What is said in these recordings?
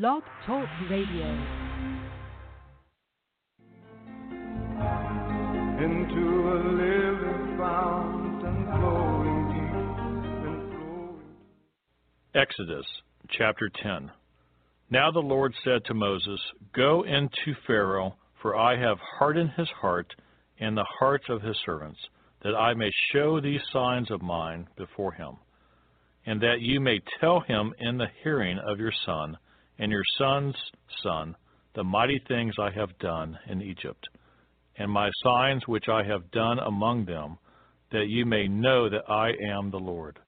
Blog Talk Radio. into a living fountain flowing deep and flowing. Exodus chapter 10. Now the Lord said to Moses, Go into Pharaoh, for I have hardened his heart and the hearts of his servants, that I may show these signs of mine before him, and that you may tell him in the hearing of your son and your son's son the mighty things I have done in Egypt, and my signs which I have done among them, that you may know that I am the Lord.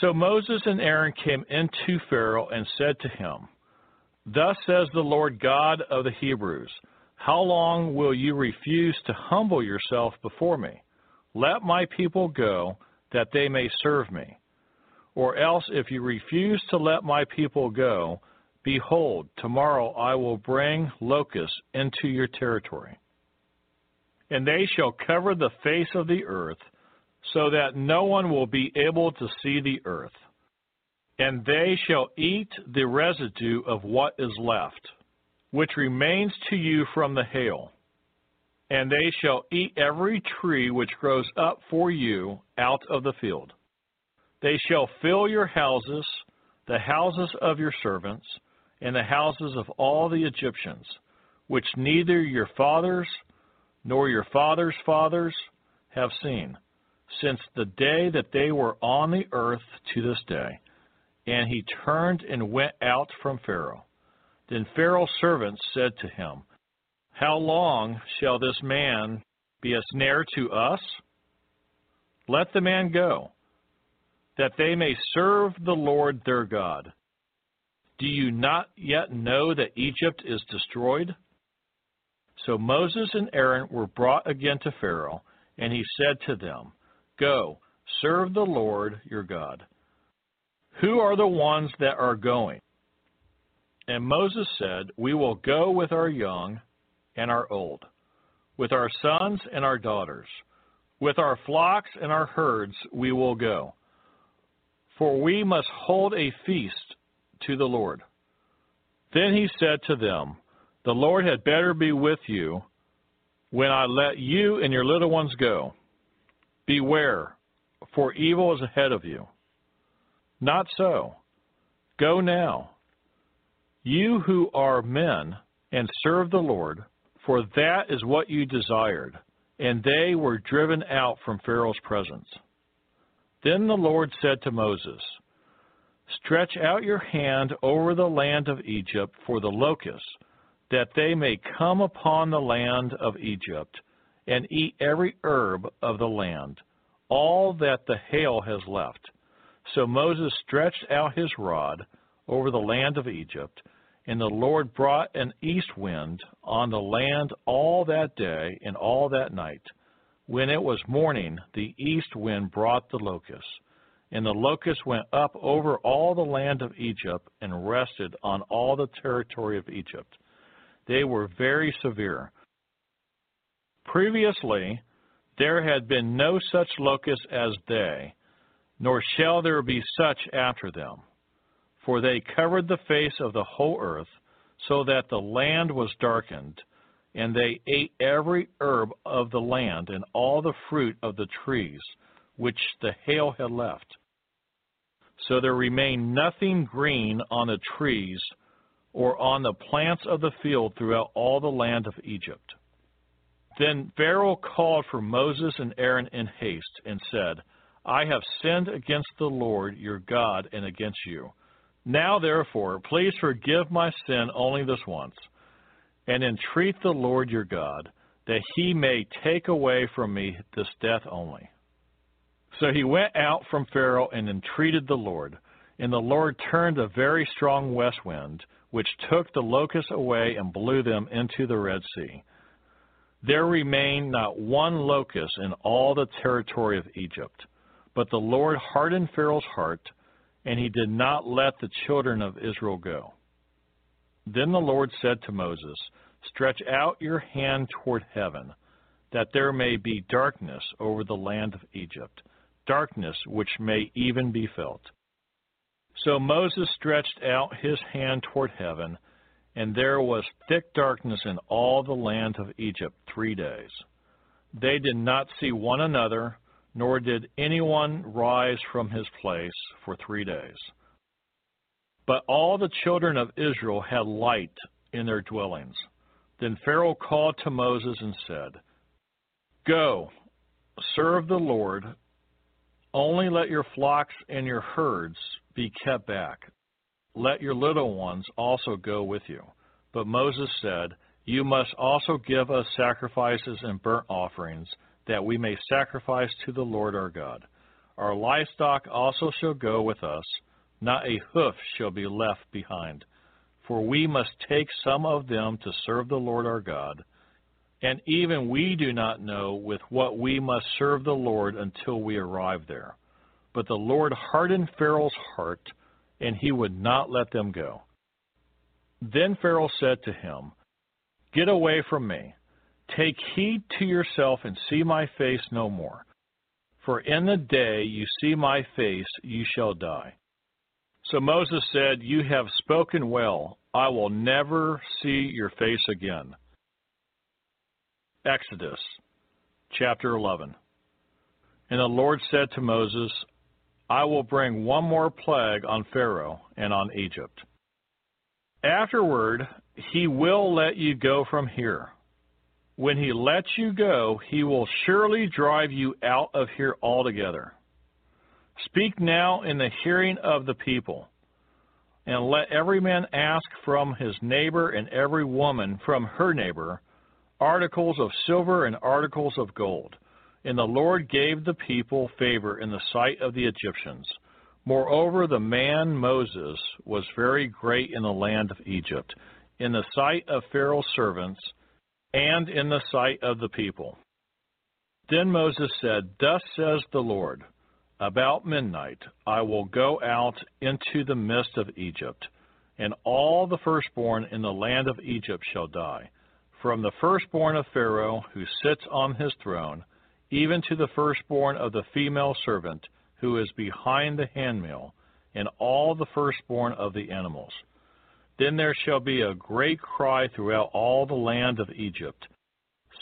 So Moses and Aaron came into Pharaoh and said to him, Thus says the Lord God of the Hebrews, How long will you refuse to humble yourself before me? Let my people go, that they may serve me. Or else, if you refuse to let my people go, behold, tomorrow I will bring locusts into your territory. And they shall cover the face of the earth, so that no one will be able to see the earth. And they shall eat the residue of what is left, which remains to you from the hail. And they shall eat every tree which grows up for you out of the field. They shall fill your houses, the houses of your servants, and the houses of all the Egyptians, which neither your fathers nor your fathers' fathers have seen since the day that they were on the earth to this day. And he turned and went out from Pharaoh. Then Pharaoh's servants said to him, How long shall this man be a snare to us? Let the man go, that they may serve the Lord their God. Do you not yet know that Egypt is destroyed? So Moses and Aaron were brought again to Pharaoh, and he said to them, Go, serve the Lord your God. Who are the ones that are going? And Moses said, We will go with our young and our old, with our sons and our daughters, with our flocks and our herds we will go. For we must hold a feast to the Lord. Then he said to them, The Lord had better be with you when I let you and your little ones go. Beware, for evil is ahead of you. Not so. Go now, you who are men, and serve the Lord, for that is what you desired. And they were driven out from Pharaoh's presence. Then the Lord said to Moses, Stretch out your hand over the land of Egypt for the locusts, that they may come upon the land of Egypt and eat every herb of the land, all that the hail has left. So Moses stretched out his rod over the land of Egypt, and the Lord brought an east wind on the land all that day and all that night. When it was morning, the east wind brought the locusts, and the locusts went up over all the land of Egypt and rested on all the territory of Egypt. They were very severe. Previously, there had been no such locusts as they, nor shall there be such after them. For they covered the face of the whole earth, so that the land was darkened, and they ate every herb of the land and all the fruit of the trees which the hail had left. So there remained nothing green on the trees or on the plants of the field throughout all the land of Egypt. Then Pharaoh called for Moses and Aaron in haste and said, I have sinned against the Lord your God and against you. Now therefore, please forgive my sin only this once, and entreat the Lord your God, that he may take away from me this death only. So he went out from Pharaoh and entreated the Lord. And the Lord turned a very strong west wind, which took the locusts away and blew them into the Red Sea. There remained not one locust in all the territory of Egypt. But the Lord hardened Pharaoh's heart, and he did not let the children of Israel go. Then the Lord said to Moses, Stretch out your hand toward heaven, that there may be darkness over the land of Egypt, darkness which may even be felt. So Moses stretched out his hand toward heaven, and there was thick darkness in all the land of Egypt three days. They did not see one another, nor did anyone rise from his place for three days. But all the children of Israel had light in their dwellings. Then Pharaoh called to Moses and said, Go, serve the Lord. Only let your flocks and your herds be kept back. Let your little ones also go with you. But Moses said, You must also give us sacrifices and burnt offerings, that we may sacrifice to the Lord our God. Our livestock also shall go with us, not a hoof shall be left behind. For we must take some of them to serve the Lord our God. And even we do not know with what we must serve the Lord until we arrive there. But the Lord hardened Pharaoh's heart, and he would not let them go. Then Pharaoh said to him, Get away from me. Take heed to yourself and see my face no more. For in the day you see my face, you shall die. So Moses said, You have spoken well. I will never see your face again. Exodus chapter 11. And the Lord said to Moses, I will bring one more plague on Pharaoh and on Egypt. Afterward, he will let you go from here. When he lets you go, he will surely drive you out of here altogether. Speak now in the hearing of the people, and let every man ask from his neighbor and every woman from her neighbor articles of silver and articles of gold. And the Lord gave the people favor in the sight of the Egyptians. Moreover, the man Moses was very great in the land of Egypt, in the sight of Pharaoh's servants, and in the sight of the people. Then Moses said, Thus says the Lord, About midnight I will go out into the midst of Egypt, and all the firstborn in the land of Egypt shall die, from the firstborn of Pharaoh who sits on his throne, even to the firstborn of the female servant who is behind the handmill, and all the firstborn of the animals. Then there shall be a great cry throughout all the land of Egypt,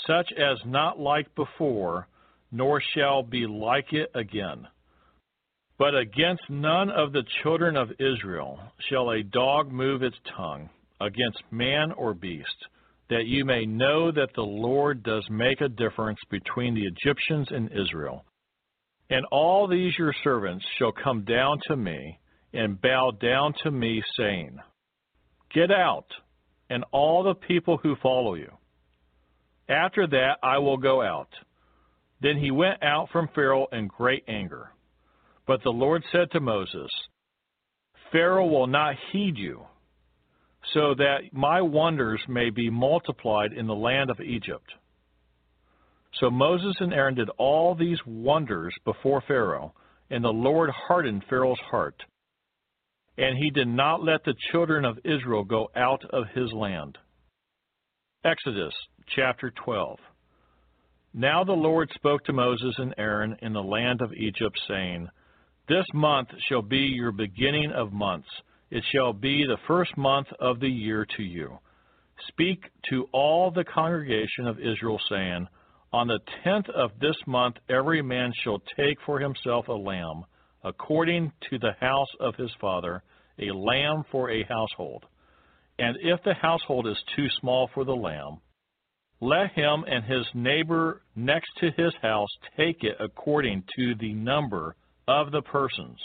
such as not like before, nor shall be like it again. But against none of the children of Israel shall a dog move its tongue, against man or beast, that you may know that the Lord does make a difference between the Egyptians and Israel. And all these your servants shall come down to me, and bow down to me, saying, Get out, and all the people who follow you. After that I will go out. Then he went out from Pharaoh in great anger. But the Lord said to Moses, Pharaoh will not heed you, so that my wonders may be multiplied in the land of Egypt. So Moses and Aaron did all these wonders before Pharaoh, and the Lord hardened Pharaoh's heart. And he did not let the children of Israel go out of his land. Exodus chapter 12. Now the Lord spoke to Moses and Aaron in the land of Egypt, saying, This month shall be your beginning of months. It shall be the first month of the year to you. Speak to all the congregation of Israel, saying, on the tenth of this month every man shall take for himself a lamb, according to the house of his father, a lamb for a household. And if the household is too small for the lamb, let him and his neighbor next to his house take it according to the number of the persons.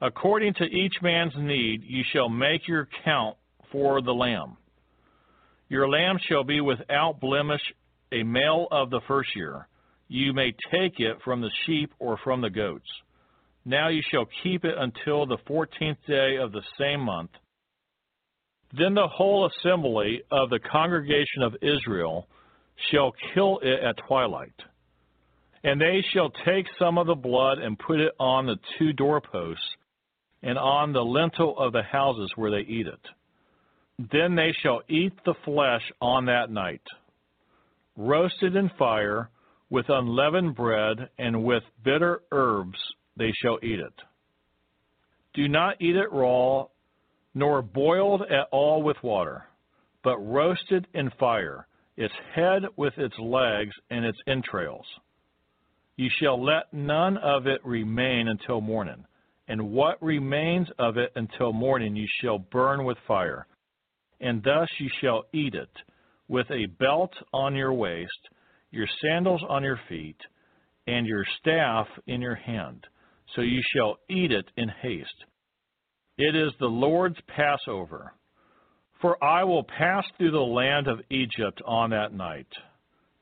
According to each man's need, you shall make your count for the lamb. Your lamb shall be without blemish a male of the first year. You may take it from the sheep or from the goats. Now you shall keep it until the fourteenth day of the same month. Then the whole assembly of the congregation of Israel shall kill it at twilight. And they shall take some of the blood and put it on the two doorposts and on the lintel of the houses where they eat it. Then they shall eat the flesh on that night roasted in fire, with unleavened bread, and with bitter herbs they shall eat it. Do not eat it raw, nor boiled at all with water, but roasted in fire, its head with its legs and its entrails. You shall let none of it remain until morning, and what remains of it until morning you shall burn with fire. And thus you shall eat it, with a belt on your waist, your sandals on your feet, and your staff in your hand. So you shall eat it in haste. It is the Lord's Passover. For I will pass through the land of Egypt on that night,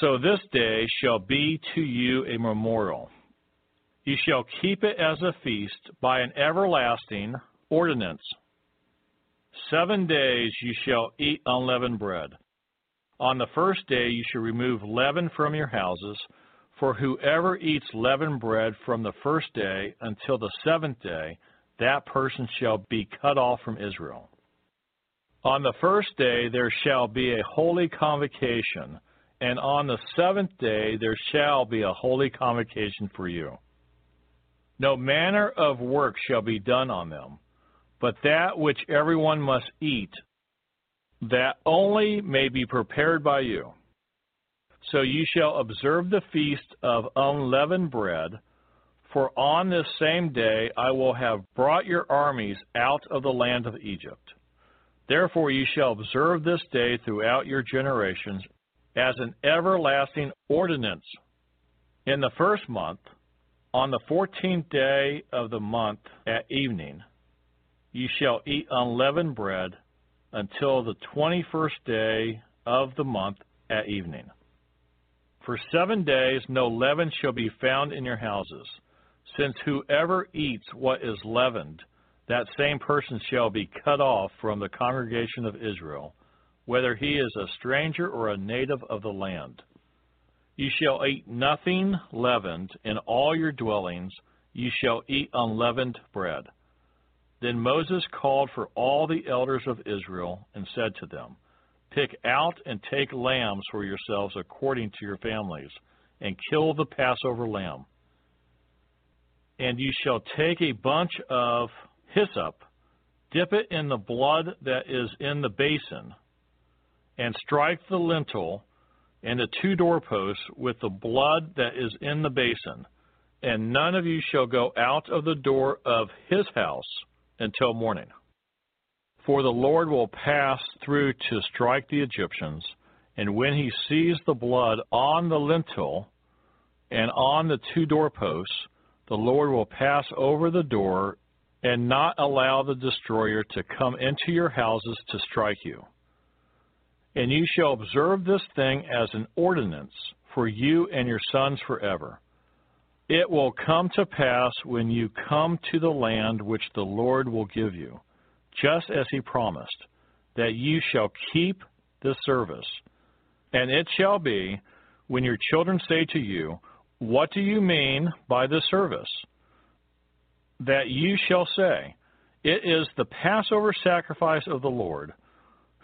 So this day shall be to you a memorial. You shall keep it as a feast by an everlasting ordinance. Seven days you shall eat unleavened bread. On the first day you shall remove leaven from your houses, for whoever eats leavened bread from the first day until the seventh day, that person shall be cut off from Israel. On the first day there shall be a holy convocation, and on the seventh day there shall be a holy convocation for you. No manner of work shall be done on them, but that which everyone must eat that only may be prepared by you. So you shall observe the feast of unleavened bread, for on this same day I will have brought your armies out of the land of Egypt. Therefore you shall observe this day throughout your generations as an everlasting ordinance. In the first month, on the fourteenth day of the month at evening, you shall eat unleavened bread until the 21st day of the month at evening. For seven days no leaven shall be found in your houses, since whoever eats what is leavened, that same person shall be cut off from the congregation of Israel, whether he is a stranger or a native of the land. You shall eat nothing leavened in all your dwellings, you shall eat unleavened bread. Then Moses called for all the elders of Israel and said to them, Pick out and take lambs for yourselves according to your families, and kill the Passover lamb. And you shall take a bunch of hyssop, dip it in the blood that is in the basin, and strike the lintel and the two doorposts with the blood that is in the basin. And none of you shall go out of the door of his house until morning. For the Lord will pass through to strike the Egyptians, and when he sees the blood on the lintel and on the two doorposts, the Lord will pass over the door and not allow the destroyer to come into your houses to strike you. And you shall observe this thing as an ordinance for you and your sons forever. It will come to pass when you come to the land which the Lord will give you, just as he promised, that you shall keep this service. And it shall be, when your children say to you, What do you mean by this service? That you shall say, It is the Passover sacrifice of the Lord,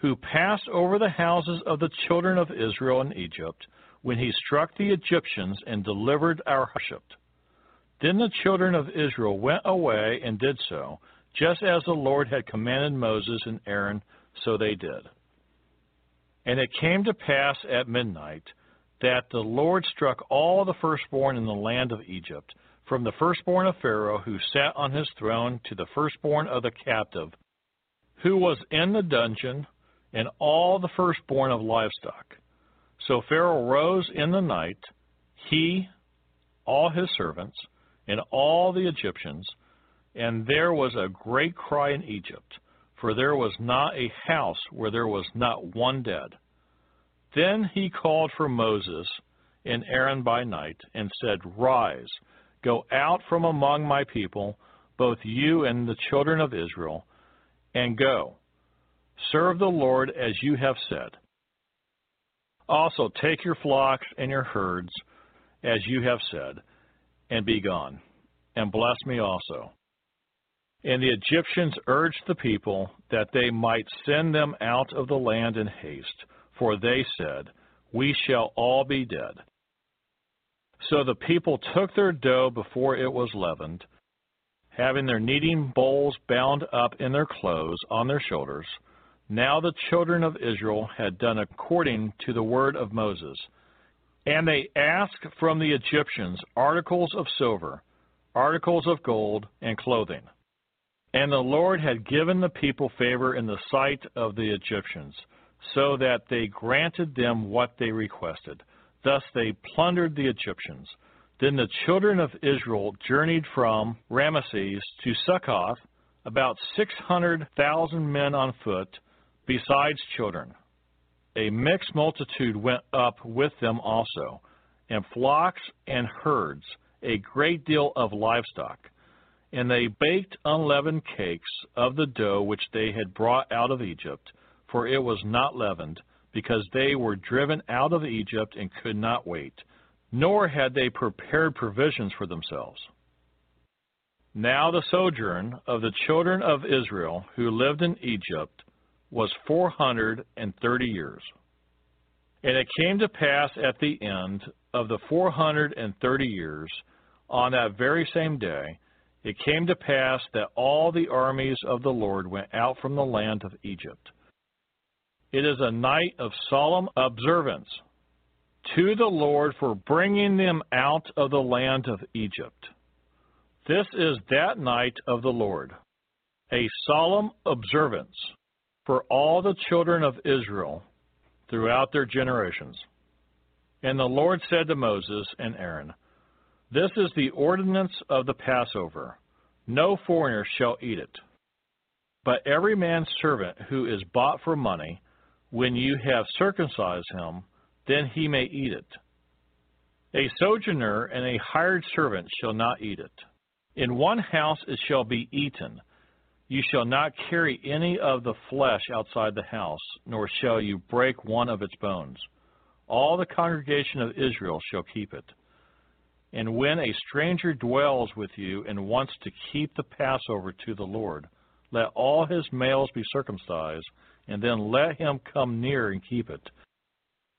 who passed over the houses of the children of Israel in Egypt when he struck the Egyptians and delivered our Egypt. Then the children of Israel went away and did so, just as the Lord had commanded Moses and Aaron, so they did. And it came to pass at midnight that the Lord struck all the firstborn in the land of Egypt, from the firstborn of Pharaoh who sat on his throne to the firstborn of the captive, who was in the dungeon, and all the firstborn of livestock. So Pharaoh rose in the night, he, all his servants, and all the Egyptians, and there was a great cry in Egypt, for there was not a house where there was not one dead. Then he called for Moses and Aaron by night, and said, Rise, go out from among my people, both you and the children of Israel, and go. Serve the Lord as you have said. Also take your flocks and your herds, as you have said, and be gone, and bless me also. And the Egyptians urged the people that they might send them out of the land in haste, for they said, We shall all be dead. So the people took their dough before it was leavened, having their kneading bowls bound up in their clothes on their shoulders. Now the children of Israel had done according to the word of Moses. And they asked from the Egyptians articles of silver, articles of gold, and clothing. And the Lord had given the people favor in the sight of the Egyptians, so that they granted them what they requested. Thus they plundered the Egyptians. Then the children of Israel journeyed from Rameses to Succoth, about 600,000 men on foot, besides children. A mixed multitude went up with them also, and flocks and herds, a great deal of livestock. And they baked unleavened cakes of the dough which they had brought out of Egypt, for it was not leavened, because they were driven out of Egypt and could not wait, nor had they prepared provisions for themselves. Now the sojourn of the children of Israel who lived in Egypt was four hundred and thirty years. And it came to pass at the end of the four hundred and thirty years, on that very same day, it came to pass that all the armies of the Lord went out from the land of Egypt. It is a night of solemn observance to the Lord for bringing them out of the land of Egypt. This is that night of the Lord, a solemn observance for all the children of Israel throughout their generations. And the Lord said to Moses and Aaron, This is the ordinance of the Passover. No foreigner shall eat it. But every man's servant who is bought for money, when you have circumcised him, then he may eat it. A sojourner and a hired servant shall not eat it. In one house it shall be eaten. You shall not carry any of the flesh outside the house, nor shall you break one of its bones. All the congregation of Israel shall keep it. And when a stranger dwells with you and wants to keep the Passover to the Lord, let all his males be circumcised, and then let him come near and keep it.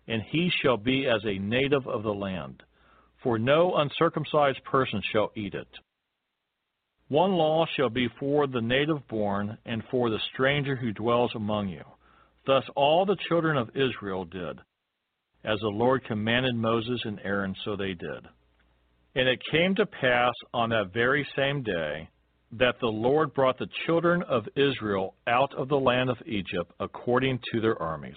And he shall be as a native of the land, for no uncircumcised person shall eat it. One law shall be for the native born and for the stranger who dwells among you. Thus all the children of Israel did. As the Lord commanded Moses and Aaron, so they did. And it came to pass on that very same day that the Lord brought the children of Israel out of the land of Egypt according to their armies.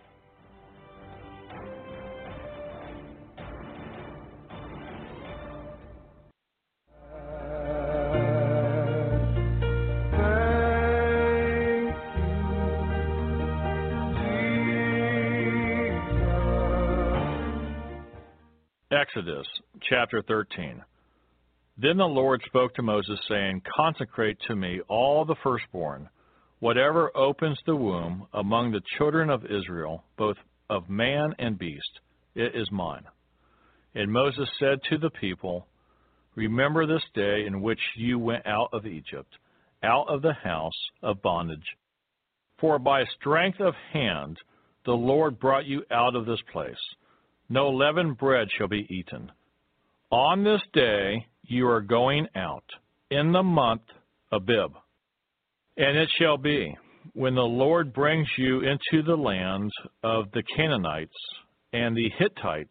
Exodus chapter 13. Then the Lord spoke to Moses, saying, Consecrate to me all the firstborn, whatever opens the womb among the children of Israel, both of man and beast, it is mine. And Moses said to the people, Remember this day in which you went out of Egypt, out of the house of bondage. For by strength of hand the Lord brought you out of this place. No leavened bread shall be eaten. On this day you are going out, in the month Abib. And it shall be, when the Lord brings you into the land of the Canaanites, and the Hittites,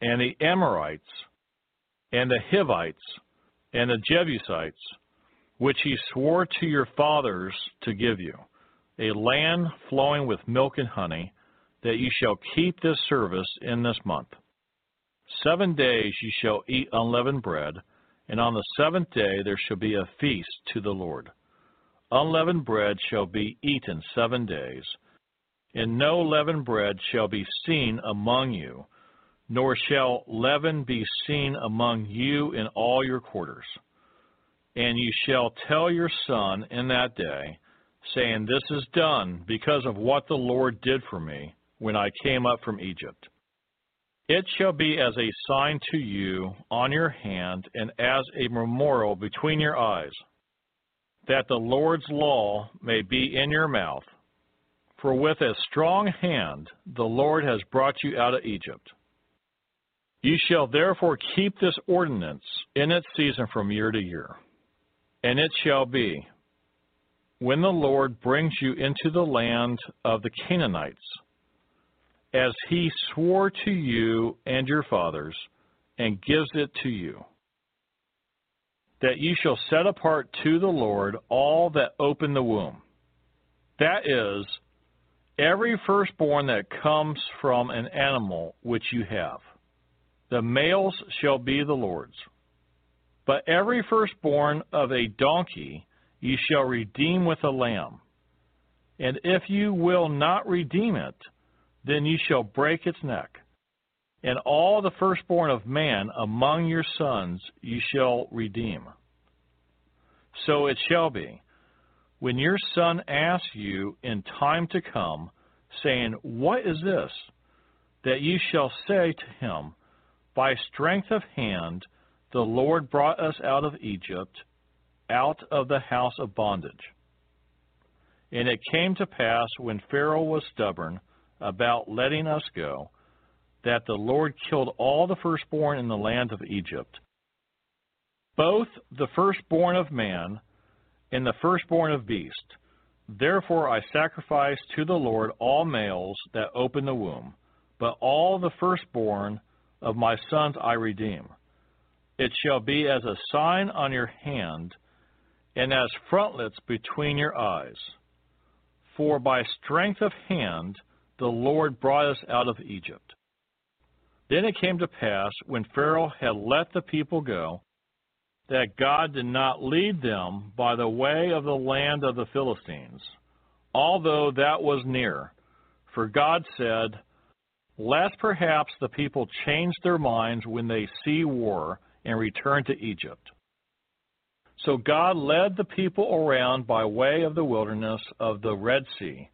and the Amorites, and the Hivites, and the Jebusites, which he swore to your fathers to give you, a land flowing with milk and honey, that you shall keep this service in this month. Seven days you shall eat unleavened bread, and on the seventh day there shall be a feast to the Lord. Unleavened bread shall be eaten seven days, and no leavened bread shall be seen among you, nor shall leaven be seen among you in all your quarters. And you shall tell your son in that day, saying, This is done because of what the Lord did for me when I came up from Egypt. It shall be as a sign to you on your hand and as a memorial between your eyes, that the Lord's law may be in your mouth. For with a strong hand the Lord has brought you out of Egypt. You shall therefore keep this ordinance in its season from year to year. And it shall be, when the Lord brings you into the land of the Canaanites, as he swore to you and your fathers, and gives it to you, that you shall set apart to the Lord all that open the womb. That is, every firstborn that comes from an animal which you have. The males shall be the Lord's. But every firstborn of a donkey you shall redeem with a lamb. And if you will not redeem it, then you shall break its neck. And all the firstborn of man among your sons you shall redeem. So it shall be, when your son asks you in time to come, saying, What is this? that you shall say to him, By strength of hand the Lord brought us out of Egypt, out of the house of bondage. And it came to pass when Pharaoh was stubborn, about letting us go, that the Lord killed all the firstborn in the land of Egypt, both the firstborn of man and the firstborn of beast. Therefore I sacrifice to the Lord all males that open the womb, but all the firstborn of my sons I redeem. It shall be as a sign on your hand, and as frontlets between your eyes. For by strength of hand the Lord brought us out of Egypt. Then it came to pass, when Pharaoh had let the people go, that God did not lead them by the way of the land of the Philistines, although that was near. For God said, Lest perhaps the people change their minds when they see war and return to Egypt. So God led the people around by way of the wilderness of the Red Sea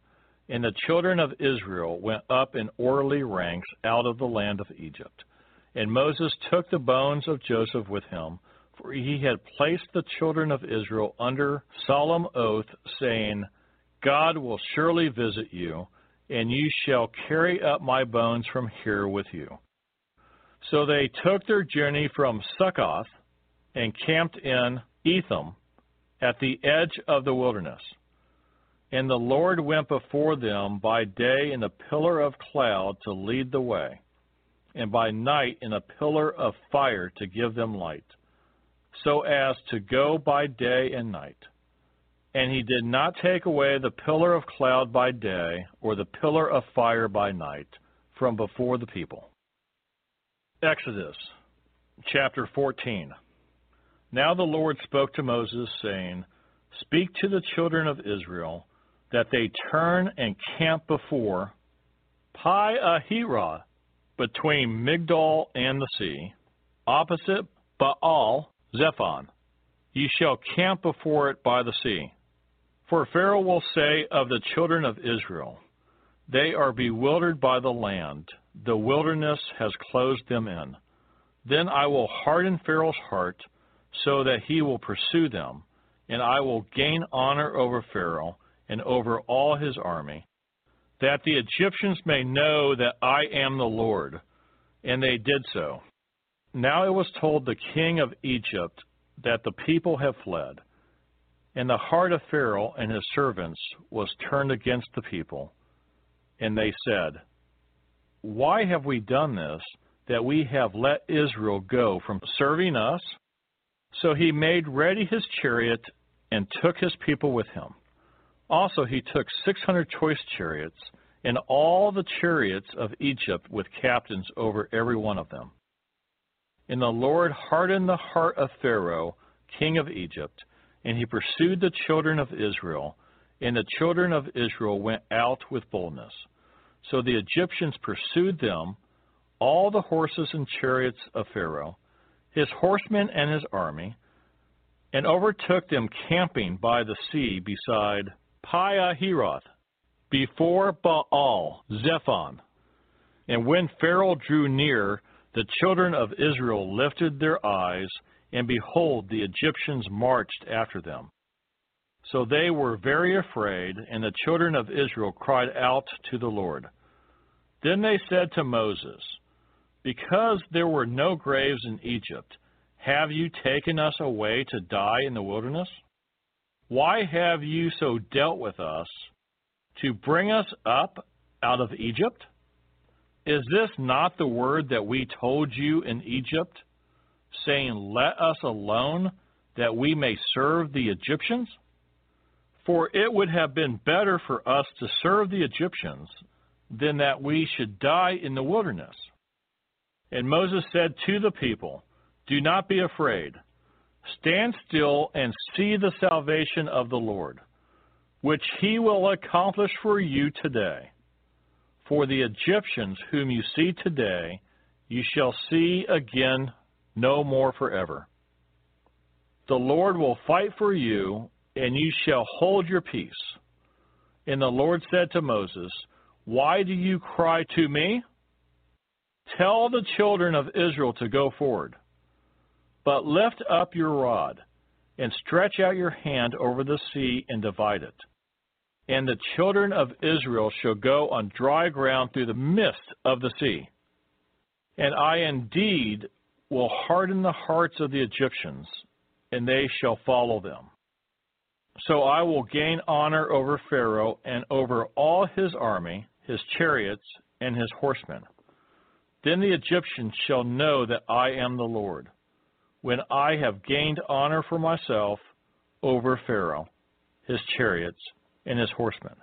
and the children of Israel went up in orderly ranks out of the land of Egypt. And Moses took the bones of Joseph with him, for he had placed the children of Israel under solemn oath, saying, God will surely visit you, and you shall carry up my bones from here with you. So they took their journey from Succoth and camped in Etham at the edge of the wilderness. And the Lord went before them by day in a pillar of cloud to lead the way, and by night in a pillar of fire to give them light, so as to go by day and night. And he did not take away the pillar of cloud by day, or the pillar of fire by night, from before the people. Exodus chapter 14. Now the Lord spoke to Moses, saying, Speak to the children of Israel that they turn and camp before Pi Hahiroth, between Migdol and the sea, opposite Baal Zephon. Ye shall camp before it by the sea. For Pharaoh will say of the children of Israel, They are bewildered by the land, the wilderness has closed them in. Then I will harden Pharaoh's heart, so that he will pursue them, and I will gain honor over Pharaoh and over all his army, that the Egyptians may know that I am the Lord. And they did so. Now it was told the king of Egypt that the people have fled. And the heart of Pharaoh and his servants was turned against the people. And they said, Why have we done this, that we have let Israel go from serving us? So he made ready his chariot and took his people with him. Also, he took 600 choice chariots and all the chariots of Egypt with captains over every one of them. And the Lord hardened the heart of Pharaoh, king of Egypt, and he pursued the children of Israel, and the children of Israel went out with boldness. So the Egyptians pursued them, all the horses and chariots of Pharaoh, his horsemen and his army, and overtook them camping by the sea beside Pi-hahiroth, before Baal Zephon. And when Pharaoh drew near, the children of Israel lifted their eyes, and behold, the Egyptians marched after them. So they were very afraid, and the children of Israel cried out to the Lord. Then they said to Moses, Because there were no graves in Egypt, have you taken us away to die in the wilderness? Why have you so dealt with us to bring us up out of Egypt? Is this not the word that we told you in Egypt, saying, Let us alone, that we may serve the Egyptians? For it would have been better for us to serve the Egyptians than that we should die in the wilderness. And Moses said to the people, Do not be afraid. Stand still and see the salvation of the Lord which he will accomplish for you today. For the Egyptians whom you see today, you shall see again no more forever. The Lord will fight for you, and you shall hold your peace. And the Lord said to Moses, Why do you cry to me? Tell the children of Israel to go forward. But lift up your rod, and stretch out your hand over the sea and divide it and the children of Israel shall go on dry ground through the midst of the sea. And I indeed will harden the hearts of the Egyptians, and they shall follow them. So I will gain honor over Pharaoh and over all his army, his chariots, and his horsemen. Then the Egyptians shall know that I am the Lord, when I have gained honor for myself over Pharaoh, his chariots, and his horsemen.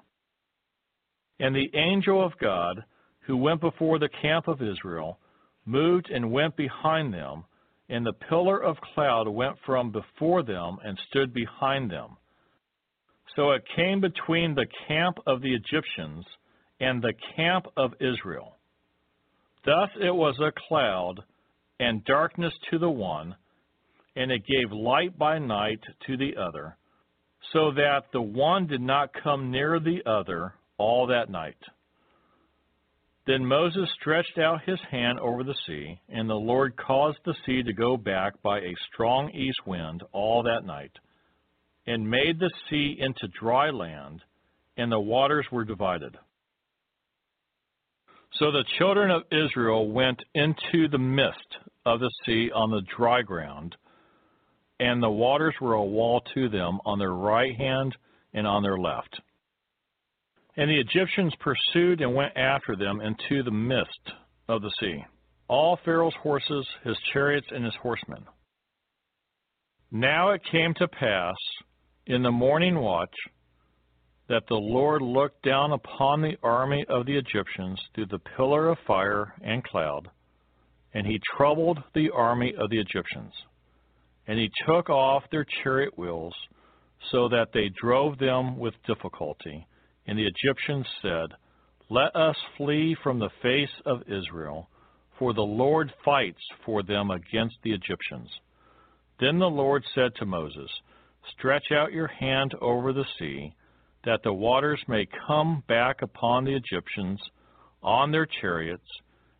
And the angel of God, who went before the camp of Israel, moved and went behind them, and the pillar of cloud went from before them and stood behind them. So it came between the camp of the Egyptians and the camp of Israel. Thus it was a cloud and darkness to the one, and it gave light by night to the other, so that the one did not come near the other all that night. Then Moses stretched out his hand over the sea, and the Lord caused the sea to go back by a strong east wind all that night, and made the sea into dry land, and the waters were divided. So the children of Israel went into the midst of the sea on the dry ground, and the waters were a wall to them on their right hand and on their left. And the Egyptians pursued and went after them into the midst of the sea, all Pharaoh's horses, his chariots, and his horsemen. Now it came to pass in the morning watch that the Lord looked down upon the army of the Egyptians through the pillar of fire and cloud, and he troubled the army of the Egyptians. And he took off their chariot wheels, so that they drove them with difficulty. And the Egyptians said, Let us flee from the face of Israel, for the Lord fights for them against the Egyptians. Then the Lord said to Moses, Stretch out your hand over the sea, that the waters may come back upon the Egyptians, on their chariots,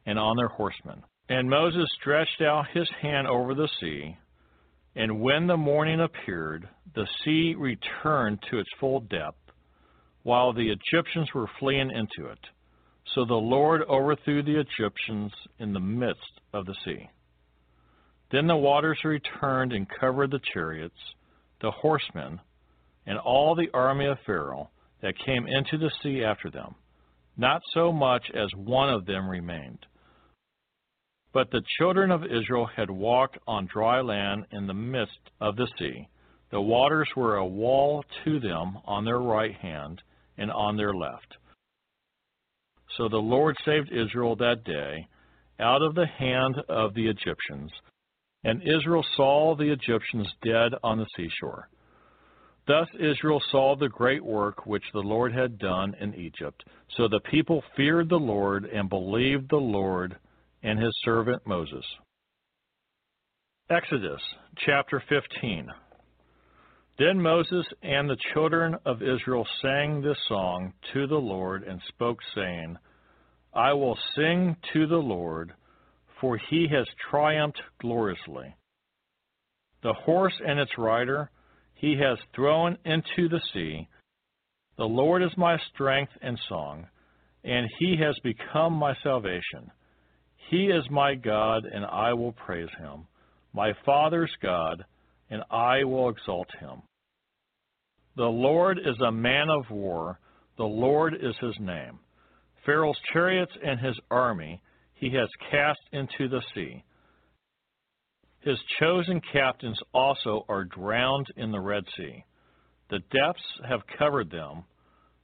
and on their horsemen. And Moses stretched out his hand over the sea, and when the morning appeared, the sea returned to its full depth, while the Egyptians were fleeing into it. So the Lord overthrew the Egyptians in the midst of the sea. Then the waters returned and covered the chariots, the horsemen, and all the army of Pharaoh that came into the sea after them. not so much as one of them remained. But the children of Israel had walked on dry land in the midst of the sea. The waters were a wall to them on their right hand and on their left. So the Lord saved Israel that day out of the hand of the Egyptians, and Israel saw the Egyptians dead on the seashore. Thus Israel saw the great work which the Lord had done in Egypt. So the people feared the Lord and believed the Lord and his servant Moses. Exodus chapter 15. Then Moses and the children of Israel sang this song to the Lord and spoke, saying, I will sing to the Lord, for he has triumphed gloriously. The horse and its rider he has thrown into the sea. The Lord is my strength and song, and he has become my salvation. He is my God, and I will praise him, my Father's God, and I will exalt him. The Lord is a man of war, the Lord is his name. Pharaoh's chariots and his army he has cast into the sea. His chosen captains also are drowned in the Red Sea. The depths have covered them.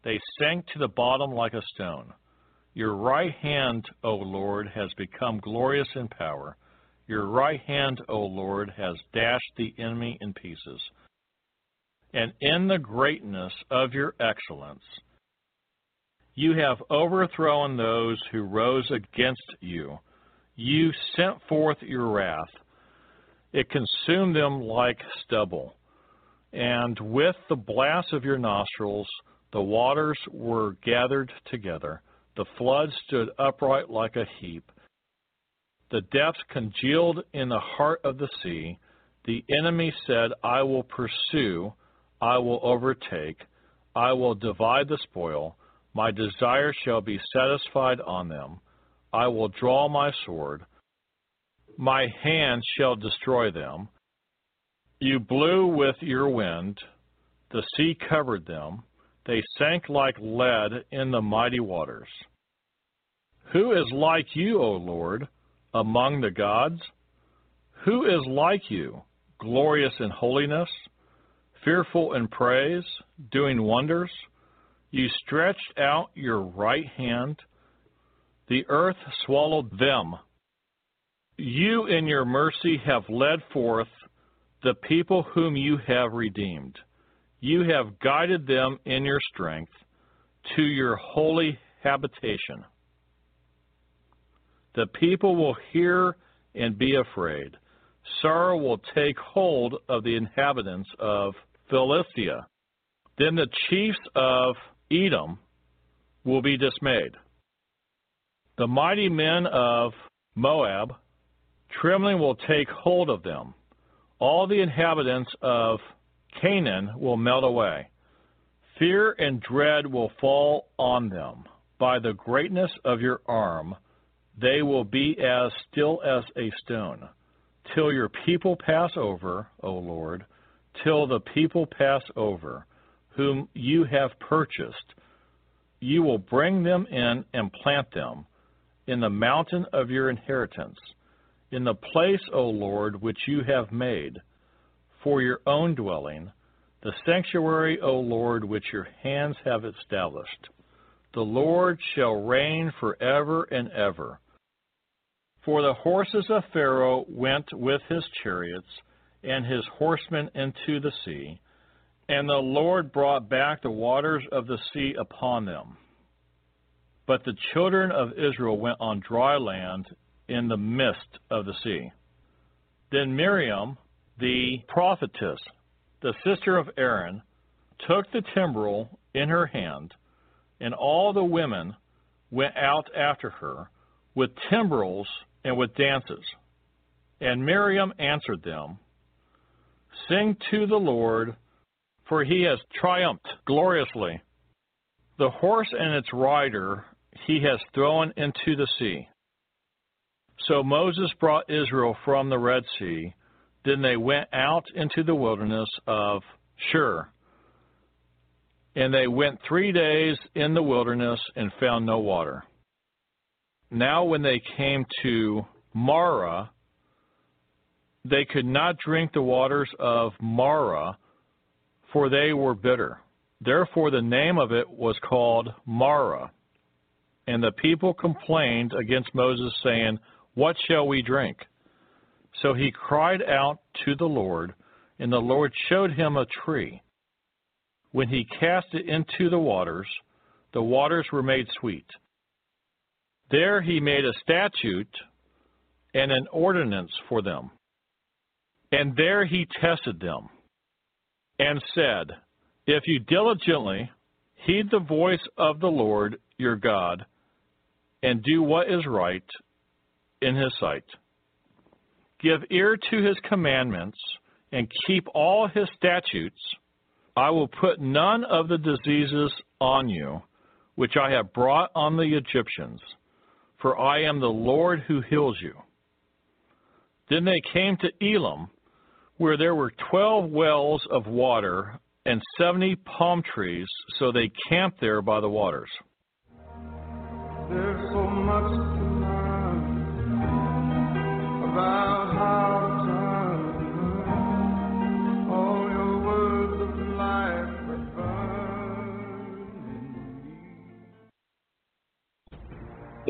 They sank to the bottom like a stone. Your right hand, O Lord, has become glorious in power. Your right hand, O Lord, has dashed the enemy in pieces. And in the greatness of your excellence, you have overthrown those who rose against you. You sent forth your wrath. It consumed them like stubble. And with the blast of your nostrils, the waters were gathered together. The flood stood upright like a heap. The depths congealed in the heart of the sea. The enemy said, I will pursue, I will overtake, I will divide the spoil. My desire shall be satisfied on them. I will draw my sword. My hand shall destroy them. You blew with your wind. The sea covered them. They sank like lead in the mighty waters. Who is like you, O Lord, among the gods? Who is like you, glorious in holiness, fearful in praise, doing wonders? You stretched out your right hand. The earth swallowed them. You in your mercy have led forth the people whom you have redeemed. You have guided them in your strength to your holy habitation. The people will hear and be afraid. Sorrow will take hold of the inhabitants of Philistia. Then the chiefs of Edom will be dismayed. The mighty men of Moab, trembling will take hold of them. All the inhabitants of Canaan will melt away. Fear and dread will fall on them. By the greatness of your arm, they will be as still as a stone. Till your people pass over, O Lord, till the people pass over whom you have purchased. You will bring them in and plant them in the mountain of your inheritance, in the place, O Lord, which you have made for your own dwelling, the sanctuary, O Lord, which your hands have established. The Lord shall reign forever and ever. For the horses of Pharaoh went with his chariots and his horsemen into the sea and the Lord brought back the waters of the sea upon them. But the children of Israel went on dry land in the midst of the sea. Then Miriam, the prophetess, the sister of Aaron, took the timbrel in her hand, and all the women went out after her with timbrels and with dances. And Miriam answered them, Sing to the Lord for he has triumphed gloriously. The horse and its rider he has thrown into the sea. So Moses brought Israel from the Red Sea. Then they went out into the wilderness of Shur. And they went three days in the wilderness and found no water. Now, when they came to Marah, they could not drink the waters of Marah, for they were bitter. Therefore, the name of it was called Marah. And the people complained against Moses, saying, What shall we drink? So he cried out to the Lord, and the Lord showed him a tree. When he cast it into the waters, the waters were made sweet. There he made a statute and an ordinance for them. And there he tested them and said, If you diligently heed the voice of the Lord your God and do what is right in his sight, give ear to his commandments and keep all his statutes, I will put none of the diseases on you which I have brought on the Egyptians, for I am the Lord who heals you. Then they came to Elim, where there were twelve wells of water and seventy palm trees, so they camped there by the waters. There's so much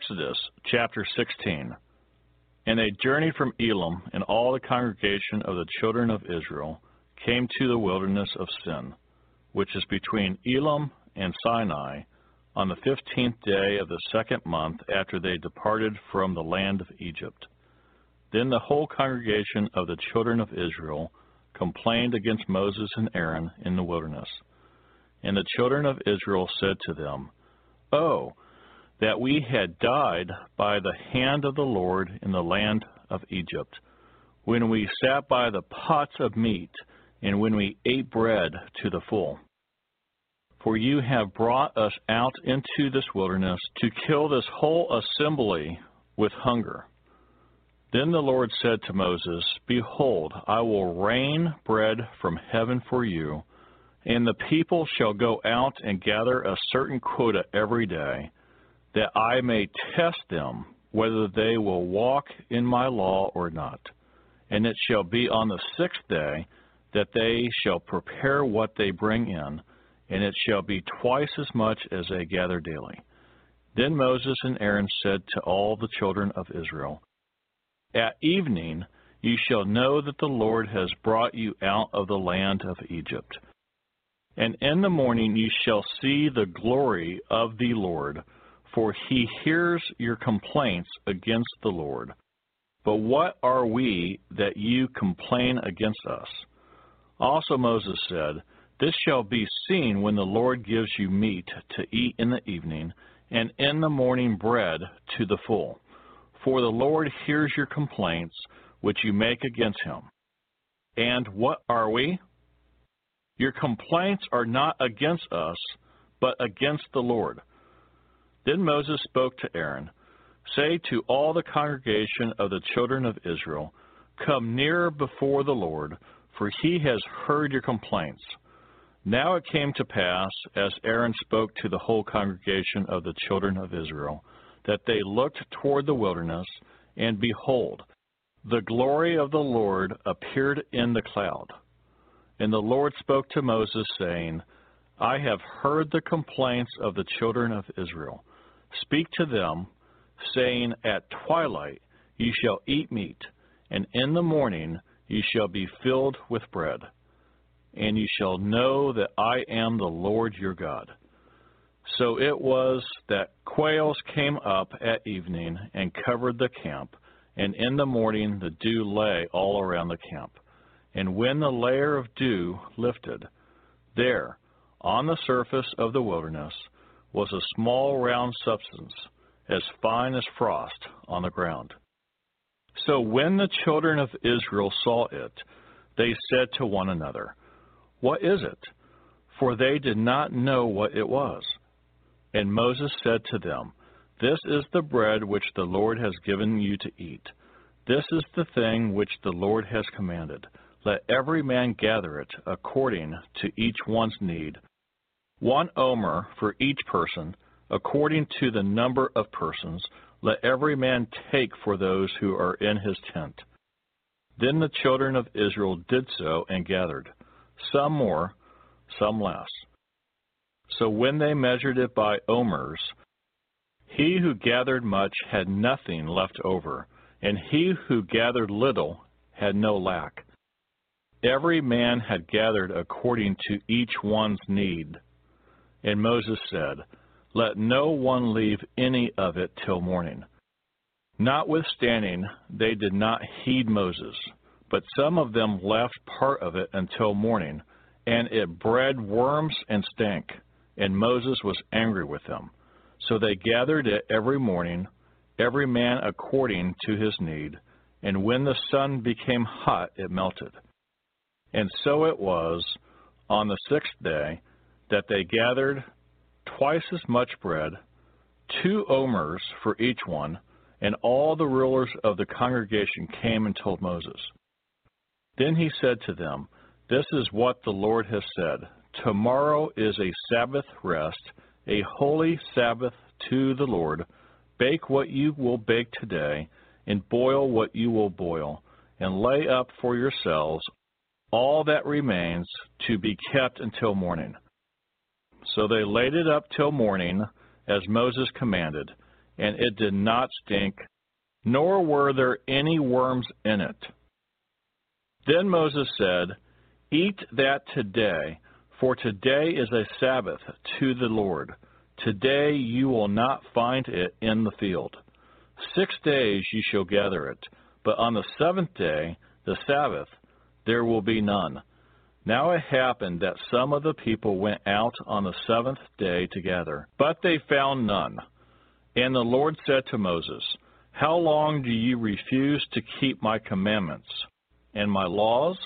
Exodus chapter 16. And they journeyed from Elim, and all the congregation of the children of Israel came to the wilderness of Sin, which is between Elim and Sinai, on the fifteenth day of the second month after they departed from the land of Egypt. Then the whole congregation of the children of Israel complained against Moses and Aaron in the wilderness. And the children of Israel said to them, Oh, that we had died by the hand of the Lord in the land of Egypt, when we sat by the pots of meat, and when we ate bread to the full. For you have brought us out into this wilderness to kill this whole assembly with hunger. Then the Lord said to Moses, Behold, I will rain bread from heaven for you, and the people shall go out and gather a certain quota every day, that I may test them whether they will walk in my law or not. And it shall be on the sixth day that they shall prepare what they bring in, and it shall be twice as much as they gather daily. Then Moses and Aaron said to all the children of Israel, At evening you shall know that the Lord has brought you out of the land of Egypt. And in the morning you shall see the glory of the Lord, for he hears your complaints against the Lord. But what are we that you complain against us? Also Moses said, This shall be seen when the Lord gives you meat to eat in the evening, and in the morning bread to the full. For the Lord hears your complaints which you make against him. And what are we? Your complaints are not against us, but against the Lord. Then Moses spoke to Aaron, Say to all the congregation of the children of Israel, Come near before the Lord, for he has heard your complaints. Now it came to pass, as Aaron spoke to the whole congregation of the children of Israel, that they looked toward the wilderness, and behold, the glory of the Lord appeared in the cloud. And the Lord spoke to Moses, saying, I have heard the complaints of the children of Israel. Speak to them, saying, At twilight ye shall eat meat, and in the morning ye shall be filled with bread. and you shall know that I am the Lord your God. So it was that quails came up at evening and covered the camp, and in the morning the dew lay all around the camp. And when the layer of dew lifted, there, on the surface of the wilderness, was a small round substance, as fine as frost, on the ground. So when the children of Israel saw it, they said to one another, What is it? For they did not know what it was. And Moses said to them, This is the bread which the Lord has given you to eat. This is the thing which the Lord has commanded. Let every man gather it according to each one's need. One omer for each person, according to the number of persons, let every man take for those who are in his tent. Then the children of Israel did so and gathered, some more, some less. So when they measured it by omers, he who gathered much had nothing left over, and he who gathered little had no lack. Every man had gathered according to each one's need. And Moses said, Let no one leave any of it till morning. Notwithstanding, they did not heed Moses, but some of them left part of it until morning, and it bred worms and stank and Moses was angry with them. So they gathered it every morning, every man according to his need, and when the sun became hot, it melted. And so it was on the sixth day that they gathered twice as much bread, two omers for each one, and all the rulers of the congregation came and told Moses. Then he said to them, This is what the Lord has said Tomorrow is a Sabbath rest, a holy Sabbath to the Lord. Bake what you will bake today, and boil what you will boil, and lay up for yourselves all that remains to be kept until morning. So they laid it up till morning, as Moses commanded, and it did not stink, nor were there any worms in it. Then Moses said, Eat that today for today is a Sabbath to the Lord. Today you will not find it in the field. Six days you shall gather it, but on the seventh day, the Sabbath, there will be none. Now it happened that some of the people went out on the seventh day together, but they found none. And the Lord said to Moses, How long do you refuse to keep my commandments and my laws?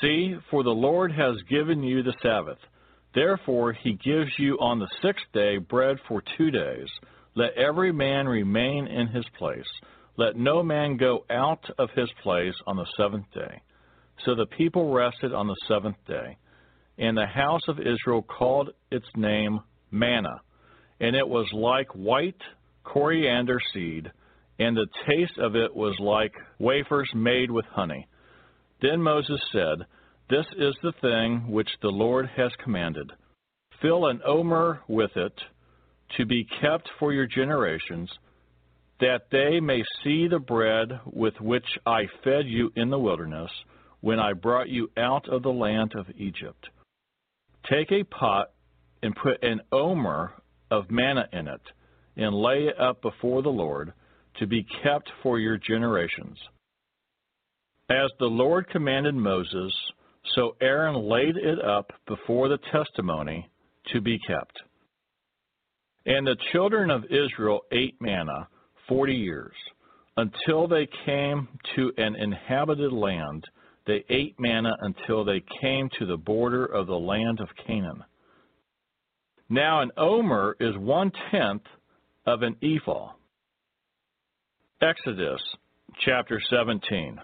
See, for the Lord has given you the Sabbath. Therefore he gives you on the sixth day bread for two days. Let every man remain in his place. Let no man go out of his place on the seventh day. So the people rested on the seventh day. And the house of Israel called its name manna. And it was like white coriander seed, and the taste of it was like wafers made with honey. Then Moses said, This is the thing which the Lord has commanded. Fill an omer with it to be kept for your generations, that they may see the bread with which I fed you in the wilderness when I brought you out of the land of Egypt. Take a pot and put an omer of manna in it, and lay it up before the Lord to be kept for your generations. As the Lord commanded Moses, so Aaron laid it up before the testimony to be kept. And the children of Israel ate manna forty years, until they came to an inhabited land. They ate manna until they came to the border of the land of Canaan. Now an omer is one tenth of an ephah. Exodus chapter 17.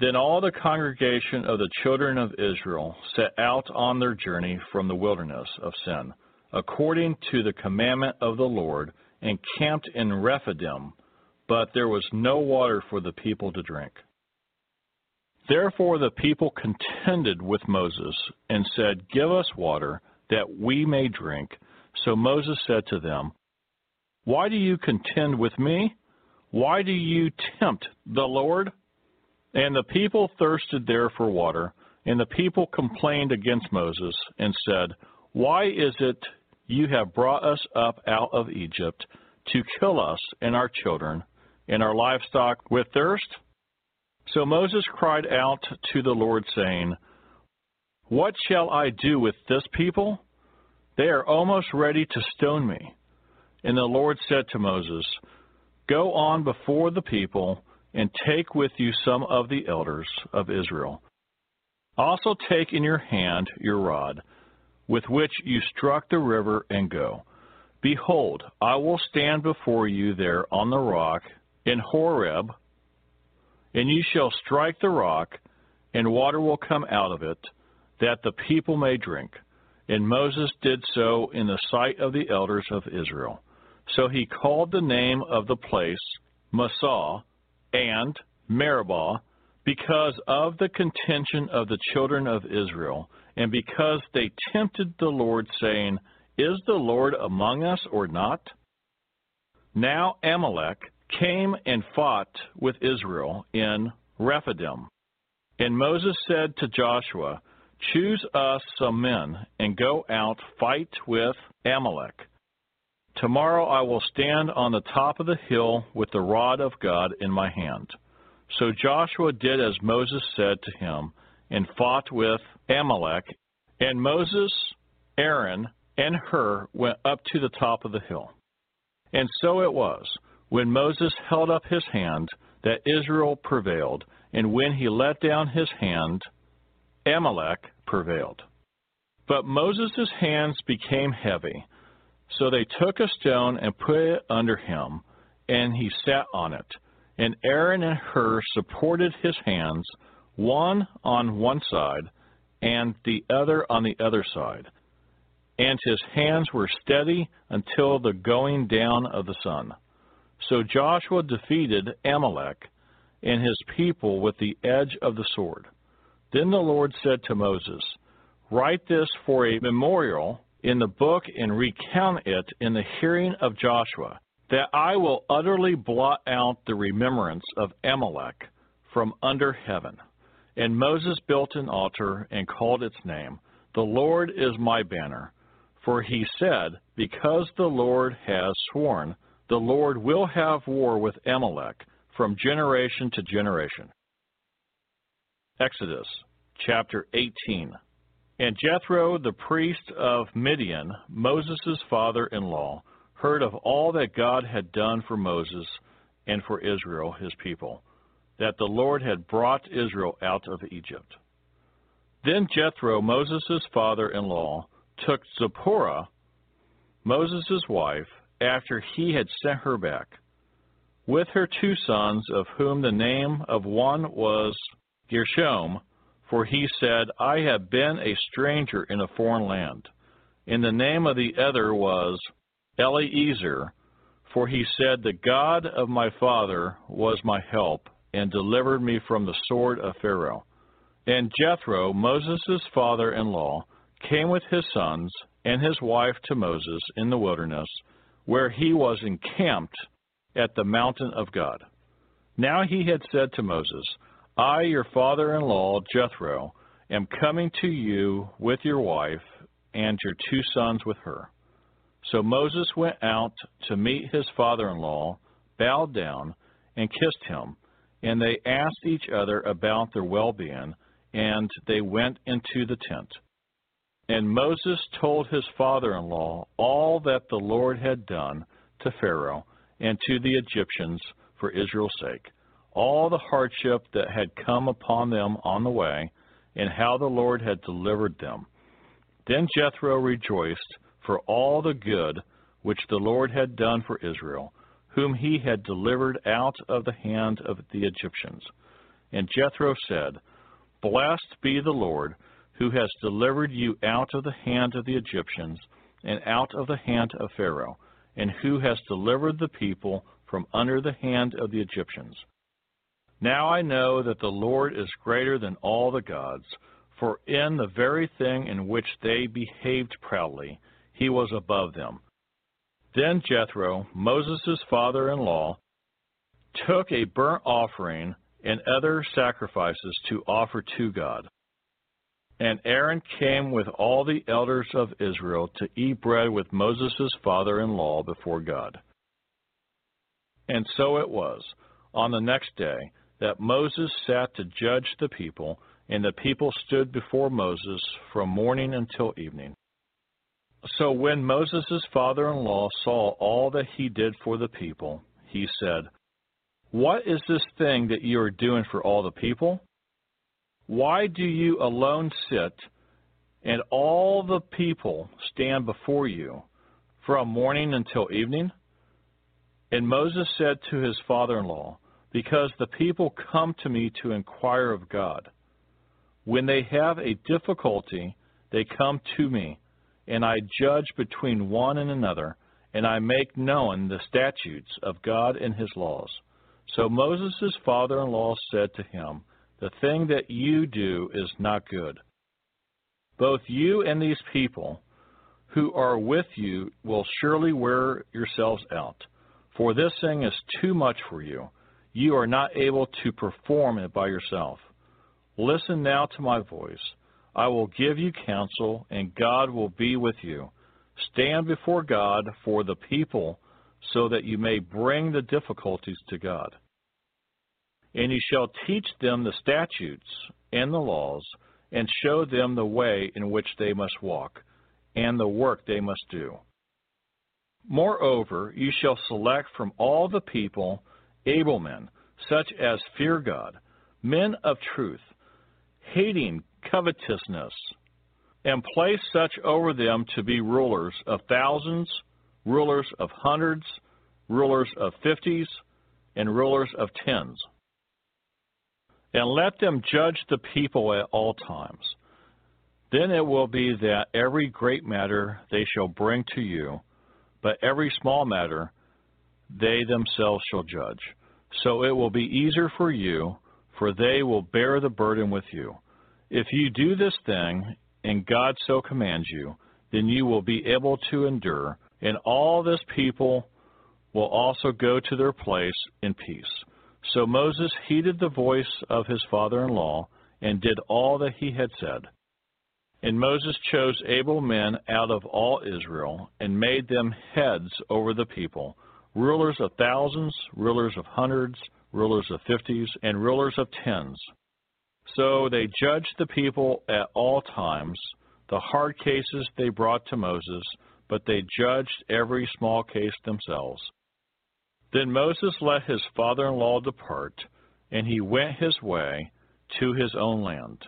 Then all the congregation of the children of Israel set out on their journey from the wilderness of Sin, according to the commandment of the Lord, and camped in Rephidim, but there was no water for the people to drink. Therefore the people contended with Moses, and said, Give us water, that we may drink. So Moses said to them, Why do you contend with me? Why do you tempt the Lord? And the people thirsted there for water, And the people complained against Moses and said, Why is it you have brought us up out of Egypt to kill us and our children and our livestock with thirst? So Moses cried out to the Lord, saying, What shall I do with this people? They are almost ready to stone me. And the Lord said to Moses, Go on before the people and take with you some of the elders of Israel. Also take in your hand your rod, with which you struck the river, and go. Behold, I will stand before you there on the rock in Horeb, and you shall strike the rock, and water will come out of it, that the people may drink. And Moses did so in the sight of the elders of Israel. So he called the name of the place Massah and Meribah, because of the contention of the children of Israel, and because they tempted the Lord, saying, Is the Lord among us or not? Now Amalek came and fought with Israel in Rephidim. And Moses said to Joshua, Choose us some men, and go out fight with Amalek. Tomorrow I will stand on the top of the hill with the rod of God in my hand. So Joshua did as Moses said to him, and fought with Amalek. And Moses, Aaron, and Hur went up to the top of the hill. And so it was, when Moses held up his hand, that Israel prevailed, and when he let down his hand, Amalek prevailed. But Moses' hands became heavy, so they took a stone and put it under him, and he sat on it. And Aaron and Hur supported his hands, one on one side and the other on the other side. And his hands were steady until the going down of the sun. So Joshua defeated Amalek and his people with the edge of the sword. Then the Lord said to Moses, Write this for a memorial in the book and recount it in the hearing of Joshua, that I will utterly blot out the remembrance of Amalek from under heaven. And Moses built an altar and called its name, The Lord is my banner. For he said, Because the Lord has sworn, the Lord will have war with Amalek from generation to generation. Exodus chapter 18. And Jethro, the priest of Midian, Moses' father in law, heard of all that God had done for Moses and for Israel, his people, that the Lord had brought Israel out of Egypt. Then Jethro, Moses' father in law, took Zipporah, Moses' wife, after he had sent her back, with her two sons, of whom the name of one was Gershom, for he said, I have been a stranger in a foreign land. And the name of the other was Eliezer, for he said, The God of my father was my help, and delivered me from the sword of Pharaoh. And Jethro, Moses' father in law, came with his sons and his wife to Moses in the wilderness, where he was encamped at the mountain of God. Now he had said to Moses, I, your father in law, Jethro, am coming to you with your wife and your two sons with her. So Moses went out to meet his father in law, bowed down, and kissed him. And they asked each other about their well being, and they went into the tent. And Moses told his father in law all that the Lord had done to Pharaoh and to the Egyptians for Israel's sake all the hardship that had come upon them on the way, and how the Lord had delivered them. Then Jethro rejoiced for all the good which the Lord had done for Israel, whom he had delivered out of the hand of the Egyptians. And Jethro said, Blessed be the Lord, who has delivered you out of the hand of the Egyptians, and out of the hand of Pharaoh, and who has delivered the people from under the hand of the Egyptians. Now I know that the Lord is greater than all the gods, for in the very thing in which they behaved proudly, he was above them. Then Jethro, Moses' father in law, took a burnt offering and other sacrifices to offer to God. And Aaron came with all the elders of Israel to eat bread with Moses' father in law before God. And so it was, on the next day, that Moses sat to judge the people, and the people stood before Moses from morning until evening. So when Moses' father in law saw all that he did for the people, he said, What is this thing that you are doing for all the people? Why do you alone sit, and all the people stand before you from morning until evening? And Moses said to his father in law, Because the people come to me to inquire of God. When they have a difficulty, they come to me, and I judge between one and another, and I make known the statutes of God and his laws. So Moses' father in law said to him, the thing that you do is not good. Both you and these people who are with you will surely wear yourselves out. For this thing is too much for you. You are not able to perform it by yourself. Listen now to my voice. I will give you counsel, and God will be with you. Stand before God for the people, so that you may bring the difficulties to God. And you shall teach them the statutes and the laws, and show them the way in which they must walk, and the work they must do. Moreover, you shall select from all the people able men, such as fear God, men of truth, hating covetousness, and place such over them to be rulers of thousands, rulers of hundreds, rulers of fifties, and rulers of tens and let them judge the people at all times. Then it will be that every great matter they shall bring to you, but every small matter they themselves shall judge. So it will be easier for you, for they will bear the burden with you. If you do this thing, and God so commands you, then you will be able to endure, and all this people will also go to their place in peace. So Moses heeded the voice of his father in law and did all that he had said. And Moses chose able men out of all Israel and made them heads over the people, rulers of thousands, rulers of hundreds, rulers of fifties, and rulers of tens. So they judged the people at all times. The hard cases they brought to Moses, but they judged every small case themselves. Then Moses let his father in law depart, and he went his way to his own land.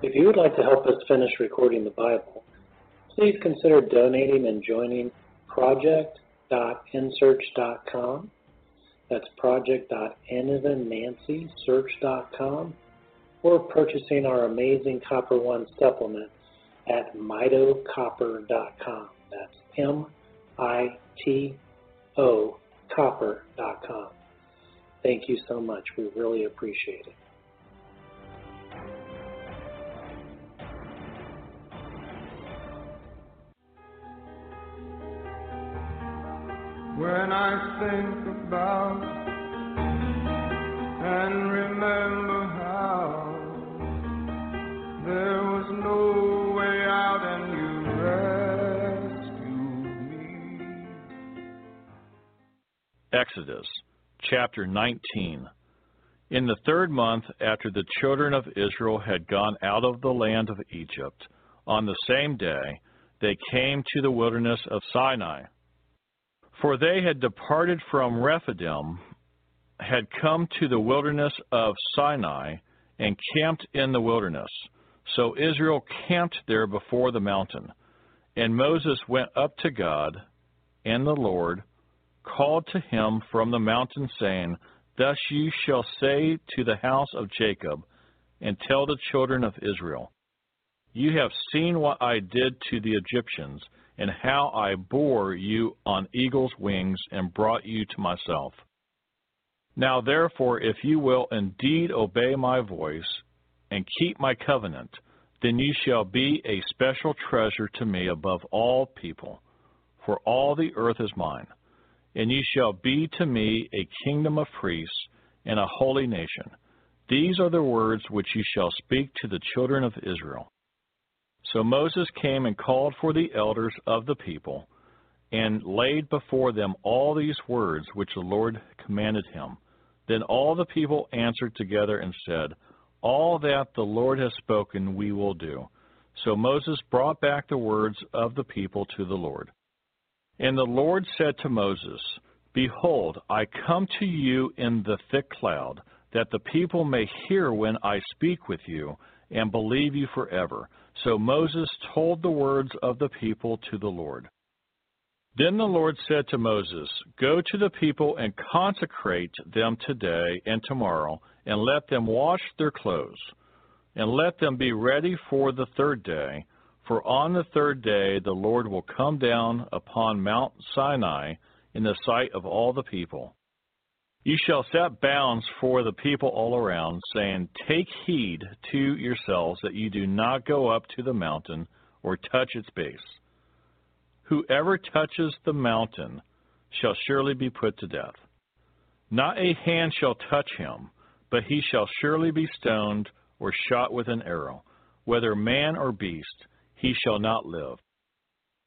If you would like to help us finish recording the Bible, please consider donating and joining project.nsearch.com that's project.nnancysearch.com or purchasing our amazing Copper One supplement at mitocopper.com. That's M I T O copper.com. Thank you so much. We really appreciate it. When I think about and remember how there was no way out and you rescued me. Exodus chapter 19. In the third month after the children of Israel had gone out of the land of Egypt, on the same day they came to the wilderness of Sinai. For they had departed from Rephidim, had come to the wilderness of Sinai, and camped in the wilderness. So Israel camped there before the mountain. And Moses went up to God, and the Lord called to him from the mountain, saying, Thus you shall say to the house of Jacob, and tell the children of Israel, You have seen what I did to the Egyptians and how I bore you on eagle's wings and brought you to myself. Now therefore, if you will indeed obey my voice and keep my covenant, then you shall be a special treasure to me above all people, for all the earth is mine. And you shall be to me a kingdom of priests and a holy nation. These are the words which you shall speak to the children of Israel. So Moses came and called for the elders of the people, and laid before them all these words which the Lord commanded him. Then all the people answered together and said, All that the Lord has spoken we will do. So Moses brought back the words of the people to the Lord. And the Lord said to Moses, Behold, I come to you in the thick cloud, that the people may hear when I speak with you, and believe you forever. So Moses told the words of the people to the Lord. Then the Lord said to Moses, Go to the people and consecrate them today and tomorrow, and let them wash their clothes, and let them be ready for the third day. For on the third day the Lord will come down upon Mount Sinai in the sight of all the people. You shall set bounds for the people all around, saying, Take heed to yourselves that you do not go up to the mountain or touch its base. Whoever touches the mountain shall surely be put to death. Not a hand shall touch him, but he shall surely be stoned or shot with an arrow. Whether man or beast, he shall not live.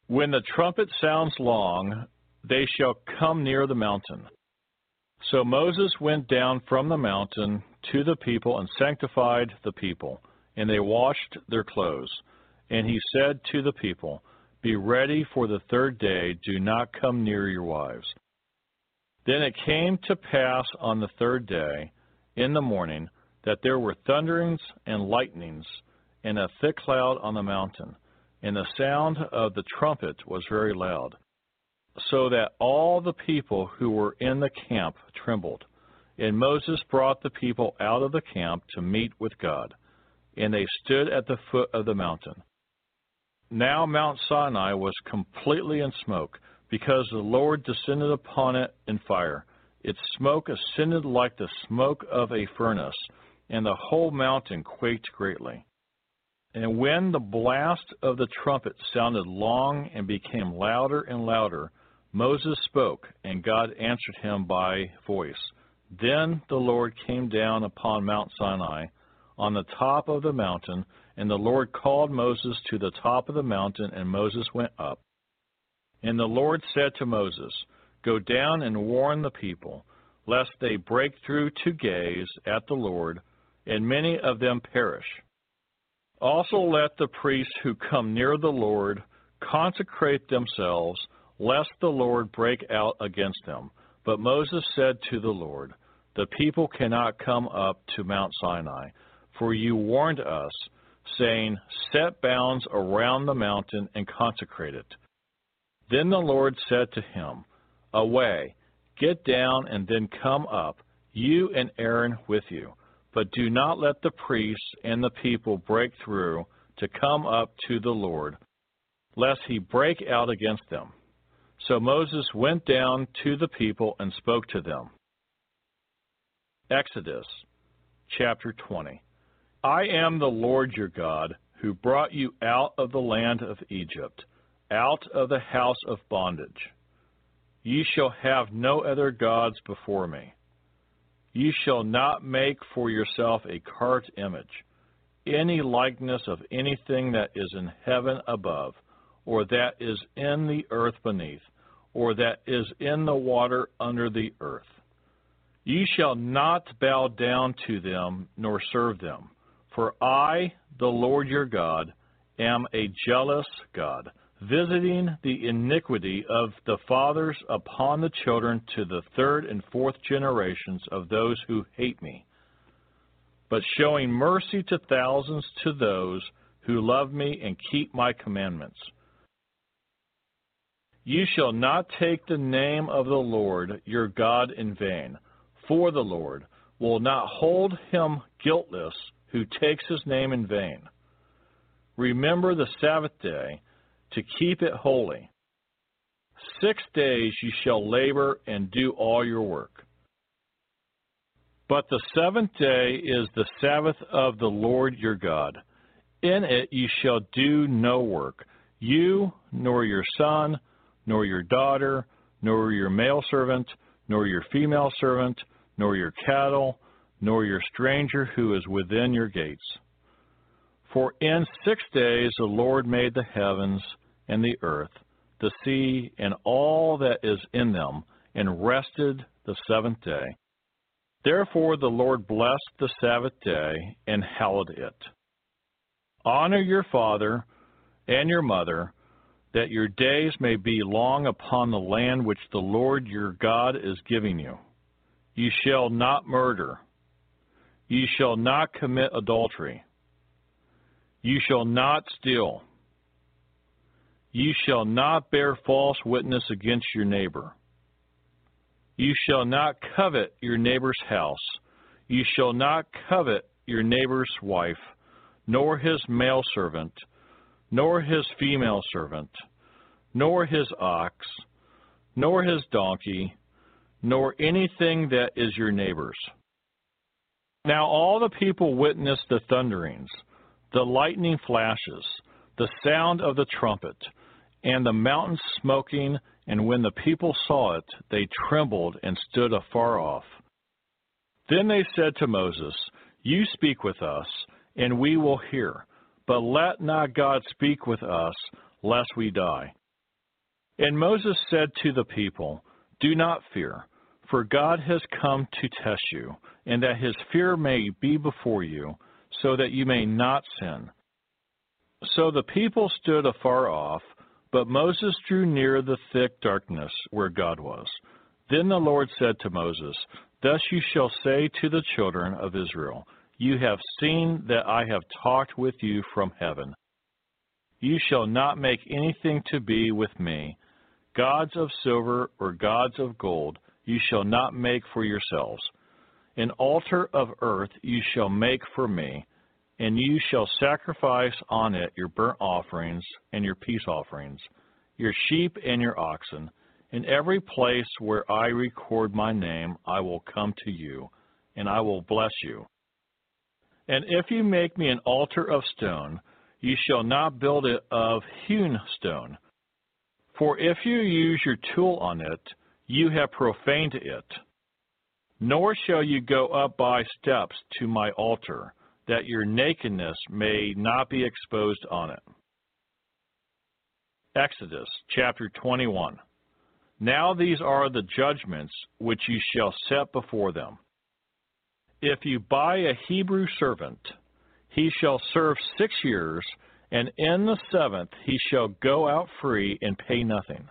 When the trumpet sounds long, they shall come near the mountain. So Moses went down from the mountain to the people and sanctified the people, and they washed their clothes. And he said to the people, Be ready for the third day, do not come near your wives. Then it came to pass on the third day, in the morning, that there were thunderings and lightnings, and a thick cloud on the mountain, and the sound of the trumpet was very loud so that all the people who were in the camp trembled. And Moses brought the people out of the camp to meet with God, and they stood at the foot of the mountain. Now Mount Sinai was completely in smoke, because the Lord descended upon it in fire. Its smoke ascended like the smoke of a furnace, and the whole mountain quaked greatly. And when the blast of the trumpet sounded long and became louder and louder, Moses spoke, and God answered him by voice. Then the Lord came down upon Mount Sinai on the top of the mountain, and the Lord called Moses to the top of the mountain, and Moses went up. And the Lord said to Moses, Go down and warn the people, lest they break through to gaze at the Lord, and many of them perish. Also let the priests who come near the Lord consecrate themselves lest the Lord break out against them. But Moses said to the Lord, The people cannot come up to Mount Sinai, for you warned us, saying, Set bounds around the mountain and consecrate it. Then the Lord said to him, Away, get down and then come up, you and Aaron with you. But do not let the priests and the people break through to come up to the Lord, lest he break out against them. So Moses went down to the people and spoke to them. Exodus chapter 20. I am the Lord your God, who brought you out of the land of Egypt, out of the house of bondage. Ye shall have no other gods before me. Ye shall not make for yourself a carved image, any likeness of anything that is in heaven above, or that is in the earth beneath, or that is in the water under the earth. Ye shall not bow down to them, nor serve them. For I, the Lord your God, am a jealous God, visiting the iniquity of the fathers upon the children to the third and fourth generations of those who hate me, but showing mercy to thousands to those who love me and keep my commandments. You shall not take the name of the Lord your God in vain, for the Lord will not hold him guiltless who takes his name in vain. Remember the Sabbath day to keep it holy. Six days you shall labor and do all your work. But the seventh day is the Sabbath of the Lord your God. In it you shall do no work, you, nor your son, nor your daughter, nor your male servant, nor your female servant, nor your cattle, nor your stranger who is within your gates. For in six days the Lord made the heavens and the earth, the sea, and all that is in them, and rested the seventh day. Therefore the Lord blessed the Sabbath day and hallowed it. Honor your father and your mother, that your days may be long upon the land which the Lord your God is giving you. You shall not murder. You shall not commit adultery. You shall not steal. You shall not bear false witness against your neighbor. You shall not covet your neighbor's house. You shall not covet your neighbor's wife, nor his male servant, nor his female servant, nor his ox, nor his donkey, nor anything that is your neighbor's. Now all the people witnessed the thunderings, the lightning flashes, the sound of the trumpet, and the mountain smoking, and when the people saw it, they trembled and stood afar off. Then they said to Moses, You speak with us, and we will hear, but let not God speak with us, lest we die. And Moses said to the people, Do not fear, for God has come to test you, and that his fear may be before you, so that you may not sin. So the people stood afar off, but Moses drew near the thick darkness where God was. Then the Lord said to Moses, Thus you shall say to the children of Israel, You have seen that I have talked with you from heaven. You shall not make anything to be with me, gods of silver or gods of gold, you shall not make for yourselves. An altar of earth you shall make for me, and you shall sacrifice on it your burnt offerings and your peace offerings, your sheep and your oxen. In every place where I record my name, I will come to you, and I will bless you. And if you make me an altar of stone, you shall not build it of hewn stone. For if you use your tool on it, you have profaned it. Nor shall you go up by steps to my altar, that your nakedness may not be exposed on it. Exodus chapter 21. Now these are the judgments which you shall set before them. If you buy a Hebrew servant, he shall serve six years, and in the seventh he shall go out free and pay nothing.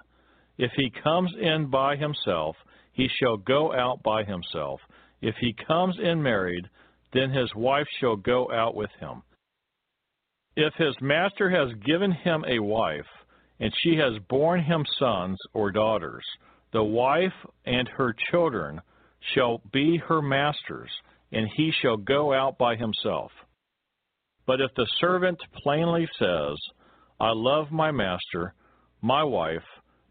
If he comes in by himself, he shall go out by himself. If he comes in married, then his wife shall go out with him. If his master has given him a wife, and she has borne him sons or daughters, the wife and her children shall be her master's, and he shall go out by himself. But if the servant plainly says, I love my master, my wife,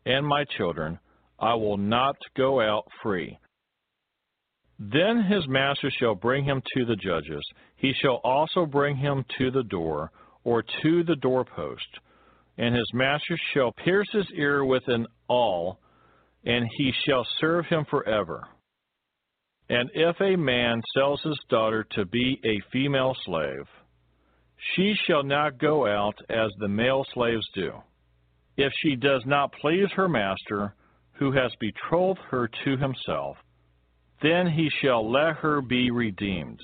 and my children, I will not go out free. Then his master shall bring him to the judges. He shall also bring him to the door, or to the doorpost. And his master shall pierce his ear with an awl, and he shall serve him forever. And if a man sells his daughter to be a female slave, she shall not go out as the male slaves do. If she does not please her master, who has betrothed her to himself, then he shall let her be redeemed.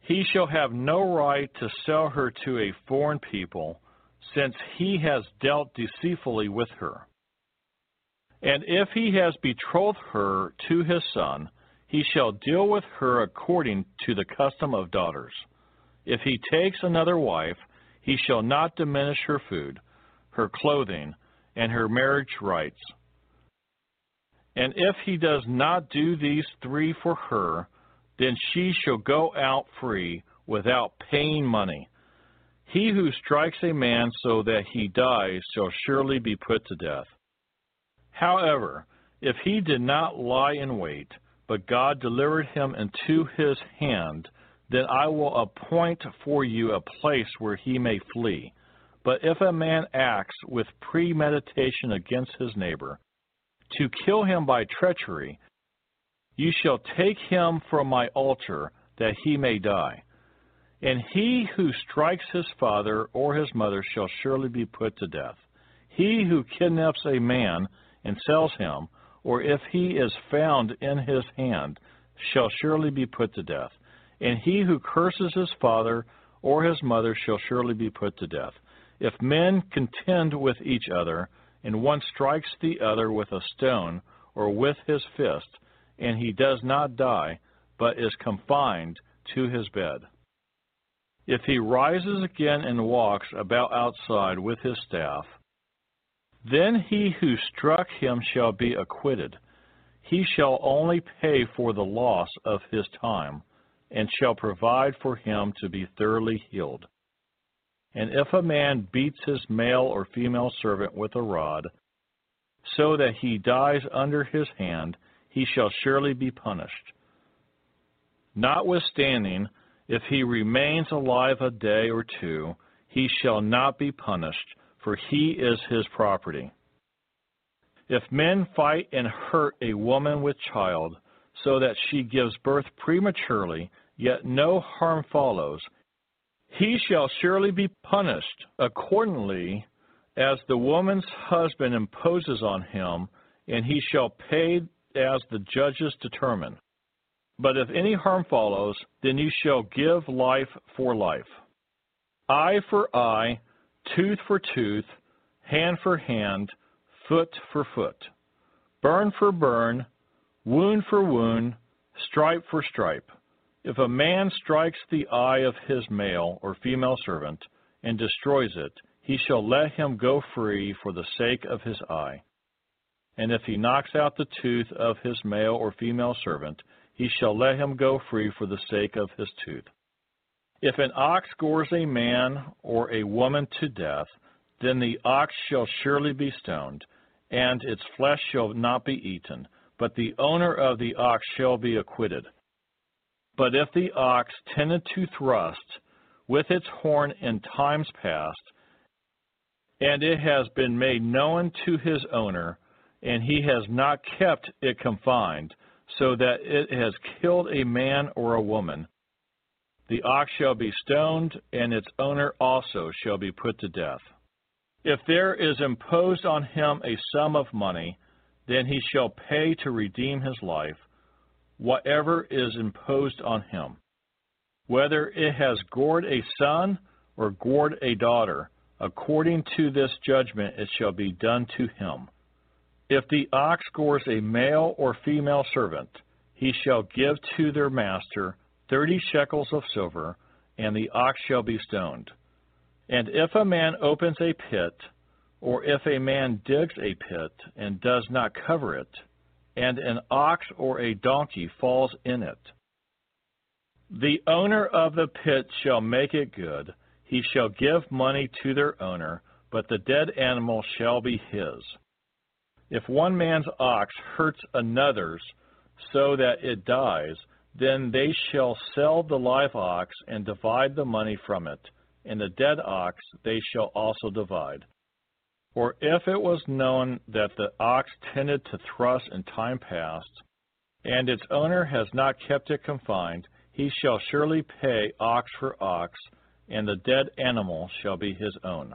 He shall have no right to sell her to a foreign people, since he has dealt deceitfully with her. And if he has betrothed her to his son, he shall deal with her according to the custom of daughters. If he takes another wife, he shall not diminish her food her clothing, and her marriage rights. And if he does not do these three for her, then she shall go out free without paying money. He who strikes a man so that he dies shall surely be put to death. However, if he did not lie in wait, but God delivered him into his hand, then I will appoint for you a place where he may flee. But if a man acts with premeditation against his neighbor, to kill him by treachery, you shall take him from my altar, that he may die. And he who strikes his father or his mother shall surely be put to death. He who kidnaps a man and sells him, or if he is found in his hand, shall surely be put to death. And he who curses his father or his mother shall surely be put to death. If men contend with each other, and one strikes the other with a stone or with his fist, and he does not die, but is confined to his bed. If he rises again and walks about outside with his staff, then he who struck him shall be acquitted. He shall only pay for the loss of his time, and shall provide for him to be thoroughly healed. And if a man beats his male or female servant with a rod, so that he dies under his hand, he shall surely be punished. Notwithstanding, if he remains alive a day or two, he shall not be punished, for he is his property. If men fight and hurt a woman with child, so that she gives birth prematurely, yet no harm follows, he shall surely be punished accordingly as the woman's husband imposes on him, and he shall pay as the judges determine. But if any harm follows, then you shall give life for life. Eye for eye, tooth for tooth, hand for hand, foot for foot. Burn for burn, wound for wound, stripe for stripe. If a man strikes the eye of his male or female servant and destroys it, he shall let him go free for the sake of his eye. And if he knocks out the tooth of his male or female servant, he shall let him go free for the sake of his tooth. If an ox gores a man or a woman to death, then the ox shall surely be stoned, and its flesh shall not be eaten, but the owner of the ox shall be acquitted. But if the ox tended to thrust with its horn in times past, and it has been made known to his owner, and he has not kept it confined, so that it has killed a man or a woman, the ox shall be stoned, and its owner also shall be put to death. If there is imposed on him a sum of money, then he shall pay to redeem his life, whatever is imposed on him. Whether it has gored a son or gored a daughter, according to this judgment it shall be done to him. If the ox gores a male or female servant, he shall give to their master thirty shekels of silver, and the ox shall be stoned. And if a man opens a pit, or if a man digs a pit and does not cover it, and an ox or a donkey falls in it, the owner of the pit shall make it good. He shall give money to their owner, but the dead animal shall be his. If one man's ox hurts another's so that it dies, then they shall sell the live ox and divide the money from it, and the dead ox they shall also divide. For if it was known that the ox tended to thrust in time past, and its owner has not kept it confined, he shall surely pay ox for ox, and the dead animal shall be his own.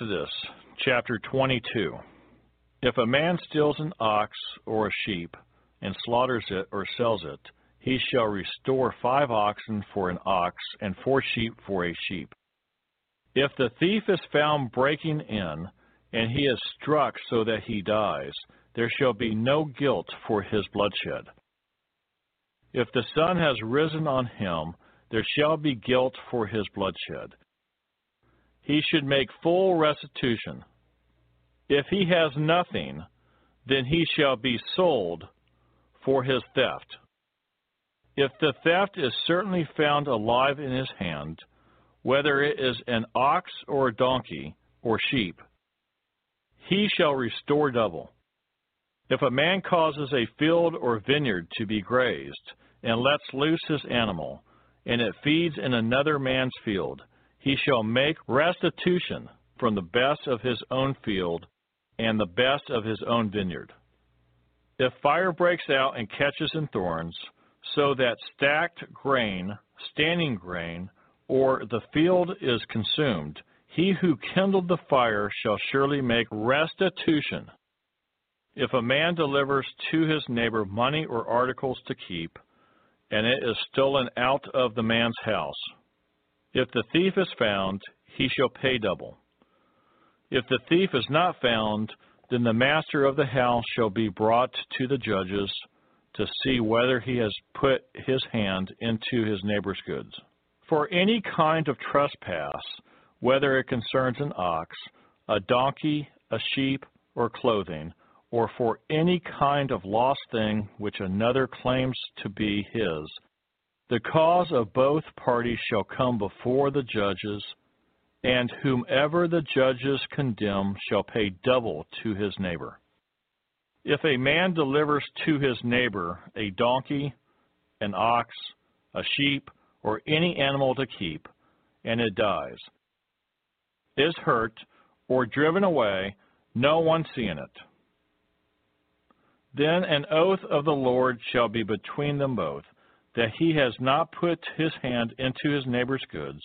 Exodus chapter 22. If a man steals an ox or a sheep and slaughters it or sells it, he shall restore five oxen for an ox and four sheep for a sheep. If the thief is found breaking in, and he is struck so that he dies, there shall be no guilt for his bloodshed. If the sun has risen on him, there shall be guilt for his bloodshed. He should make full restitution. If he has nothing, then he shall be sold for his theft. If the theft is certainly found alive in his hand, whether it is an ox or a donkey or sheep, he shall restore double. If a man causes a field or vineyard to be grazed, and lets loose his animal, and it feeds in another man's field, he shall make restitution from the best of his own field and the best of his own vineyard. If fire breaks out and catches in thorns, so that stacked grain, standing grain, or the field is consumed, he who kindled the fire shall surely make restitution. If a man delivers to his neighbor money or articles to keep, and it is stolen out of the man's house, if the thief is found, he shall pay double. If the thief is not found, then the master of the house shall be brought to the judges to see whether he has put his hand into his neighbor's goods. For any kind of trespass, whether it concerns an ox, a donkey, a sheep, or clothing, or for any kind of lost thing which another claims to be his, the cause of both parties shall come before the judges, and whomever the judges condemn shall pay double to his neighbor. If a man delivers to his neighbor a donkey, an ox, a sheep, or any animal to keep, and it dies, is hurt, or driven away, no one seeing it. Then an oath of the Lord shall be between them both, that he has not put his hand into his neighbor's goods,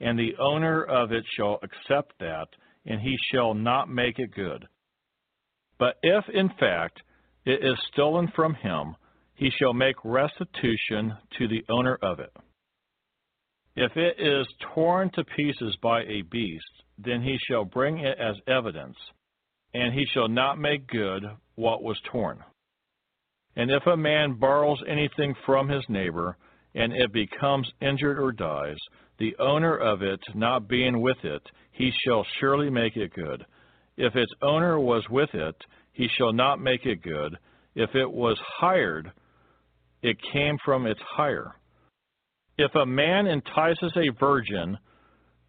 and the owner of it shall accept that, and he shall not make it good. But if, in fact, it is stolen from him, he shall make restitution to the owner of it. If it is torn to pieces by a beast, then he shall bring it as evidence, and he shall not make good what was torn. And if a man borrows anything from his neighbor, and it becomes injured or dies, the owner of it not being with it, he shall surely make it good. If its owner was with it, he shall not make it good. If it was hired, it came from its hire. If a man entices a virgin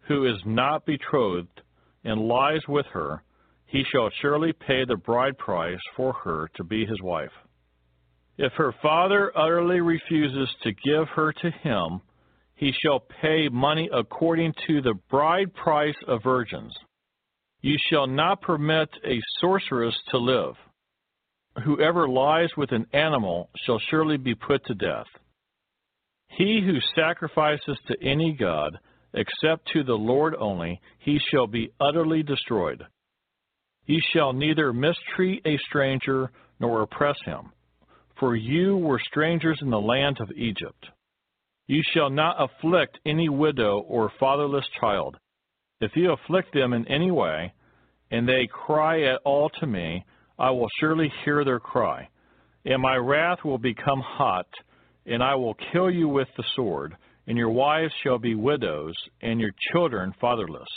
who is not betrothed and lies with her, he shall surely pay the bride price for her to be his wife. If her father utterly refuses to give her to him, he shall pay money according to the bride price of virgins. You shall not permit a sorceress to live. Whoever lies with an animal shall surely be put to death. He who sacrifices to any god, except to the Lord only, he shall be utterly destroyed. Ye shall neither mistreat a stranger nor oppress him, for you were strangers in the land of Egypt. You shall not afflict any widow or fatherless child. If you afflict them in any way, and they cry at all to me, I will surely hear their cry, and my wrath will become hot and I will kill you with the sword, and your wives shall be widows, and your children fatherless.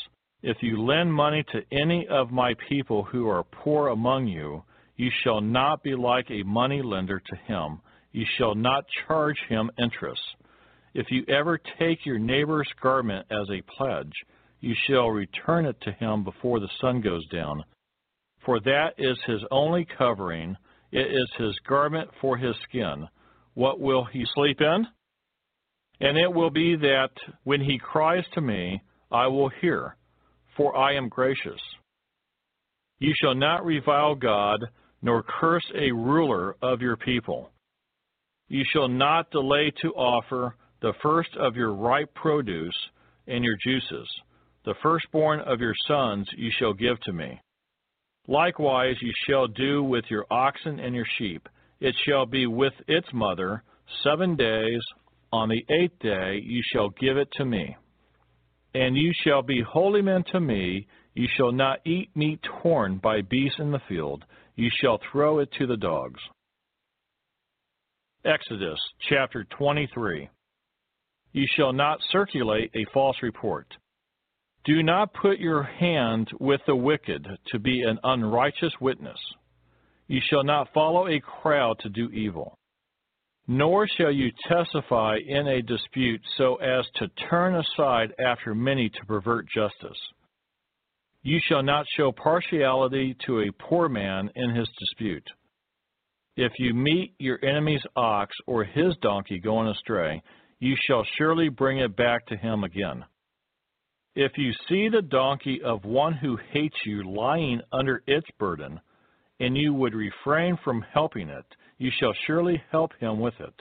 If you lend money to any of my people who are poor among you, you shall not be like a money lender to him. You shall not charge him interest. If you ever take your neighbor's garment as a pledge, you shall return it to him before the sun goes down. For that is his only covering, it is his garment for his skin what will he sleep in? And it will be that when he cries to me, I will hear, for I am gracious. You shall not revile God, nor curse a ruler of your people. You shall not delay to offer the first of your ripe produce and your juices, The firstborn of your sons you shall give to me. Likewise you shall do with your oxen and your sheep. It shall be with its mother seven days. On the eighth day you shall give it to me. And you shall be holy men to me. You shall not eat meat torn by beasts in the field. You shall throw it to the dogs. Exodus chapter 23. You shall not circulate a false report. Do not put your hand with the wicked to be an unrighteous witness. You shall not follow a crowd to do evil. Nor shall you testify in a dispute so as to turn aside after many to pervert justice. You shall not show partiality to a poor man in his dispute. If you meet your enemy's ox or his donkey going astray, you shall surely bring it back to him again. If you see the donkey of one who hates you lying under its burden, and you would refrain from helping it, you shall surely help him with it.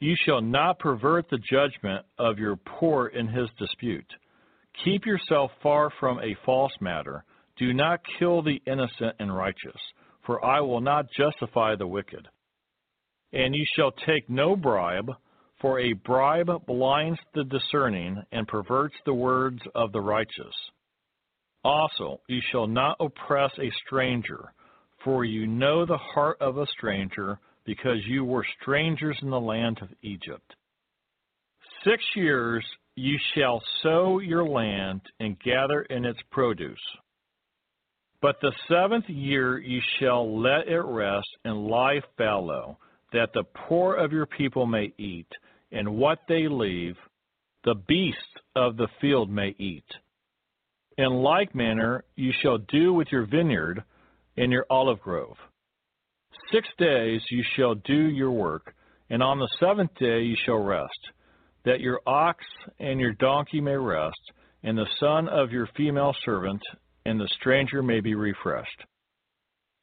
You shall not pervert the judgment of your poor in his dispute. Keep yourself far from a false matter. Do not kill the innocent and righteous, for I will not justify the wicked. And you shall take no bribe for a bribe blinds the discerning and perverts the words of the righteous. Also, you shall not oppress a stranger, for you know the heart of a stranger, because you were strangers in the land of Egypt. Six years you shall sow your land and gather in its produce. But the seventh year you shall let it rest and lie fallow, that the poor of your people may eat and what they leave, the beasts of the field may eat. In like manner you shall do with your vineyard and your olive grove. Six days you shall do your work, and on the seventh day you shall rest, that your ox and your donkey may rest, and the son of your female servant and the stranger may be refreshed.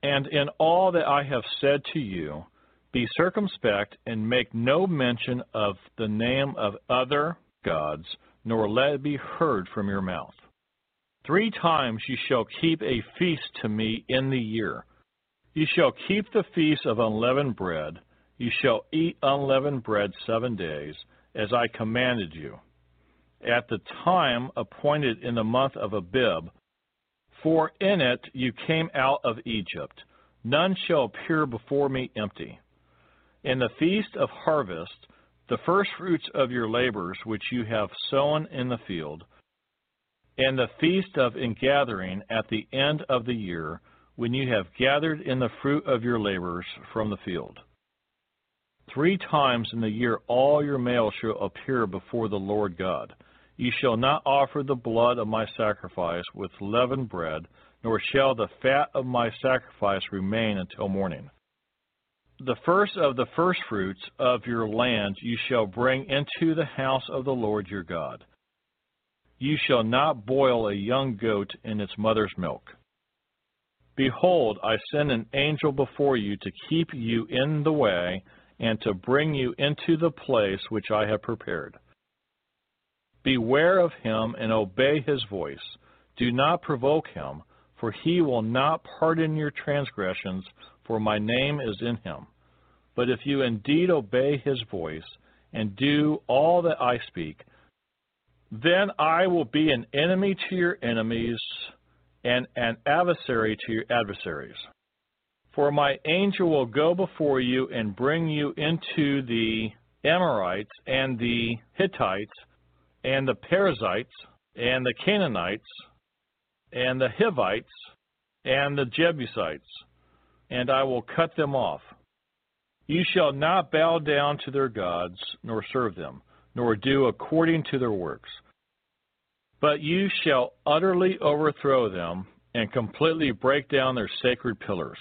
And in all that I have said to you, be circumspect, and make no mention of the name of other gods, nor let it be heard from your mouth. Three times you shall keep a feast to me in the year. You shall keep the feast of unleavened bread. You shall eat unleavened bread seven days, as I commanded you. At the time appointed in the month of Abib, for in it you came out of Egypt. None shall appear before me empty. In the feast of harvest, the firstfruits of your labors which you have sown in the field, and the feast of ingathering at the end of the year, when you have gathered in the fruit of your labors from the field. Three times in the year all your males shall appear before the Lord God. Ye shall not offer the blood of my sacrifice with leavened bread, nor shall the fat of my sacrifice remain until morning. The first of the firstfruits of your land you shall bring into the house of the Lord your God. You shall not boil a young goat in its mother's milk. Behold, I send an angel before you to keep you in the way and to bring you into the place which I have prepared. Beware of him and obey his voice. Do not provoke him, for he will not pardon your transgressions for my name is in him. But if you indeed obey his voice and do all that I speak, then I will be an enemy to your enemies and an adversary to your adversaries. For my angel will go before you and bring you into the Amorites and the Hittites and the Perizzites and the Canaanites and the Hivites and the Jebusites and I will cut them off. You shall not bow down to their gods, nor serve them, nor do according to their works. But you shall utterly overthrow them and completely break down their sacred pillars.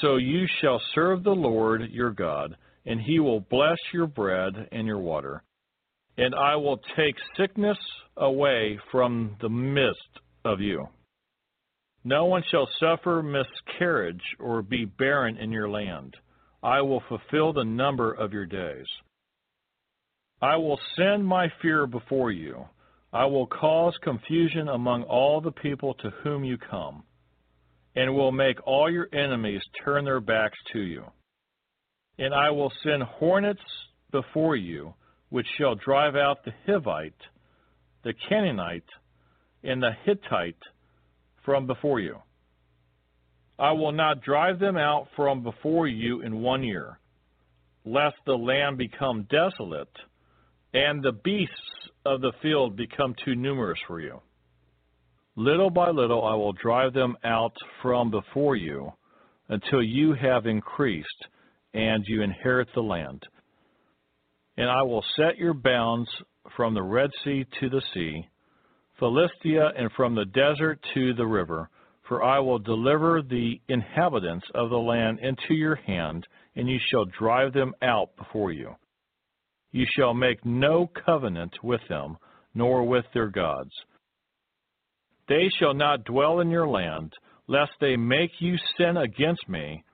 So you shall serve the Lord your God, and he will bless your bread and your water. And I will take sickness away from the midst of you. No one shall suffer miscarriage or be barren in your land. I will fulfill the number of your days. I will send my fear before you. I will cause confusion among all the people to whom you come, and will make all your enemies turn their backs to you. And I will send hornets before you, which shall drive out the Hivite, the Canaanite, and the Hittite from before you. I will not drive them out from before you in one year, lest the land become desolate, and the beasts of the field become too numerous for you. Little by little I will drive them out from before you, until you have increased, and you inherit the land. And I will set your bounds from the Red Sea to the sea, Philistia, and from the desert to the river. For I will deliver the inhabitants of the land into your hand, and you shall drive them out before you. You shall make no covenant with them, nor with their gods. They shall not dwell in your land, lest they make you sin against me.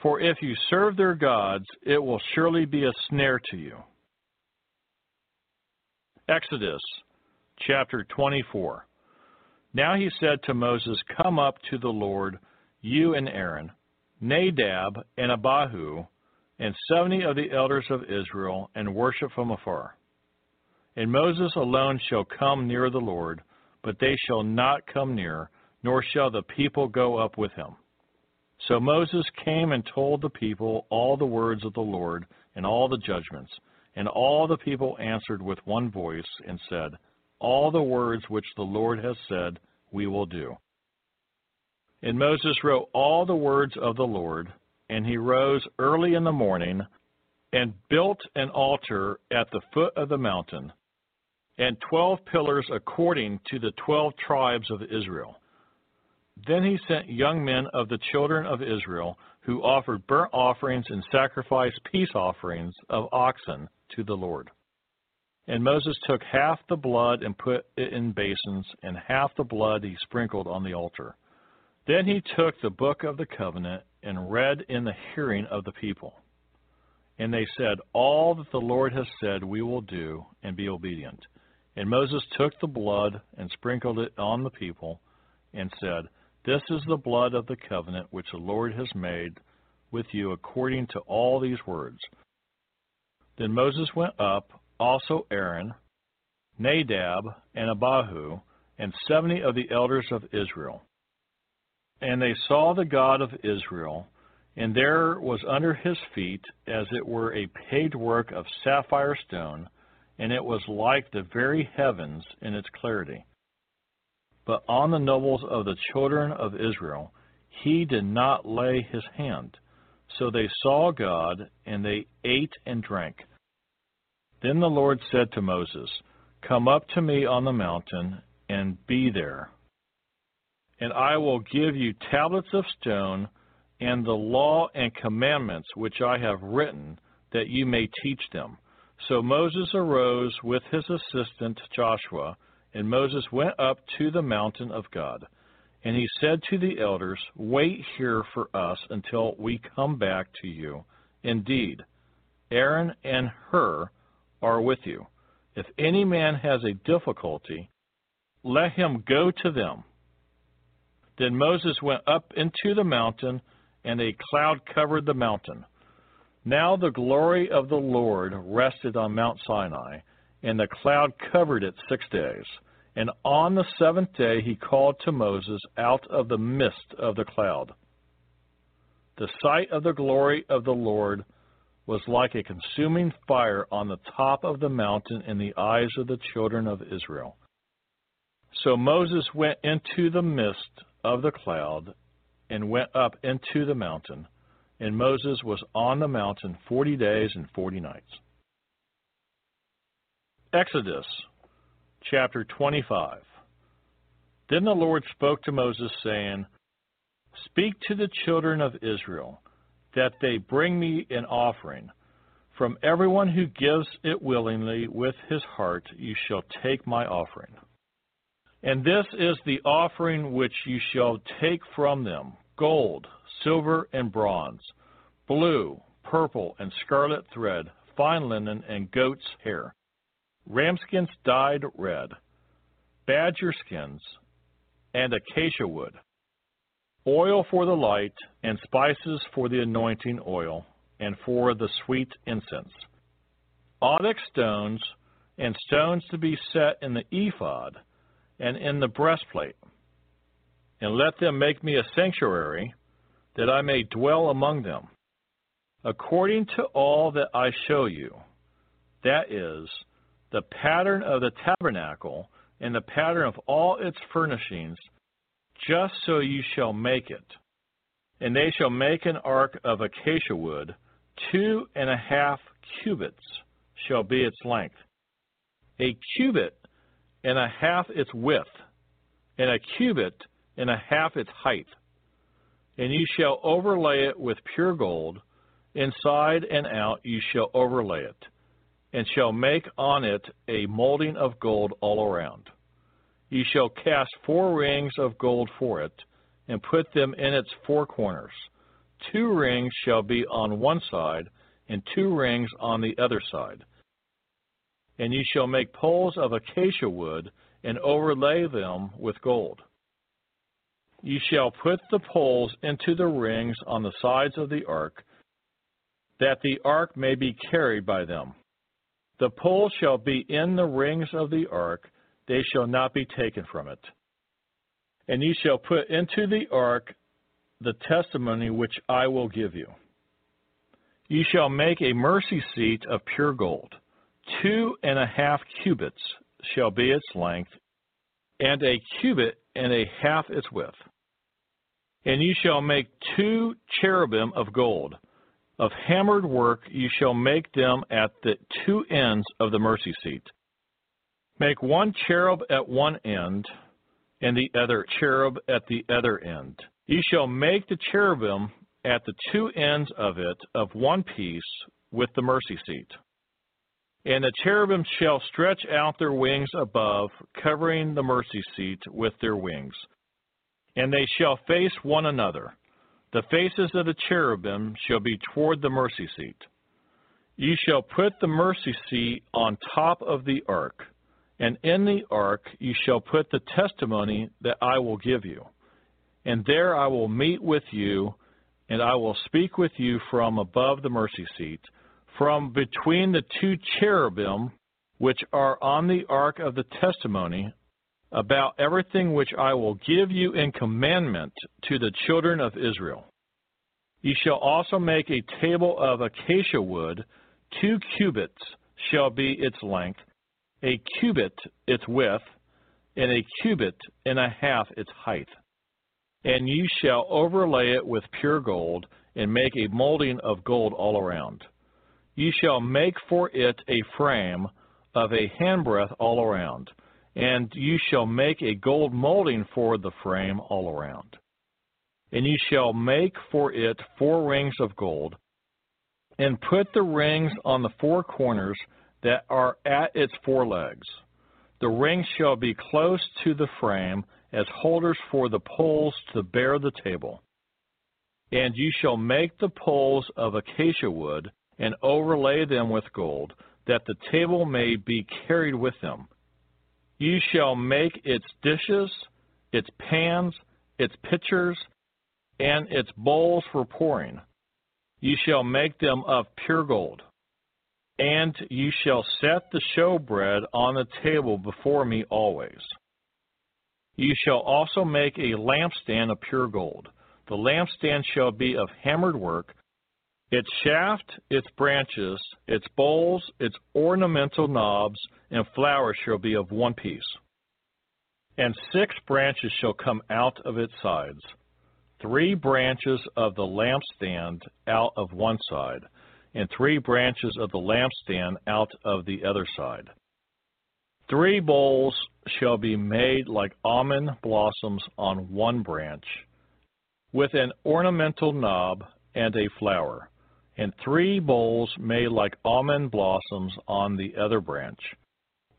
For if you serve their gods, it will surely be a snare to you. Exodus chapter 24. Now he said to Moses, Come up to the Lord, you and Aaron, Nadab and Abihu, and seventy of the elders of Israel, and worship from afar. And Moses alone shall come near the Lord, but they shall not come near, nor shall the people go up with him. So Moses came and told the people all the words of the Lord and all the judgments. And all the people answered with one voice and said, All the words which the Lord has said, we will do. And Moses wrote all the words of the Lord, and he rose early in the morning and built an altar at the foot of the mountain, and twelve pillars according to the twelve tribes of Israel. Then he sent young men of the children of Israel who offered burnt offerings and sacrificed peace offerings of oxen to the Lord. And Moses took half the blood and put it in basins, and half the blood he sprinkled on the altar. Then he took the book of the covenant and read in the hearing of the people. And they said, All that the Lord has said we will do, and be obedient. And Moses took the blood and sprinkled it on the people, and said, This is the blood of the covenant which the Lord has made with you according to all these words. Then Moses went up, also Aaron, Nadab, and Abihu, and seventy of the elders of Israel. And they saw the God of Israel, and there was under his feet as it were a paved work of sapphire stone, and it was like the very heavens in its clarity. But on the nobles of the children of Israel he did not lay his hand. So they saw God, and they ate and drank. Then the Lord said to Moses, Come up to me on the mountain, and be there. And I will give you tablets of stone, and the law and commandments which I have written, that you may teach them. So Moses arose with his assistant Joshua, and Moses went up to the mountain of God. And he said to the elders, Wait here for us until we come back to you. Indeed, Aaron and Hur are with you. If any man has a difficulty, let him go to them. Then Moses went up into the mountain, and a cloud covered the mountain. Now the glory of the Lord rested on Mount Sinai, and the cloud covered it six days. And on the seventh day he called to Moses out of the midst of the cloud. The sight of the glory of the Lord was like a consuming fire on the top of the mountain in the eyes of the children of Israel. So Moses went into the midst of the cloud and went up into the mountain, and Moses was on the mountain forty days and forty nights. Exodus chapter 25. Then the Lord spoke to Moses, saying, Speak to the children of Israel, that they bring me an offering. From everyone who gives it willingly with his heart, you shall take my offering. And this is the offering which you shall take from them gold, silver, and bronze, blue, purple, and scarlet thread, fine linen, and goat's hair. Ramskins dyed red, badger skins, and acacia wood, oil for the light, and spices for the anointing oil, and for the sweet incense, onyx stones, and stones to be set in the ephod and in the breastplate. And let them make me a sanctuary, that I may dwell among them, according to all that I show you. That is, the pattern of the tabernacle and the pattern of all its furnishings, just so you shall make it. And they shall make an ark of acacia wood, two and a half cubits shall be its length, a cubit and a half its width, and a cubit and a half its height. And you shall overlay it with pure gold, inside and out you shall overlay it, and shall make on it a molding of gold all around. You shall cast four rings of gold for it, and put them in its four corners. Two rings shall be on one side, and two rings on the other side. And you shall make poles of acacia wood, and overlay them with gold. You shall put the poles into the rings on the sides of the ark, that the ark may be carried by them. The poles shall be in the rings of the ark, they shall not be taken from it. And you shall put into the ark the testimony which I will give you. You shall make a mercy seat of pure gold. Two and a half cubits shall be its length, and a cubit and a half its width. And you shall make two cherubim of gold. Of hammered work you shall make them at the two ends of the mercy seat. Make one cherub at one end, and the other cherub at the other end. You shall make the cherubim at the two ends of it of one piece with the mercy seat. And the cherubim shall stretch out their wings above, covering the mercy seat with their wings. And they shall face one another. The faces of the cherubim shall be toward the mercy seat. You shall put the mercy seat on top of the ark and in the ark you shall put the testimony that I will give you. And there I will meet with you, and I will speak with you from above the mercy seat, from between the two cherubim which are on the ark of the testimony, about everything which I will give you in commandment to the children of Israel. You shall also make a table of acacia wood, two cubits shall be its length, a cubit its width, and a cubit and a half its height. And you shall overlay it with pure gold, and make a molding of gold all around. You shall make for it a frame of a handbreadth all around, and you shall make a gold molding for the frame all around. And you shall make for it four rings of gold, and put the rings on the four corners that are at its forelegs. The rings shall be close to the frame as holders for the poles to bear the table. And you shall make the poles of acacia wood and overlay them with gold, that the table may be carried with them. You shall make its dishes, its pans, its pitchers, and its bowls for pouring. You shall make them of pure gold. And you shall set the showbread on the table before me always. You shall also make a lampstand of pure gold. The lampstand shall be of hammered work. Its shaft, its branches, its bowls, its ornamental knobs, and flowers shall be of one piece. And six branches shall come out of its sides. Three branches of the lampstand out of one side and three branches of the lampstand out of the other side. Three bowls shall be made like almond blossoms on one branch, with an ornamental knob and a flower, and three bowls made like almond blossoms on the other branch,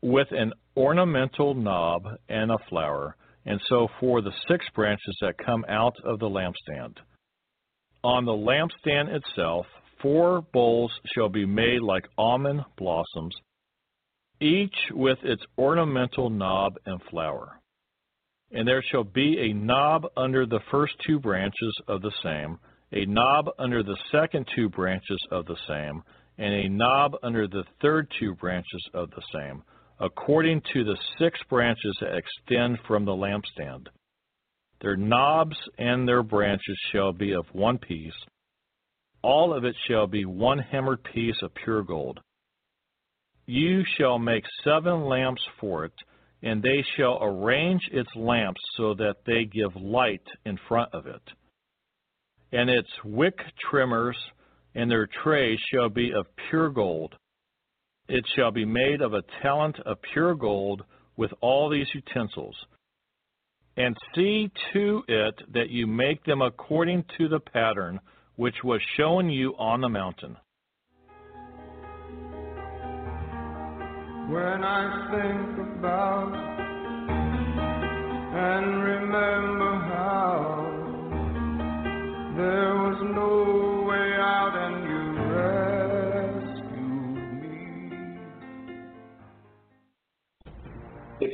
with an ornamental knob and a flower, and so for the six branches that come out of the lampstand. On the lampstand itself, Four bowls shall be made like almond blossoms, each with its ornamental knob and flower. And there shall be a knob under the first two branches of the same, a knob under the second two branches of the same, and a knob under the third two branches of the same, according to the six branches that extend from the lampstand. Their knobs and their branches shall be of one piece. All of it shall be one hammered piece of pure gold. You shall make seven lamps for it, and they shall arrange its lamps so that they give light in front of it. And its wick trimmers and their trays shall be of pure gold. It shall be made of a talent of pure gold with all these utensils. And see to it that you make them according to the pattern which was shown you on the mountain. When I think about and remember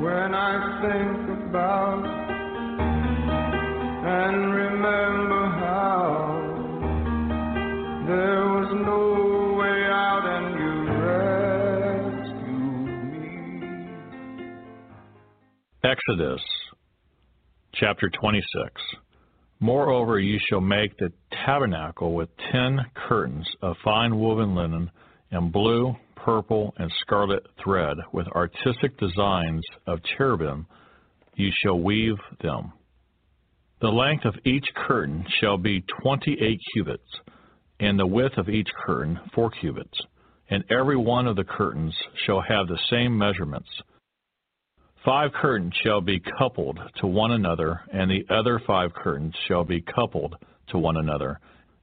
When I think about and remember how there was no way out and you rescued me. Exodus chapter 26. Moreover, you shall make the tabernacle with ten curtains of fine woven linen and blue, purple, and scarlet thread with artistic designs of cherubim. You shall weave them. The length of each curtain shall be twenty eight cubits, and the width of each curtain four cubits. And every one of the curtains shall have the same measurements. Five curtains shall be coupled to one another, and the other five curtains shall be coupled to one another.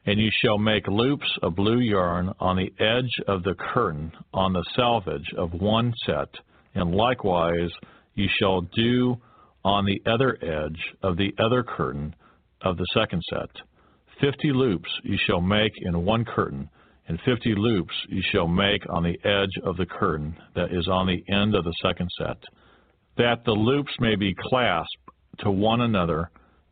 And you shall make loops of blue yarn on the edge of the curtain on the selvage of one set, and likewise you shall do on the other edge of the other curtain of the second set. Fifty loops you shall make in one curtain, and fifty loops you shall make on the edge of the curtain that is on the end of the second set that the loops may be clasped to one another,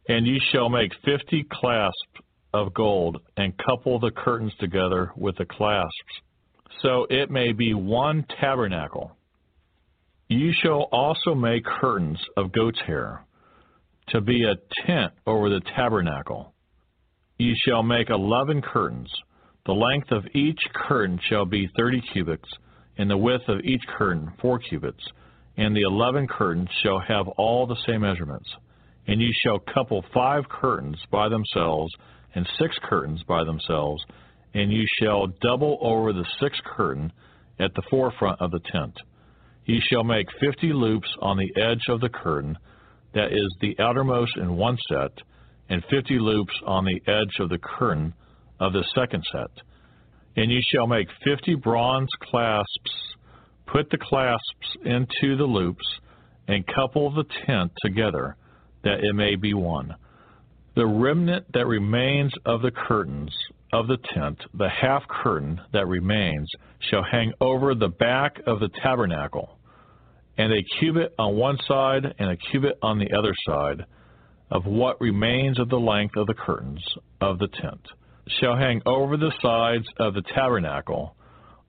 and ye shall make fifty clasps of gold, and couple the curtains together with the clasps, so it may be one tabernacle. You shall also make curtains of goat's hair, to be a tent over the tabernacle. You shall make eleven curtains. The length of each curtain shall be thirty cubits, and the width of each curtain four cubits and the eleven curtains shall have all the same measurements. And you shall couple five curtains by themselves, and six curtains by themselves, and you shall double over the sixth curtain at the forefront of the tent. You shall make fifty loops on the edge of the curtain, that is the outermost in one set, and fifty loops on the edge of the curtain of the second set. And you shall make fifty bronze clasps Put the clasps into the loops and couple the tent together that it may be one. The remnant that remains of the curtains of the tent, the half curtain that remains, shall hang over the back of the tabernacle, and a cubit on one side and a cubit on the other side of what remains of the length of the curtains of the tent shall hang over the sides of the tabernacle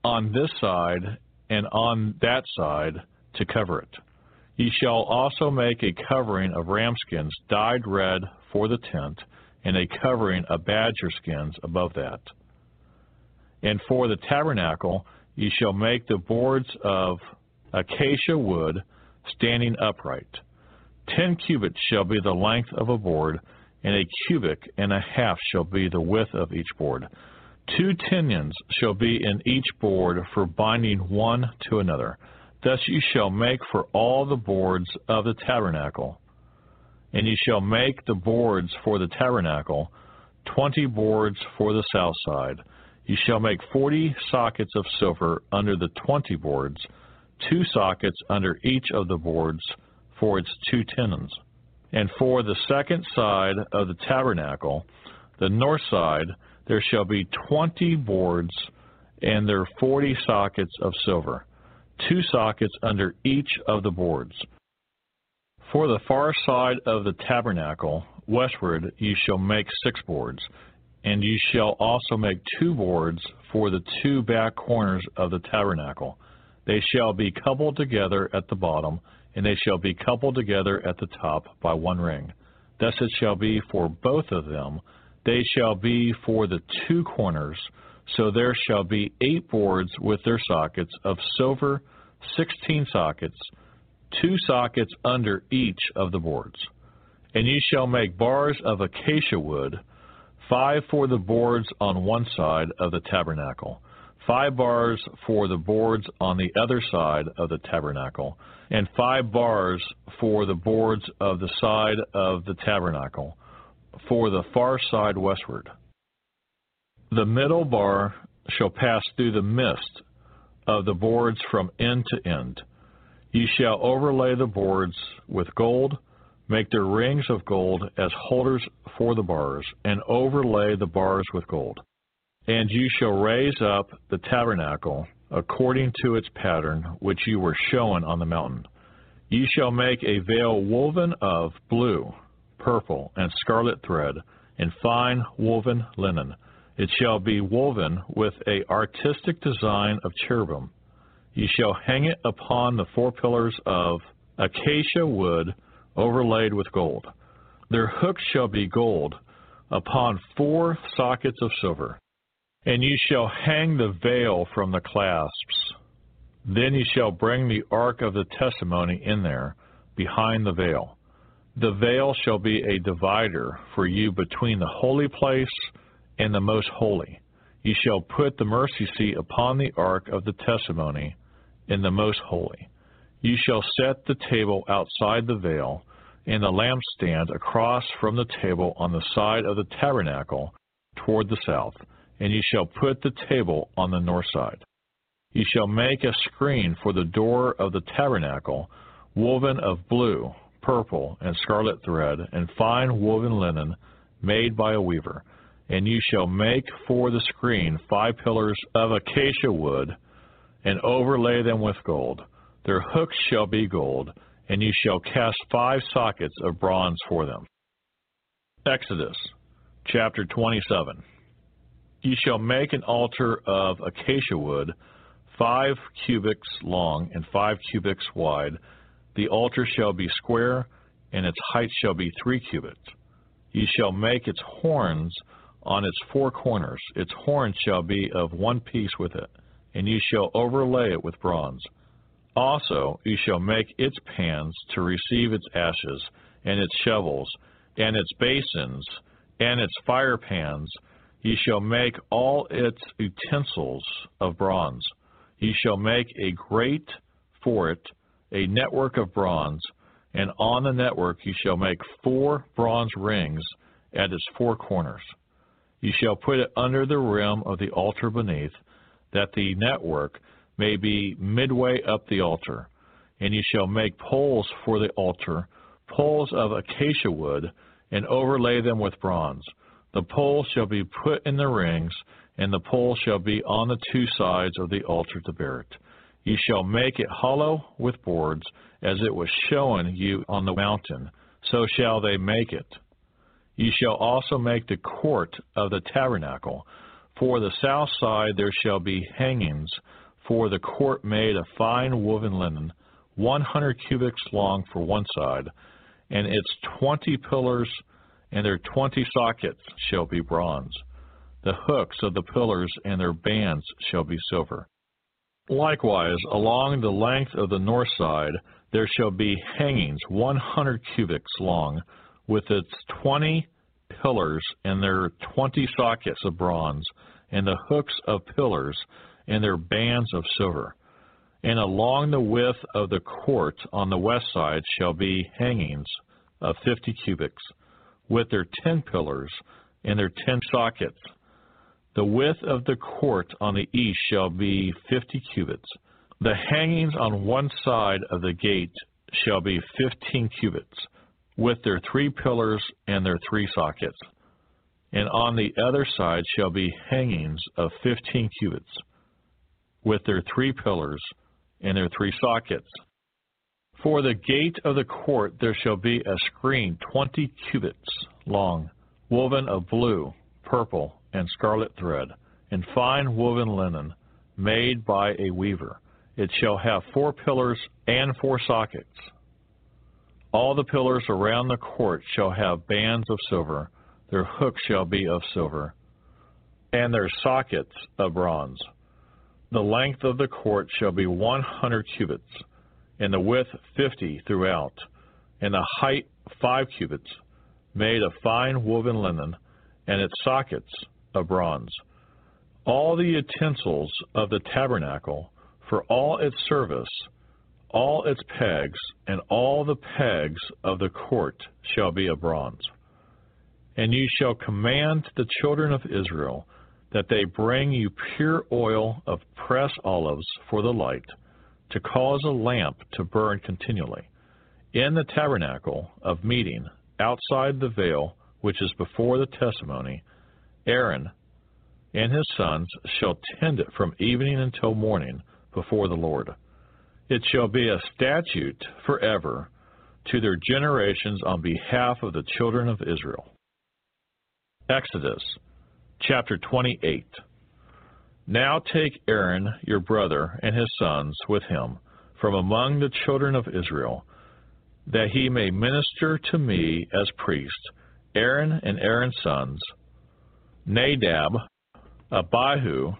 on this side and on that side to cover it. Ye shall also make a covering of ram skins dyed red for the tent, and a covering of badger skins above that. And for the tabernacle ye shall make the boards of acacia wood standing upright. Ten cubits shall be the length of a board, and a cubit and a half shall be the width of each board. Two pinions shall be in each board for binding one to another. Thus you shall make for all the boards of the tabernacle. And you shall make the boards for the tabernacle, twenty boards for the south side. You shall make forty sockets of silver under the twenty boards, two sockets under each of the boards for its two tenons. And for the second side of the tabernacle, the north side, there shall be twenty boards, and their forty sockets of silver, two sockets under each of the boards. For the far side of the tabernacle, westward, you shall make six boards, and you shall also make two boards for the two back corners of the tabernacle. They shall be coupled together at the bottom, and they shall be coupled together at the top by one ring. Thus it shall be for both of them they shall be for the two corners. So there shall be eight boards with their sockets of silver, sixteen sockets, two sockets under each of the boards. And ye shall make bars of acacia wood, five for the boards on one side of the tabernacle, five bars for the boards on the other side of the tabernacle, and five bars for the boards of the side of the tabernacle for the far side westward. The middle bar shall pass through the midst of the boards from end to end. Ye shall overlay the boards with gold, make their rings of gold as holders for the bars, and overlay the bars with gold. And you shall raise up the tabernacle according to its pattern which you were shown on the mountain. Ye shall make a veil woven of blue, purple, and scarlet thread, and fine woven linen. It shall be woven with a artistic design of cherubim. You shall hang it upon the four pillars of acacia wood overlaid with gold. Their hooks shall be gold upon four sockets of silver. And you shall hang the veil from the clasps. Then you shall bring the ark of the testimony in there, behind the veil. The veil shall be a divider for you between the holy place and the most holy. You shall put the mercy seat upon the ark of the testimony in the most holy. You shall set the table outside the veil, and the lampstand across from the table on the side of the tabernacle toward the south, and you shall put the table on the north side. You shall make a screen for the door of the tabernacle, woven of blue, purple, and scarlet thread, and fine woven linen made by a weaver. And you shall make for the screen five pillars of acacia wood, and overlay them with gold. Their hooks shall be gold, and you shall cast five sockets of bronze for them. Exodus chapter 27. You shall make an altar of acacia wood, five cubits long and five cubits wide, the altar shall be square, and its height shall be three cubits. Ye shall make its horns on its four corners. Its horns shall be of one piece with it, and you shall overlay it with bronze. Also you shall make its pans to receive its ashes, and its shovels, and its basins, and its fire pans. Ye shall make all its utensils of bronze. Ye shall make a grate for it, a network of bronze, and on the network you shall make four bronze rings at its four corners. You shall put it under the rim of the altar beneath, that the network may be midway up the altar. And you shall make poles for the altar, poles of acacia wood, and overlay them with bronze. The poles shall be put in the rings, and the poles shall be on the two sides of the altar to bear it. You shall make it hollow with boards, as it was shown you on the mountain, so shall they make it. Ye shall also make the court of the tabernacle. For the south side there shall be hangings for the court made of fine woven linen, one hundred cubits long for one side, and its twenty pillars and their twenty sockets shall be bronze. The hooks of the pillars and their bands shall be silver. Likewise, along the length of the north side there shall be hangings one hundred cubits long, with its twenty pillars and their twenty sockets of bronze, and the hooks of pillars and their bands of silver. And along the width of the court on the west side shall be hangings of fifty cubits, with their ten pillars and their ten sockets. The width of the court on the east shall be fifty cubits. The hangings on one side of the gate shall be fifteen cubits, with their three pillars and their three sockets. And on the other side shall be hangings of fifteen cubits, with their three pillars and their three sockets. For the gate of the court there shall be a screen twenty cubits long, woven of blue, purple, and scarlet thread, and fine woven linen, made by a weaver. It shall have four pillars and four sockets. All the pillars around the court shall have bands of silver, their hooks shall be of silver, and their sockets of bronze. The length of the court shall be one hundred cubits, and the width fifty throughout, and the height five cubits, made of fine woven linen, and its sockets of bronze. All the utensils of the tabernacle, for all its service, all its pegs, and all the pegs of the court shall be of bronze. And you shall command the children of Israel that they bring you pure oil of press olives for the light, to cause a lamp to burn continually. In the tabernacle of meeting, outside the veil which is before the testimony, Aaron and his sons shall tend it from evening until morning before the Lord. It shall be a statute forever to their generations on behalf of the children of Israel. Exodus chapter 28. Now take Aaron your brother and his sons with him from among the children of Israel, that he may minister to me as priest, Aaron and Aaron's sons, Nadab, Abihu,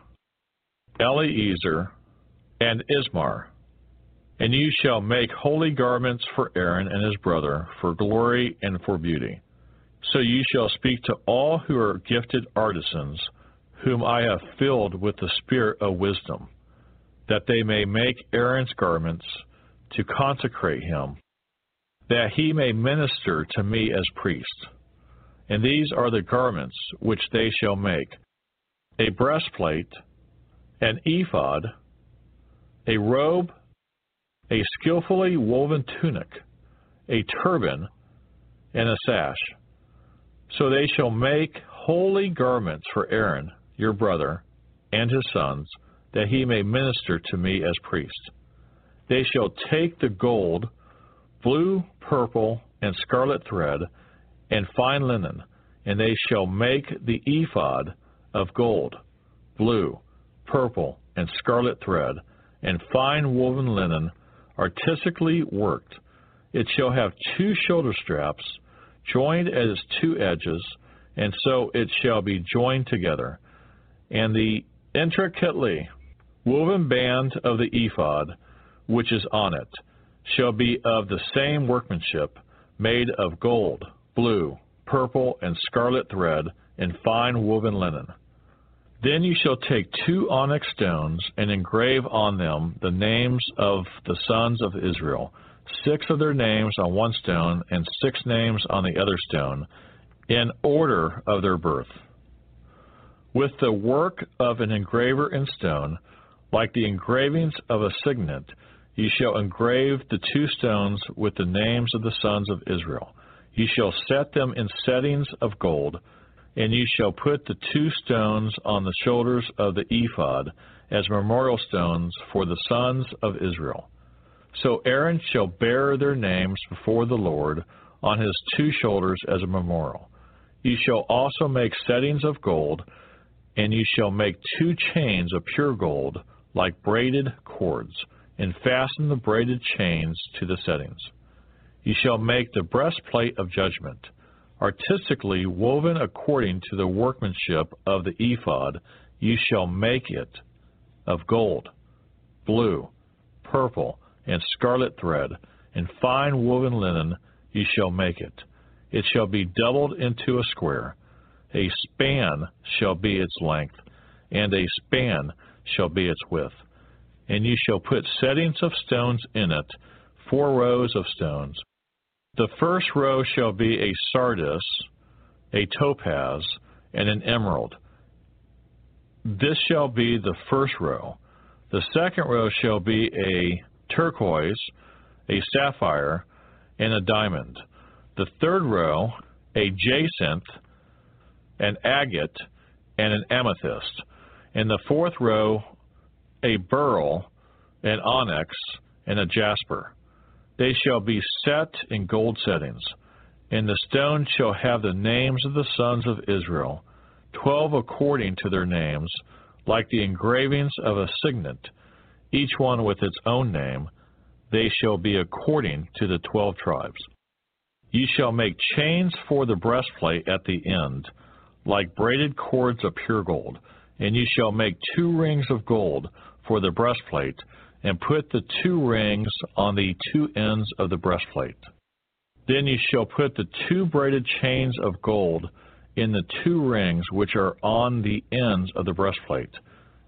Eleazar, and Ithamar. And you shall make holy garments for Aaron and his brother, for glory and for beauty. So you shall speak to all who are gifted artisans, whom I have filled with the spirit of wisdom, that they may make Aaron's garments to consecrate him, that he may minister to me as priest. And these are the garments which they shall make a breastplate, an ephod, a robe, a skillfully woven tunic, a turban, and a sash. So they shall make holy garments for Aaron, your brother, and his sons, that he may minister to me as priest. They shall take the gold, blue, purple, and scarlet thread, and fine linen, and they shall make the ephod of gold, blue, purple, and scarlet thread, and fine woven linen, artistically worked. It shall have two shoulder straps, joined at its two edges, and so it shall be joined together. And the intricately woven band of the ephod, which is on it, shall be of the same workmanship, made of gold, blue, purple, and scarlet thread, and fine woven linen. Then you shall take two onyx stones and engrave on them the names of the sons of Israel, six of their names on one stone and six names on the other stone, in order of their birth. With the work of an engraver in stone, like the engravings of a signet, you shall engrave the two stones with the names of the sons of Israel. You shall set them in settings of gold and you shall put the two stones on the shoulders of the ephod as memorial stones for the sons of Israel. So Aaron shall bear their names before the Lord on his two shoulders as a memorial. You shall also make settings of gold, and you shall make two chains of pure gold, like braided cords, and fasten the braided chains to the settings. You shall make the breastplate of judgment artistically woven according to the workmanship of the ephod, you shall make it of gold, blue, purple, and scarlet thread, and fine woven linen you shall make it. it shall be doubled into a square. A span shall be its length, and a span shall be its width. And you shall put settings of stones in it, four rows of stones. The first row shall be a sardius, a topaz, and an emerald. This shall be the first row. The second row shall be a turquoise, a sapphire, and a diamond. The third row, a jacinth, an agate, and an amethyst. In the fourth row, a beryl, an onyx, and a jasper. They shall be set in gold settings. And the stone shall have the names of the sons of Israel, twelve according to their names, like the engravings of a signet, each one with its own name. They shall be according to the twelve tribes. Ye shall make chains for the breastplate at the end, like braided cords of pure gold. And ye shall make two rings of gold for the breastplate, and put the two rings on the two ends of the breastplate. Then you shall put the two braided chains of gold in the two rings which are on the ends of the breastplate,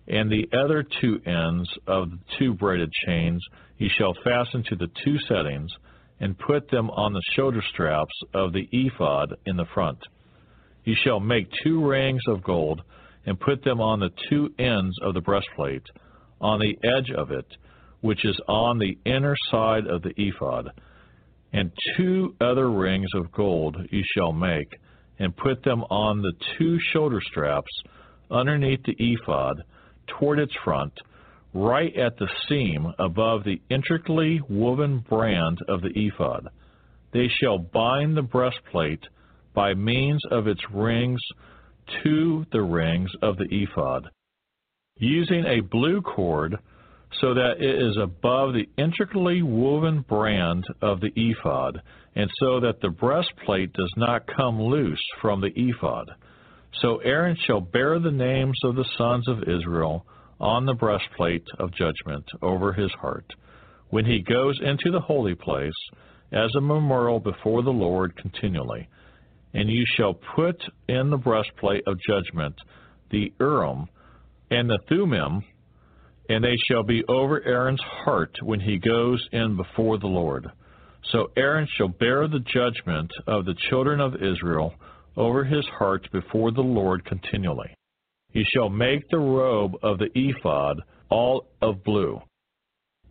and the other two ends of the two braided chains you shall fasten to the two settings, and put them on the shoulder straps of the ephod in the front. You shall make two rings of gold, and put them on the two ends of the breastplate, on the edge of it, which is on the inner side of the ephod. And two other rings of gold you shall make, and put them on the two shoulder straps underneath the ephod, toward its front, right at the seam above the intricately woven brand of the ephod. They shall bind the breastplate by means of its rings to the rings of the ephod, using a blue cord so that it is above the intricately woven brand of the ephod, and so that the breastplate does not come loose from the ephod. So Aaron shall bear the names of the sons of Israel on the breastplate of judgment over his heart, when he goes into the holy place, as a memorial before the Lord continually. And you shall put in the breastplate of judgment the Urim and the Thummim, and they shall be over Aaron's heart when he goes in before the Lord. So Aaron shall bear the judgment of the children of Israel over his heart before the Lord continually. He shall make the robe of the ephod all of blue.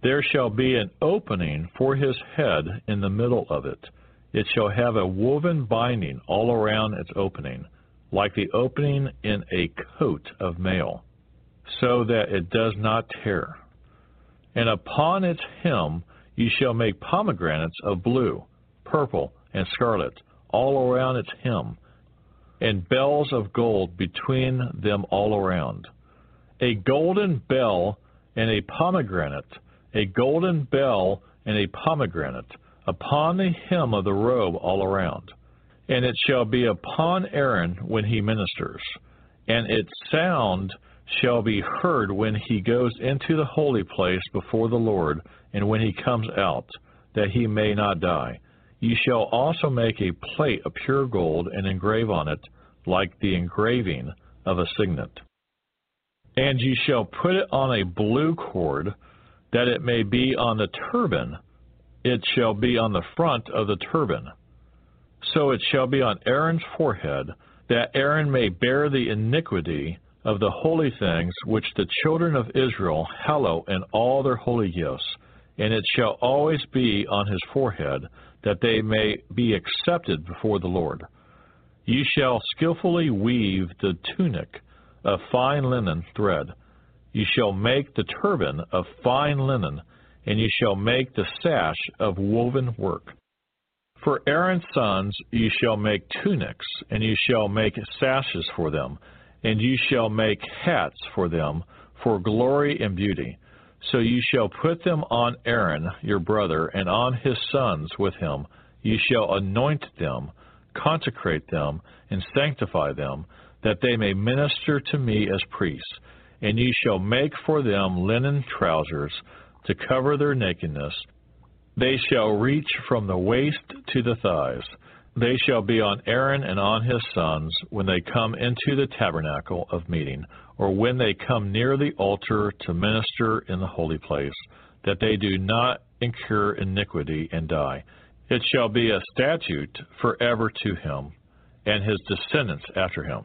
There shall be an opening for his head in the middle of it. It shall have a woven binding all around its opening, like the opening in a coat of mail, so that it does not tear. And upon its hem ye shall make pomegranates of blue, purple, and scarlet, all around its hem and bells of gold between them all around. A golden bell and a pomegranate, a golden bell and a pomegranate, upon the hem of the robe all around. And it shall be upon Aaron when he ministers, and its sound shall be heard when he goes into the holy place before the Lord, and when he comes out, that he may not die. Ye shall also make a plate of pure gold, and engrave on it, like the engraving of a signet. And ye shall put it on a blue cord, that it may be on the turban. It shall be on the front of the turban. So it shall be on Aaron's forehead, that Aaron may bear the iniquity of the holy things which the children of Israel hallow in all their holy gifts and it shall always be on his forehead, that they may be accepted before the Lord. Ye shall skillfully weave the tunic of fine linen thread. Ye shall make the turban of fine linen, and ye shall make the sash of woven work. For Aaron's sons ye shall make tunics, and ye shall make sashes for them, and you shall make hats for them, for glory and beauty. So you shall put them on Aaron your brother, and on his sons with him. You shall anoint them, consecrate them, and sanctify them, that they may minister to me as priests. And you shall make for them linen trousers to cover their nakedness. They shall reach from the waist to the thighs. They shall be on Aaron and on his sons when they come into the tabernacle of meeting, or when they come near the altar to minister in the holy place, that they do not incur iniquity and die. It shall be a statute forever to him and his descendants after him.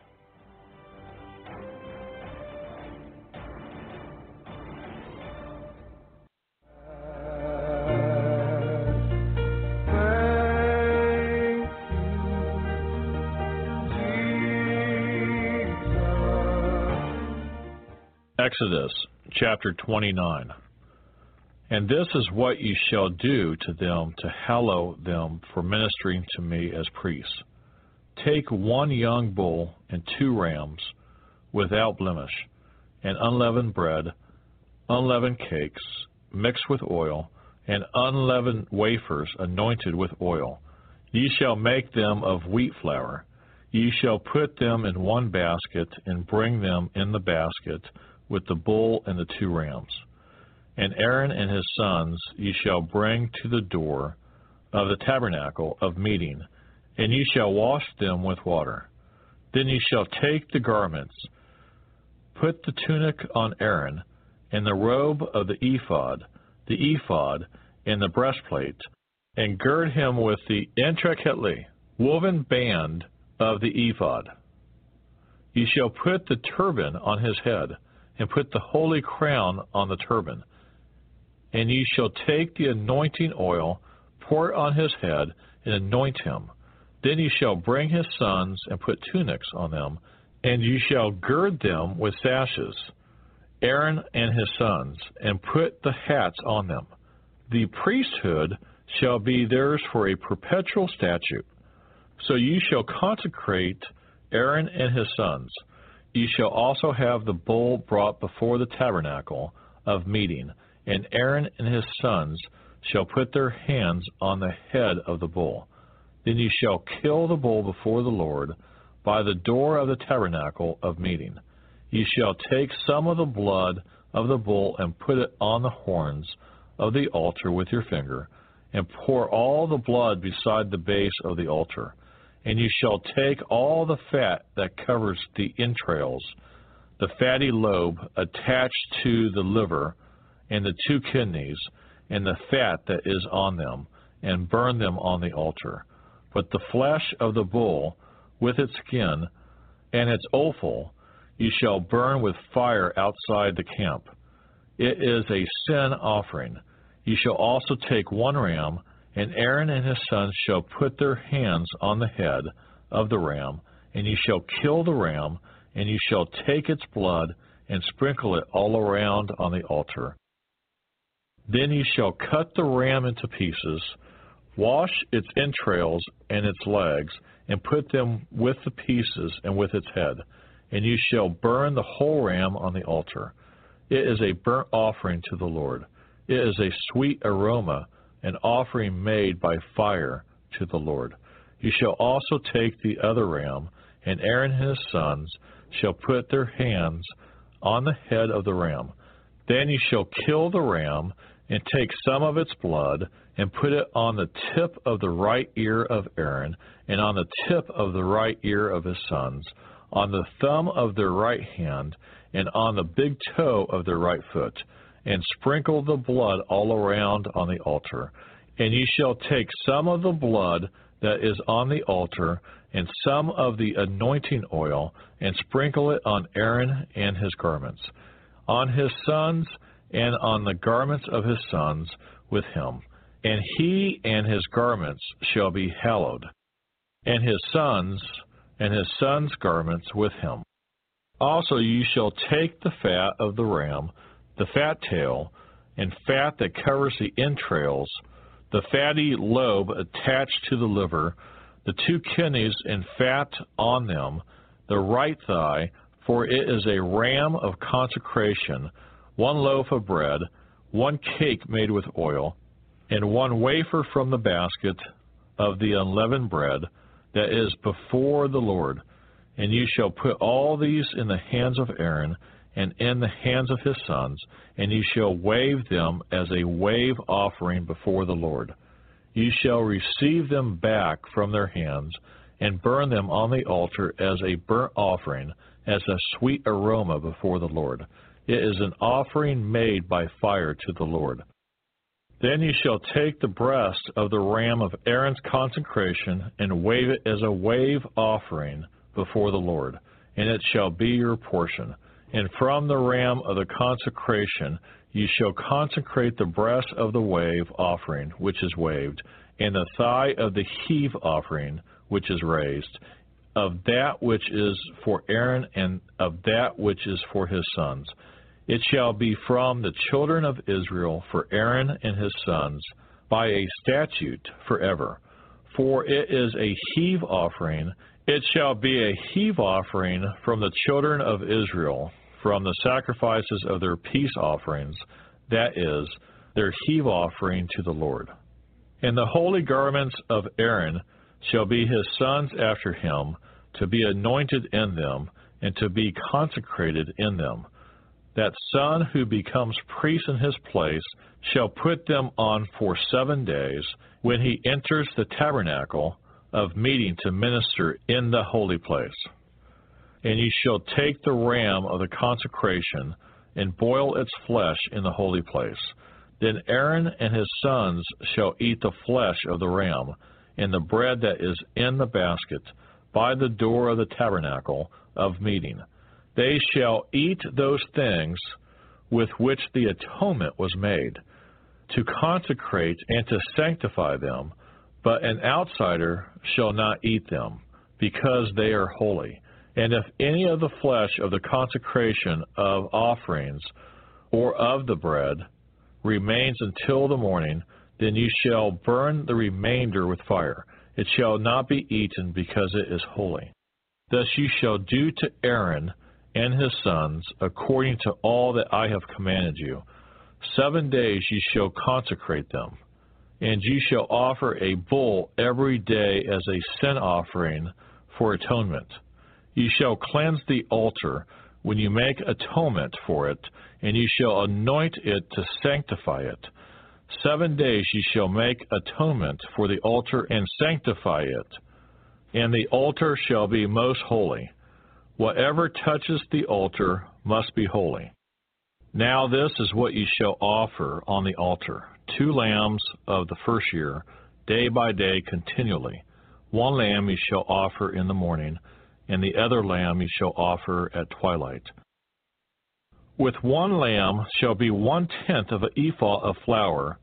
Exodus chapter 29. And this is what you shall do to them to hallow them for ministering to me as priests. Take one young bull and two rams without blemish, and unleavened bread, unleavened cakes mixed with oil, and unleavened wafers anointed with oil. Ye shall make them of wheat flour. Ye shall put them in one basket, and bring them in the basket with the bull and the two rams. And Aaron and his sons ye shall bring to the door of the tabernacle of meeting, and ye shall wash them with water. Then ye shall take the garments, put the tunic on Aaron, and the robe of the ephod, the ephod, and the breastplate, and gird him with the intricately woven band of the ephod. Ye shall put the turban on his head, and put the holy crown on the turban. And ye shall take the anointing oil, pour it on his head, and anoint him. Then ye shall bring his sons, and put tunics on them, and ye shall gird them with sashes, Aaron and his sons, and put the hats on them. The priesthood shall be theirs for a perpetual statute. So ye shall consecrate Aaron and his sons. Ye shall also have the bull brought before the tabernacle of meeting, and Aaron and his sons shall put their hands on the head of the bull. Then you shall kill the bull before the Lord by the door of the tabernacle of meeting. Ye shall take some of the blood of the bull and put it on the horns of the altar with your finger, and pour all the blood beside the base of the altar. And you shall take all the fat that covers the entrails, the fatty lobe attached to the liver, and the two kidneys, and the fat that is on them, and burn them on the altar. But the flesh of the bull, with its skin, and its offal, you shall burn with fire outside the camp. It is a sin offering. You shall also take one ram, and Aaron and his sons shall put their hands on the head of the ram, and you shall kill the ram, and you shall take its blood and sprinkle it all around on the altar. Then you shall cut the ram into pieces, wash its entrails and its legs, and put them with the pieces and with its head. And you shall burn the whole ram on the altar. It is a burnt offering to the Lord. It is a sweet aroma, an offering made by fire to the Lord. You shall also take the other ram, and Aaron and his sons shall put their hands on the head of the ram. Then you shall kill the ram, and take some of its blood, and put it on the tip of the right ear of Aaron, and on the tip of the right ear of his sons, on the thumb of their right hand, and on the big toe of their right foot, and sprinkle the blood all around on the altar. And ye shall take some of the blood that is on the altar, and some of the anointing oil, and sprinkle it on Aaron and his garments, on his sons, and on the garments of his sons with him. And he and his garments shall be hallowed, and his sons and his sons' garments with him. Also you shall take the fat of the ram, the fat tail, and fat that covers the entrails, the fatty lobe attached to the liver, the two kidneys and fat on them, the right thigh, for it is a ram of consecration, one loaf of bread, one cake made with oil, and one wafer from the basket of the unleavened bread that is before the Lord. And you shall put all these in the hands of Aaron and in the hands of his sons, and you shall wave them as a wave offering before the Lord. You shall receive them back from their hands, and burn them on the altar as a burnt offering, as a sweet aroma before the Lord. It is an offering made by fire to the Lord. Then you shall take the breast of the ram of Aaron's consecration, and wave it as a wave offering before the Lord, and it shall be your portion. And from the ram of the consecration you shall consecrate the breast of the wave offering which is waved, and the thigh of the heave offering which is raised, of that which is for Aaron and of that which is for his sons. It shall be from the children of Israel for Aaron and his sons by a statute forever. For it is a heave offering. It shall be a heave offering from the children of Israel from the sacrifices of their peace offerings, that is, their heave offering to the Lord. And the holy garments of Aaron shall be his sons after him, to be anointed in them, and to be consecrated in them. That son who becomes priest in his place shall put them on for seven days when he enters the tabernacle of meeting to minister in the holy place. And ye shall take the ram of the consecration, and boil its flesh in the holy place. Then Aaron and his sons shall eat the flesh of the ram, and the bread that is in the basket, by the door of the tabernacle of meeting. They shall eat those things with which the atonement was made, to consecrate and to sanctify them, but an outsider shall not eat them, because they are holy. And if any of the flesh of the consecration of offerings or of the bread remains until the morning, then you shall burn the remainder with fire. It shall not be eaten because it is holy. Thus you shall do to Aaron and his sons according to all that I have commanded you. Seven days you shall consecrate them, and you shall offer a bull every day as a sin offering for atonement. You shall cleanse the altar when you make atonement for it, and you shall anoint it to sanctify it. Seven days you shall make atonement for the altar and sanctify it, and the altar shall be most holy. Whatever touches the altar must be holy. Now this is what you shall offer on the altar two lambs of the first year, day by day continually. One lamb you shall offer in the morning and the other lamb you shall offer at twilight. With one lamb shall be one tenth of an ephah of flour,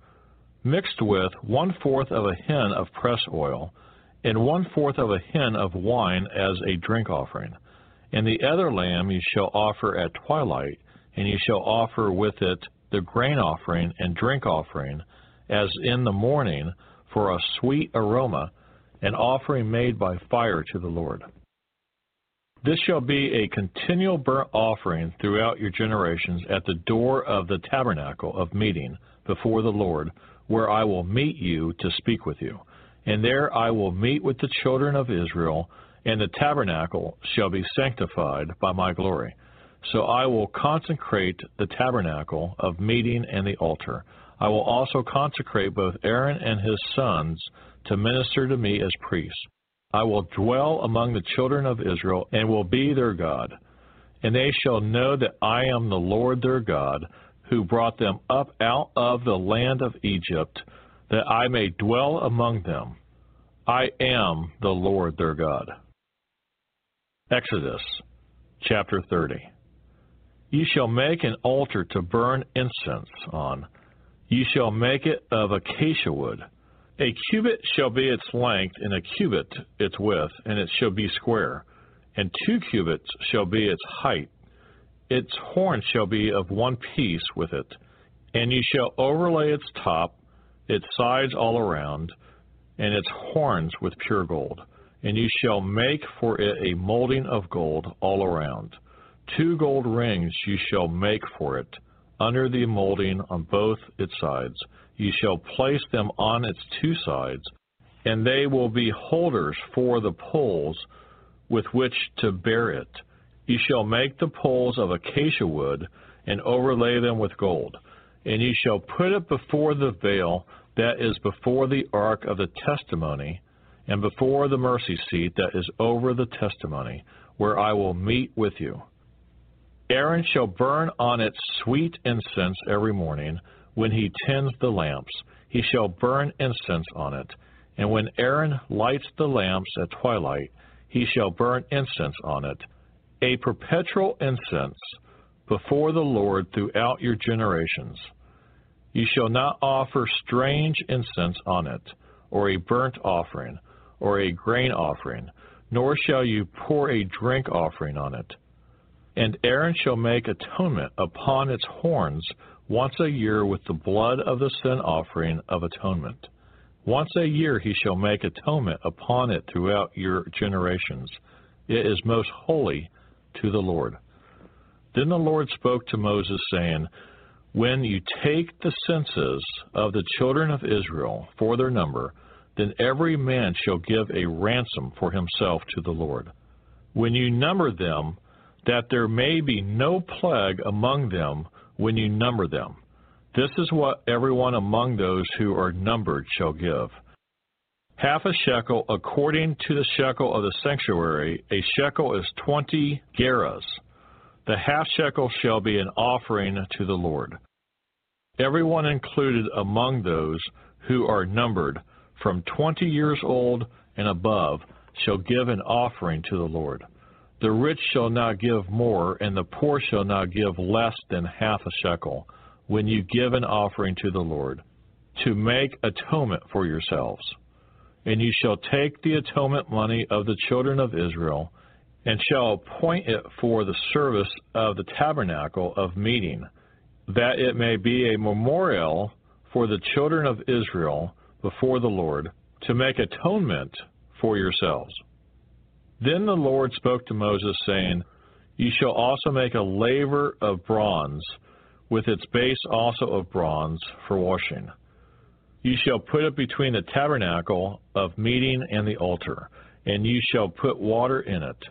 mixed with one fourth of a hin of press oil, and one fourth of a hin of wine as a drink offering. And the other lamb you shall offer at twilight, and you shall offer with it the grain offering and drink offering, as in the morning, for a sweet aroma, an offering made by fire to the Lord. This shall be a continual burnt offering throughout your generations at the door of the tabernacle of meeting before the Lord, where I will meet you to speak with you. And there I will meet with the children of Israel, and the tabernacle shall be sanctified by my glory. So I will consecrate the tabernacle of meeting and the altar. I will also consecrate both Aaron and his sons to minister to me as priests. I will dwell among the children of Israel and will be their God. And they shall know that I am the Lord their God, who brought them up out of the land of Egypt, that I may dwell among them. I am the Lord their God. Exodus chapter 30. You shall make an altar to burn incense on. You shall make it of acacia wood. A cubit shall be its length, and a cubit its width, and it shall be square. and two cubits shall be its height. Its horn shall be of one piece with it, and you shall overlay its top, its sides all around, and its horns with pure gold. And you shall make for it a molding of gold all around. Two gold rings ye shall make for it, under the molding on both its sides. Ye shall place them on its two sides, and they will be holders for the poles with which to bear it. Ye shall make the poles of acacia wood, and overlay them with gold. And ye shall put it before the veil that is before the ark of the testimony, and before the mercy seat that is over the testimony, where I will meet with you. Aaron shall burn on it sweet incense every morning when he tends the lamps. He shall burn incense on it. And when Aaron lights the lamps at twilight, he shall burn incense on it, a perpetual incense before the Lord throughout your generations. You shall not offer strange incense on it, or a burnt offering, or a grain offering, nor shall you pour a drink offering on it. And Aaron shall make atonement upon its horns once a year with the blood of the sin offering of atonement. Once a year he shall make atonement upon it throughout your generations. It is most holy to the Lord. Then the Lord spoke to Moses, saying, When you take the census of the children of Israel for their number, then every man shall give a ransom for himself to the Lord. When you number them, that there may be no plague among them when you number them. This is what everyone among those who are numbered shall give. Half a shekel according to the shekel of the sanctuary, a shekel is twenty gerahs. The half shekel shall be an offering to the Lord. Everyone included among those who are numbered from twenty years old and above shall give an offering to the Lord. The rich shall not give more, and the poor shall not give less than half a shekel, when you give an offering to the Lord, to make atonement for yourselves. And you shall take the atonement money of the children of Israel, and shall appoint it for the service of the tabernacle of meeting, that it may be a memorial for the children of Israel before the Lord, to make atonement for yourselves. Then the Lord spoke to Moses, saying, You shall also make a laver of bronze, with its base also of bronze, for washing. You shall put it between the tabernacle of meeting and the altar, and you shall put water in it.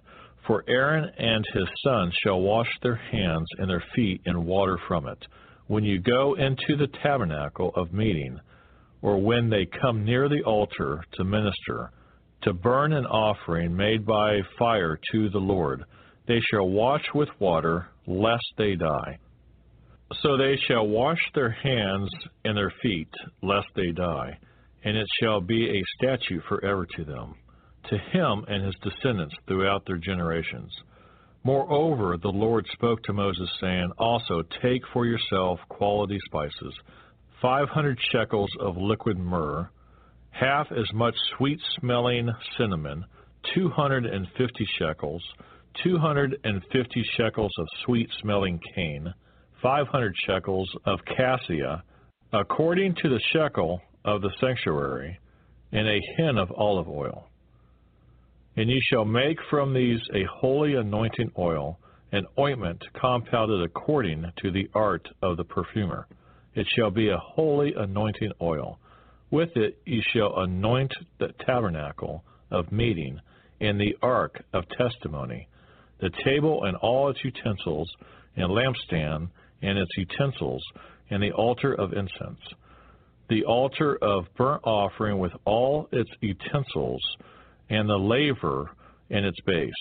For Aaron and his sons shall wash their hands and their feet in water from it, when you go into the tabernacle of meeting, or when they come near the altar to minister to burn an offering made by fire to the Lord. They shall wash with water, lest they die. So they shall wash their hands and their feet, lest they die, and it shall be a statute forever to them, to him and his descendants throughout their generations. Moreover, the Lord spoke to Moses, saying, Also take for yourself quality spices, five hundred shekels of liquid myrrh, half as much sweet smelling cinnamon, 250 shekels, 250 shekels of sweet smelling cane, 500 shekels of cassia, according to the shekel of the sanctuary, and a hin of olive oil. And ye shall make from these a holy anointing oil, an ointment compounded according to the art of the perfumer. It shall be a holy anointing oil with it ye shall anoint the tabernacle of meeting and the ark of testimony, the table and all its utensils, and lampstand and its utensils, and the altar of incense, the altar of burnt offering with all its utensils, and the laver and its base.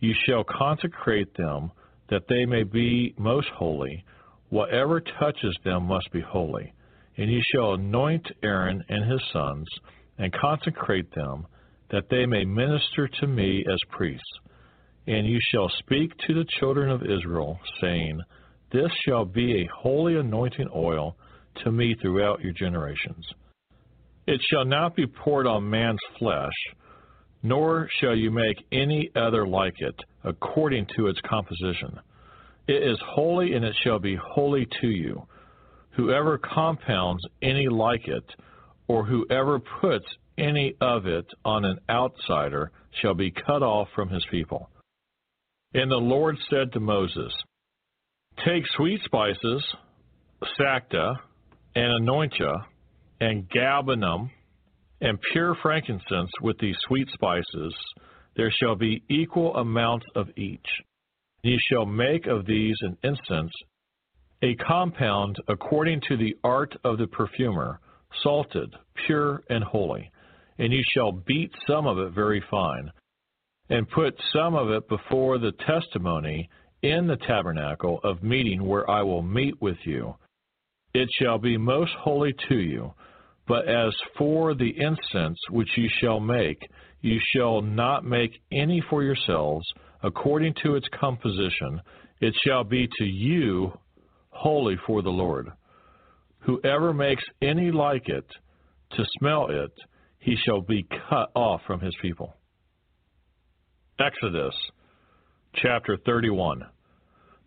You shall consecrate them that they may be most holy. Whatever touches them must be holy. And ye shall anoint Aaron and his sons, and consecrate them, that they may minister to me as priests. And you shall speak to the children of Israel, saying, This shall be a holy anointing oil to me throughout your generations. It shall not be poured on man's flesh, nor shall you make any other like it, according to its composition. It is holy, and it shall be holy to you. Whoever compounds any like it, or whoever puts any of it on an outsider, shall be cut off from his people. And the Lord said to Moses, Take sweet spices, stacte, and onycha, and galbanum, and pure frankincense with these sweet spices. There shall be equal amounts of each. Ye shall make of these an incense, a compound according to the art of the perfumer, salted, pure, and holy. And you shall beat some of it very fine, and put some of it before the testimony in the tabernacle of meeting where I will meet with you. It shall be most holy to you. But as for the incense which you shall make, you shall not make any for yourselves, according to its composition. It shall be to you holy for the Lord. Whoever makes any like it, to smell it, he shall be cut off from his people. Exodus chapter 31.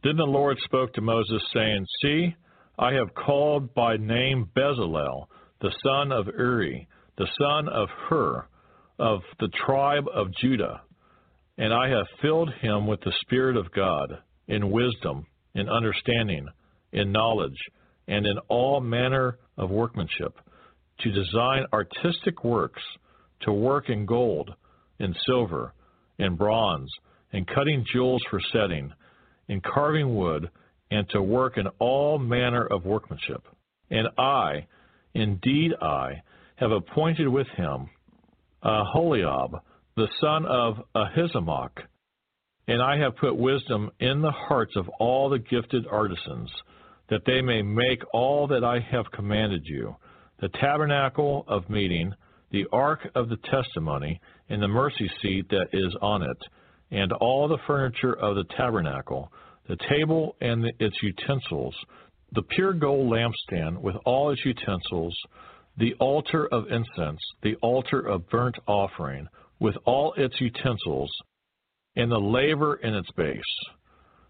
Then the Lord spoke to Moses, saying, See, I have called by name Bezalel, the son of Uri, the son of Hur, of the tribe of Judah, and I have filled him with the Spirit of God, in wisdom, in understanding, in knowledge, and in all manner of workmanship, to design artistic works, to work in gold, in silver, in bronze, in cutting jewels for setting, in carving wood, and to work in all manner of workmanship. And I, indeed I, have appointed with him Aholiab, the son of Ahisamach, and I have put wisdom in the hearts of all the gifted artisans, that they may make all that I have commanded you the tabernacle of meeting, the ark of the testimony, and the mercy seat that is on it, and all the furniture of the tabernacle, the table and its utensils, the pure gold lampstand with all its utensils, the altar of incense, the altar of burnt offering, with all its utensils, and the laver in its base,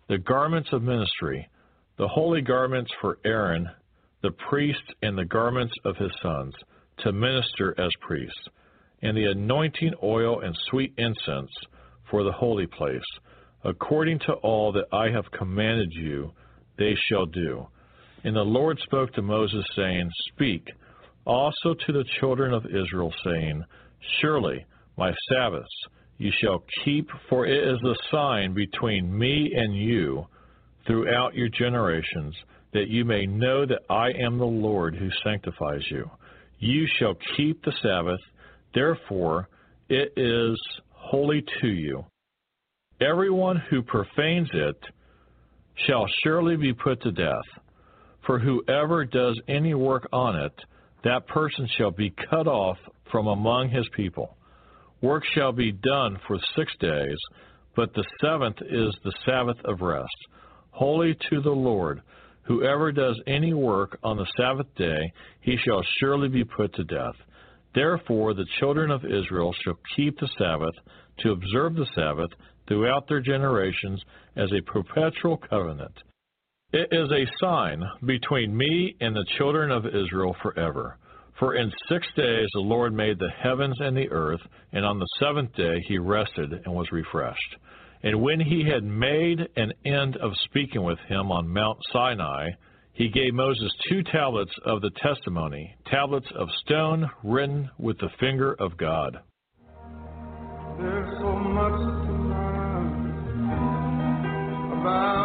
the garments of ministry, the holy garments for Aaron, the priest, and the garments of his sons, to minister as priests, and the anointing oil and sweet incense for the holy place, according to all that I have commanded you, they shall do. And the Lord spoke to Moses, saying, Speak also to the children of Israel, saying, Surely my Sabbaths you shall keep, for it is the sign between me and you throughout your generations, that you may know that I am the Lord who sanctifies you. You shall keep the Sabbath, therefore it is holy to you. Everyone who profanes it shall surely be put to death. For whoever does any work on it, that person shall be cut off from among his people. Work shall be done for six days, but the seventh is the Sabbath of rest, holy to the Lord. Whoever does any work on the Sabbath day, he shall surely be put to death. Therefore, the children of Israel shall keep the Sabbath, to observe the Sabbath throughout their generations as a perpetual covenant. It is a sign between me and the children of Israel forever. For in six days the Lord made the heavens and the earth, and on the seventh day he rested and was refreshed. And when he had made an end of speaking with him on Mount Sinai, he gave Moses two tablets of the testimony, tablets of stone written with the finger of God. There's so much to learn about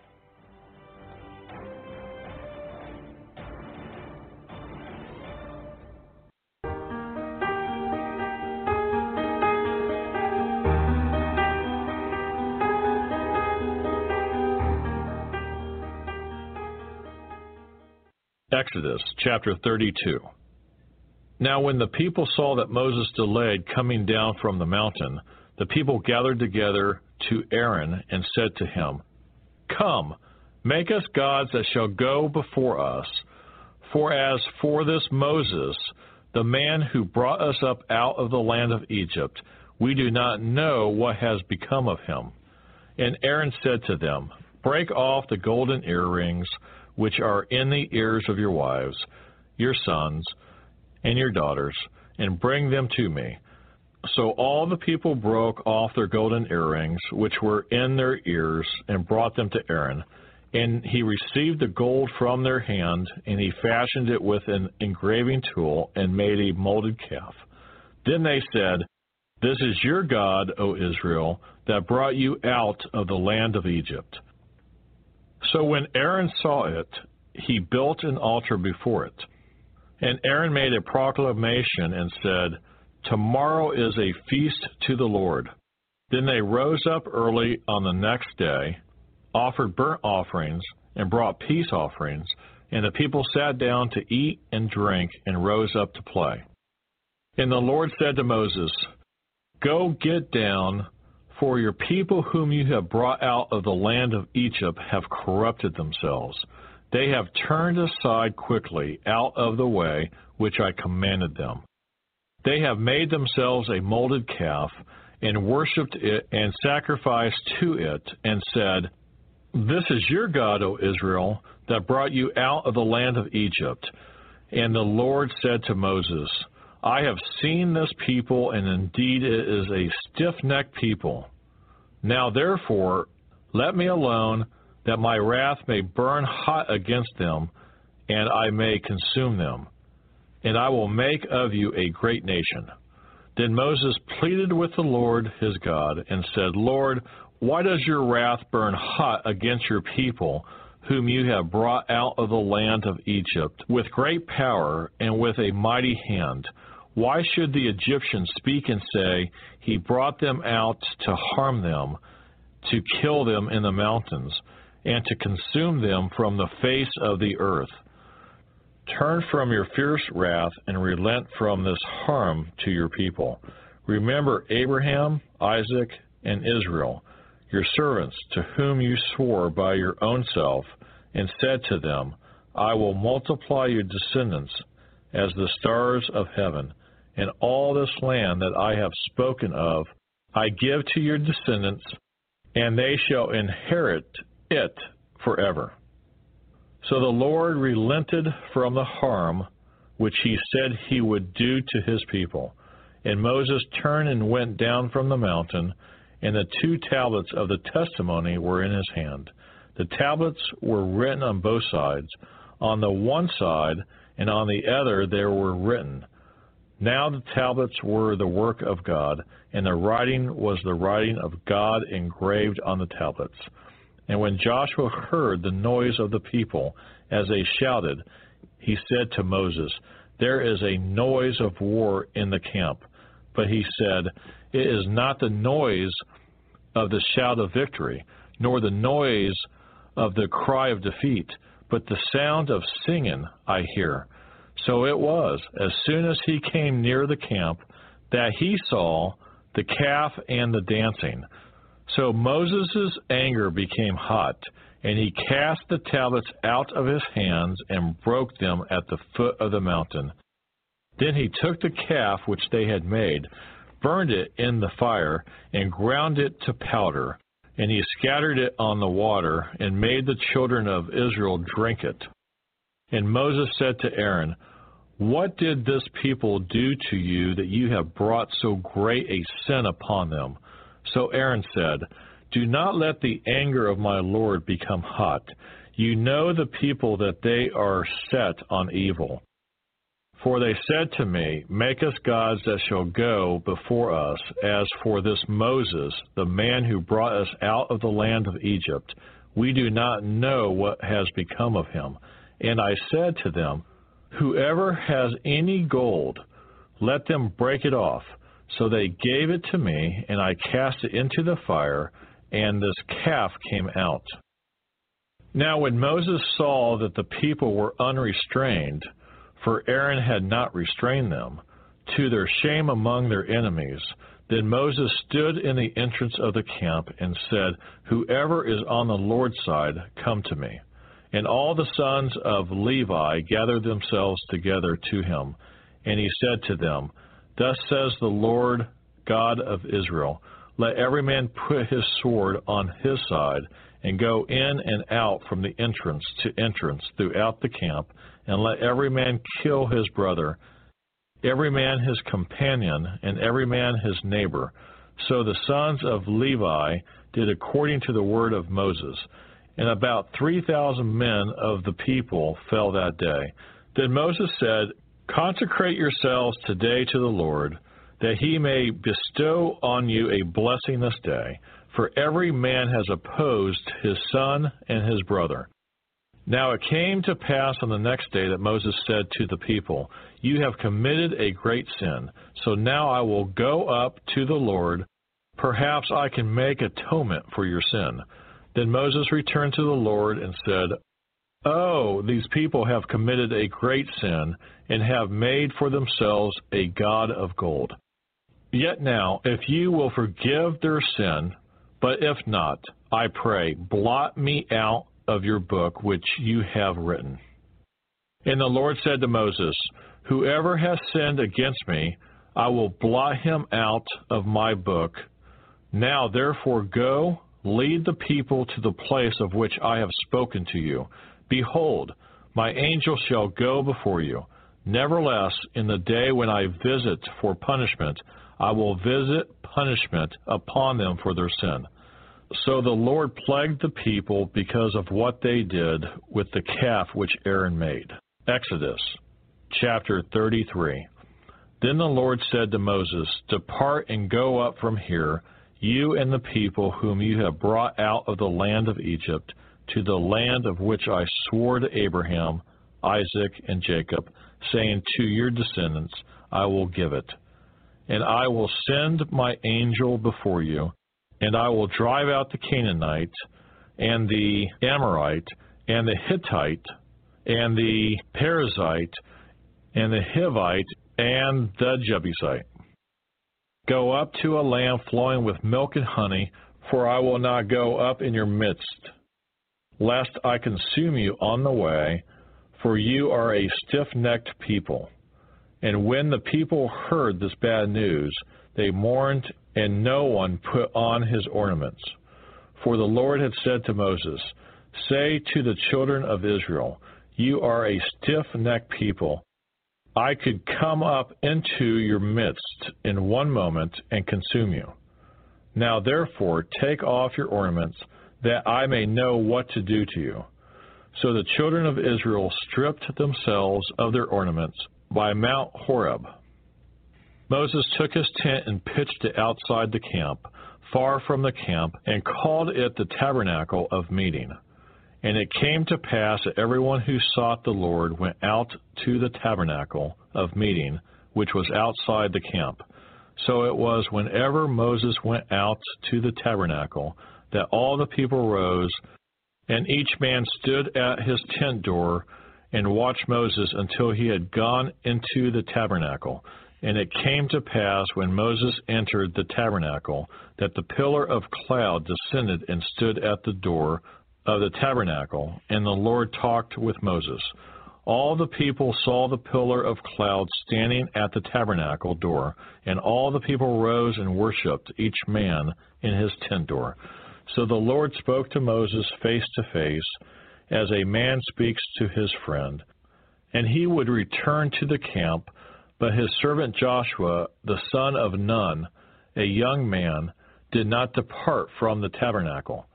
Exodus chapter 32. Now, when the people saw that Moses delayed coming down from the mountain, the people gathered together to Aaron and said to him, Come, make us gods that shall go before us. For as for this Moses, the man who brought us up out of the land of Egypt, we do not know what has become of him. And Aaron said to them, Break off the golden earrings which are in the ears of your wives, your sons, and your daughters, and bring them to me. So all the people broke off their golden earrings, which were in their ears, and brought them to Aaron. And he received the gold from their hand, and he fashioned it with an engraving tool, and made a molded calf. Then they said, This is your God, O Israel, that brought you out of the land of Egypt. So when Aaron saw it, he built an altar before it. And Aaron made a proclamation and said, Tomorrow is a feast to the Lord. Then they rose up early on the next day, offered burnt offerings, and brought peace offerings, and the people sat down to eat and drink and rose up to play. And the Lord said to Moses, Go get down for your people whom you have brought out of the land of Egypt have corrupted themselves. They have turned aside quickly out of the way which I commanded them. They have made themselves a molded calf, and worshipped it, and sacrificed to it, and said, This is your God, O Israel, that brought you out of the land of Egypt. And the Lord said to Moses, I have seen this people, and indeed it is a stiff necked people. Now therefore, let me alone, that my wrath may burn hot against them, and I may consume them. And I will make of you a great nation. Then Moses pleaded with the Lord his God, and said, Lord, why does your wrath burn hot against your people, whom you have brought out of the land of Egypt, with great power and with a mighty hand? Why should the Egyptians speak and say, He brought them out to harm them, to kill them in the mountains, and to consume them from the face of the earth? Turn from your fierce wrath and relent from this harm to your people. Remember Abraham, Isaac, and Israel, your servants, to whom you swore by your own self, and said to them, I will multiply your descendants as the stars of heaven and all this land that I have spoken of, I give to your descendants, and they shall inherit it forever. So the Lord relented from the harm which he said he would do to his people. And Moses turned and went down from the mountain, and the two tablets of the testimony were in his hand. The tablets were written on both sides. On the one side and on the other there were written, now the tablets were the work of God, and the writing was the writing of God engraved on the tablets. And when Joshua heard the noise of the people as they shouted, he said to Moses, There is a noise of war in the camp. But he said, It is not the noise of the shout of victory, nor the noise of the cry of defeat, but the sound of singing I hear. So it was, as soon as he came near the camp, that he saw the calf and the dancing. So Moses' anger became hot, and he cast the tablets out of his hands and broke them at the foot of the mountain. Then he took the calf which they had made, burned it in the fire, and ground it to powder. And he scattered it on the water, and made the children of Israel drink it. And Moses said to Aaron, What did this people do to you that you have brought so great a sin upon them? So Aaron said, Do not let the anger of my Lord become hot. You know the people that they are set on evil. For they said to me, Make us gods that shall go before us, as for this Moses, the man who brought us out of the land of Egypt. We do not know what has become of him. And I said to them, Whoever has any gold, let them break it off. So they gave it to me, and I cast it into the fire, and this calf came out. Now, when Moses saw that the people were unrestrained, for Aaron had not restrained them, to their shame among their enemies, then Moses stood in the entrance of the camp and said, Whoever is on the Lord's side, come to me. And all the sons of Levi gathered themselves together to him. And he said to them, Thus says the Lord God of Israel, Let every man put his sword on his side, and go in and out from the entrance to entrance throughout the camp, and let every man kill his brother, every man his companion, and every man his neighbor. So the sons of Levi did according to the word of Moses. And about three thousand men of the people fell that day. Then Moses said, Consecrate yourselves today to the Lord, that he may bestow on you a blessing this day. For every man has opposed his son and his brother. Now it came to pass on the next day that Moses said to the people, You have committed a great sin, so now I will go up to the Lord. Perhaps I can make atonement for your sin. Then Moses returned to the Lord and said, Oh, these people have committed a great sin and have made for themselves a god of gold. Yet now, if you will forgive their sin, but if not, I pray, blot me out of your book which you have written. And the Lord said to Moses, Whoever has sinned against me, I will blot him out of my book. Now therefore go, lead the people to the place of which I have spoken to you. Behold, my angel shall go before you. Nevertheless, in the day when I visit for punishment, I will visit punishment upon them for their sin. So the Lord plagued the people because of what they did with the calf which Aaron made. Exodus chapter 33. Then the Lord said to Moses, Depart and go up from here, you and the people whom you have brought out of the land of Egypt, to the land of which I swore to Abraham, Isaac, and Jacob, saying, To your descendants I will give it. And I will send my angel before you and I will drive out the Canaanite, and the Amorite, and the Hittite, and the Perizzite, and the Hivite, and the Jebusite. Go up to a land flowing with milk and honey, for I will not go up in your midst, lest I consume you on the way, for you are a stiff necked people. And when the people heard this bad news, they mourned and no one put on his ornaments. For the Lord had said to Moses, Say to the children of Israel, You are a stiff necked people. I could come up into your midst in one moment and consume you. Now therefore take off your ornaments, that I may know what to do to you. So the children of Israel stripped themselves of their ornaments by Mount Horeb. Moses took his tent and pitched it outside the camp, far from the camp, and called it the tabernacle of meeting. And it came to pass that everyone who sought the Lord went out to the tabernacle of meeting, which was outside the camp. So it was whenever Moses went out to the tabernacle that all the people rose, and each man stood at his tent door and watched Moses until he had gone into the tabernacle. And it came to pass when Moses entered the tabernacle that the pillar of cloud descended and stood at the door of the tabernacle, and the Lord talked with Moses. All the people saw the pillar of cloud standing at the tabernacle door, and all the people rose and worshipped, each man in his tent door. So the Lord spoke to Moses face to face, as a man speaks to his friend. And he would return to the camp but his servant Joshua, the son of Nun, a young man, did not depart from the tabernacle.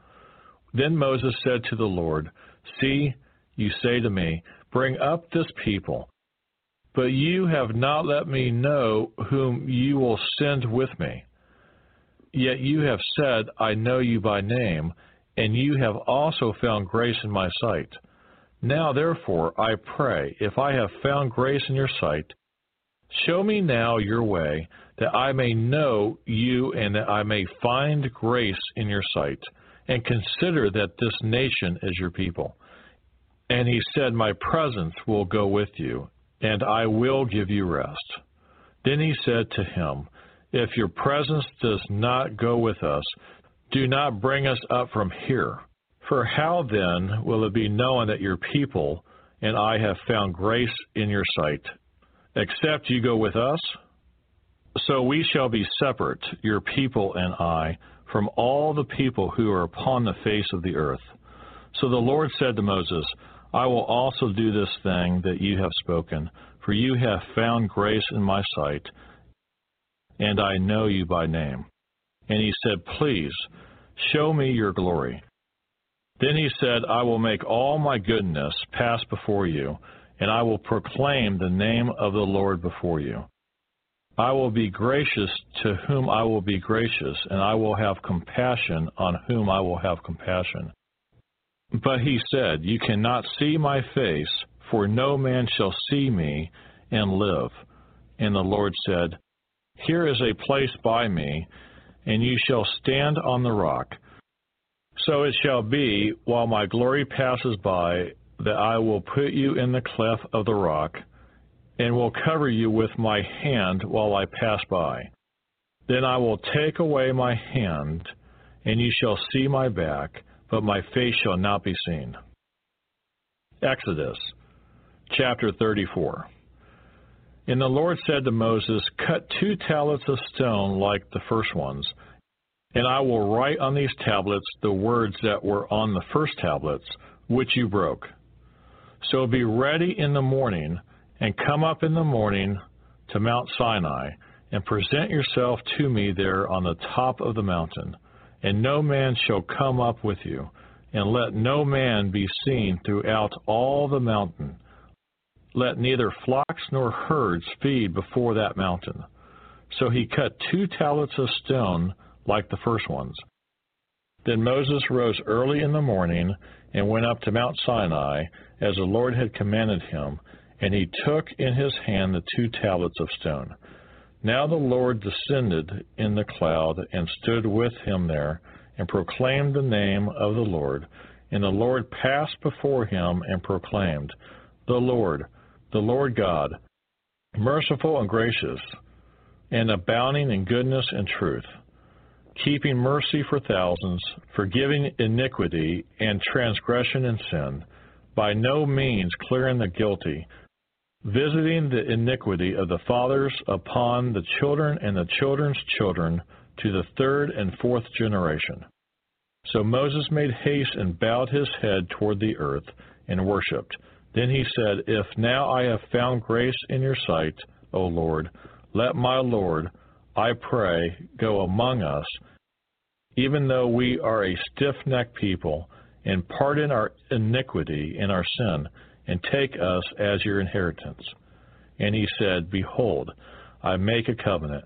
Then Moses said to the Lord, See, you say to me, Bring up this people. But you have not let me know whom you will send with me. Yet you have said, I know you by name, and you have also found grace in my sight. Now therefore, I pray, if I have found grace in your sight, show me now your way, that I may know you and that I may find grace in your sight, and consider that this nation is your people. And he said, My presence will go with you, and I will give you rest. Then he said to him, If your presence does not go with us, do not bring us up from here. For how then will it be known that your people and I have found grace in your sight, except you go with us? So we shall be separate, your people and I, from all the people who are upon the face of the earth. So the Lord said to Moses, I will also do this thing that you have spoken, for you have found grace in my sight, and I know you by name. And he said, Please, show me your glory. Then he said, I will make all my goodness pass before you, and I will proclaim the name of the Lord before you. I will be gracious to whom I will be gracious, and I will have compassion on whom I will have compassion. But he said, You cannot see my face, for no man shall see me and live. And the Lord said, Here is a place by me, and you shall stand on the rock. So it shall be, while my glory passes by, that I will put you in the cleft of the rock, and will cover you with my hand while I pass by. Then I will take away my hand, and you shall see my back, but my face shall not be seen. Exodus chapter 34. And the Lord said to Moses, Cut two tablets of stone like the first ones, and I will write on these tablets the words that were on the first tablets, which you broke. So be ready in the morning, and come up in the morning to Mount Sinai, and present yourself to me there on the top of the mountain. And no man shall come up with you, and let no man be seen throughout all the mountain. Let neither flocks nor herds feed before that mountain. So he cut two tablets of stone like the first ones. Then Moses rose early in the morning and went up to Mount Sinai, as the Lord had commanded him, and he took in his hand the two tablets of stone. Now the Lord descended in the cloud and stood with him there, and proclaimed the name of the Lord. And the Lord passed before him and proclaimed, The Lord, the Lord God, merciful and gracious, and abounding in goodness and truth keeping mercy for thousands, forgiving iniquity and transgression and sin, by no means clearing the guilty, visiting the iniquity of the fathers upon the children and the children's children to the third and fourth generation. So Moses made haste and bowed his head toward the earth and worshipped. Then he said, If now I have found grace in your sight, O Lord, let my Lord, I pray, go among us, even though we are a stiff necked people, and pardon our iniquity and our sin, and take us as your inheritance. And he said, Behold, I make a covenant.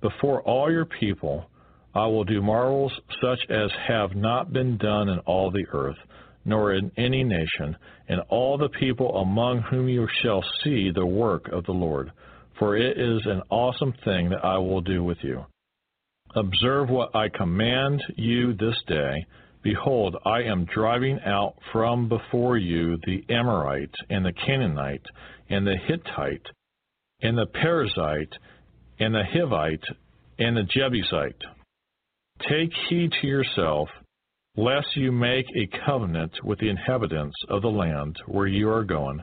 Before all your people, I will do marvels such as have not been done in all the earth, nor in any nation, and all the people among whom you shall see the work of the Lord for it is an awesome thing that I will do with you. Observe what I command you this day. Behold, I am driving out from before you the Amorite, and the Canaanite, and the Hittite, and the Perizzite, and the Hivite, and the Jebusite. Take heed to yourself, lest you make a covenant with the inhabitants of the land where you are going,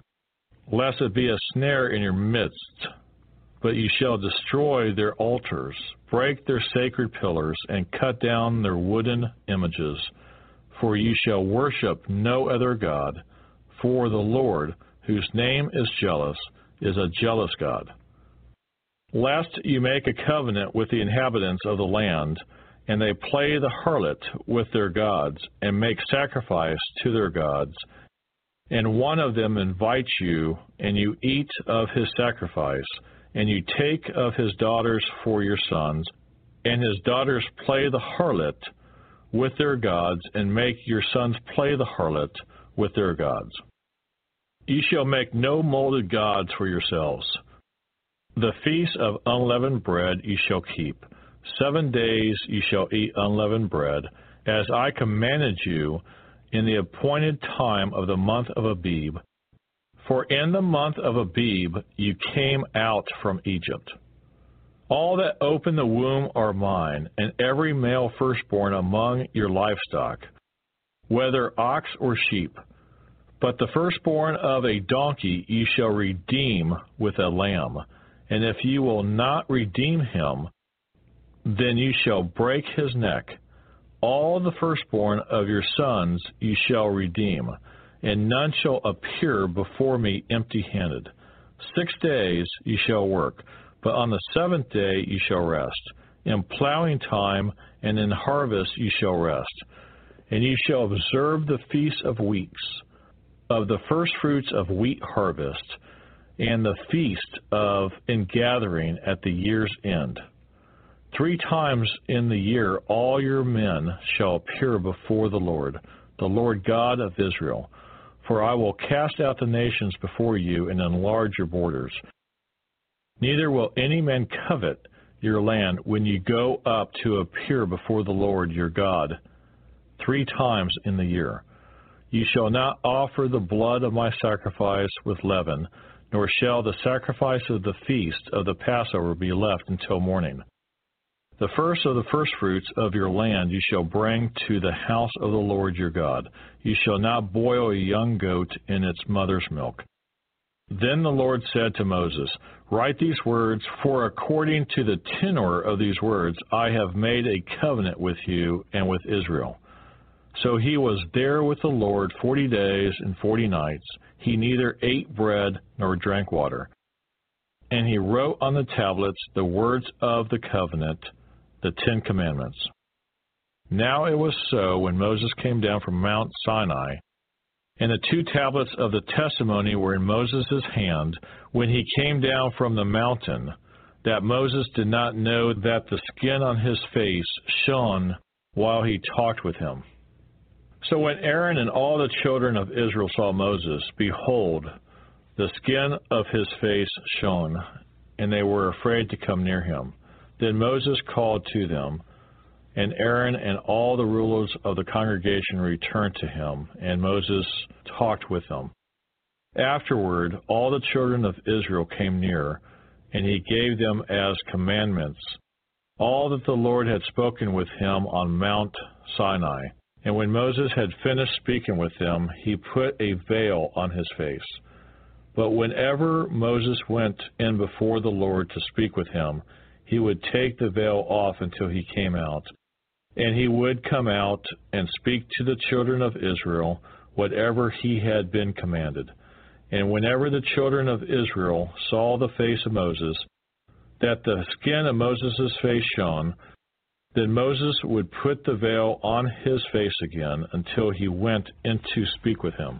lest it be a snare in your midst but you shall destroy their altars, break their sacred pillars, and cut down their wooden images. For ye shall worship no other God, for the Lord, whose name is jealous, is a jealous God. Lest you make a covenant with the inhabitants of the land, and they play the harlot with their gods, and make sacrifice to their gods, and one of them invites you, and you eat of his sacrifice, and you take of his daughters for your sons, and his daughters play the harlot with their gods, and make your sons play the harlot with their gods. Ye shall make no molded gods for yourselves. The feast of unleavened bread ye shall keep. Seven days ye shall eat unleavened bread, as I commanded you in the appointed time of the month of Abib. For in the month of Abib you came out from Egypt. All that open the womb are mine, and every male firstborn among your livestock, whether ox or sheep. But the firstborn of a donkey ye shall redeem with a lamb. And if ye will not redeem him, then you shall break his neck. All the firstborn of your sons ye shall redeem, and none shall appear before me empty handed. Six days ye shall work, but on the seventh day you shall rest. In plowing time and in harvest you shall rest. And you shall observe the feast of weeks, of the firstfruits of wheat harvest, and the feast of ingathering at the year's end. Three times in the year all your men shall appear before the Lord, the Lord God of Israel. For I will cast out the nations before you and enlarge your borders. Neither will any man covet your land when you go up to appear before the Lord your God three times in the year. You shall not offer the blood of my sacrifice with leaven, nor shall the sacrifice of the feast of the Passover be left until morning. The first of the firstfruits of your land you shall bring to the house of the Lord your God. You shall not boil a young goat in its mother's milk. Then the Lord said to Moses, Write these words, for according to the tenor of these words I have made a covenant with you and with Israel. So he was there with the Lord forty days and forty nights. He neither ate bread nor drank water. And he wrote on the tablets the words of the covenant, the Ten Commandments. Now it was so when Moses came down from Mount Sinai, and the two tablets of the testimony were in Moses' hand when he came down from the mountain, that Moses did not know that the skin on his face shone while he talked with him. So when Aaron and all the children of Israel saw Moses, behold, the skin of his face shone, and they were afraid to come near him. Then Moses called to them, and Aaron and all the rulers of the congregation returned to him, and Moses talked with them. Afterward, all the children of Israel came near, and he gave them as commandments all that the Lord had spoken with him on Mount Sinai. And when Moses had finished speaking with them, he put a veil on his face. But whenever Moses went in before the Lord to speak with him, he would take the veil off until he came out. And he would come out and speak to the children of Israel whatever he had been commanded. And whenever the children of Israel saw the face of Moses, that the skin of Moses' face shone, then Moses would put the veil on his face again until he went in to speak with him.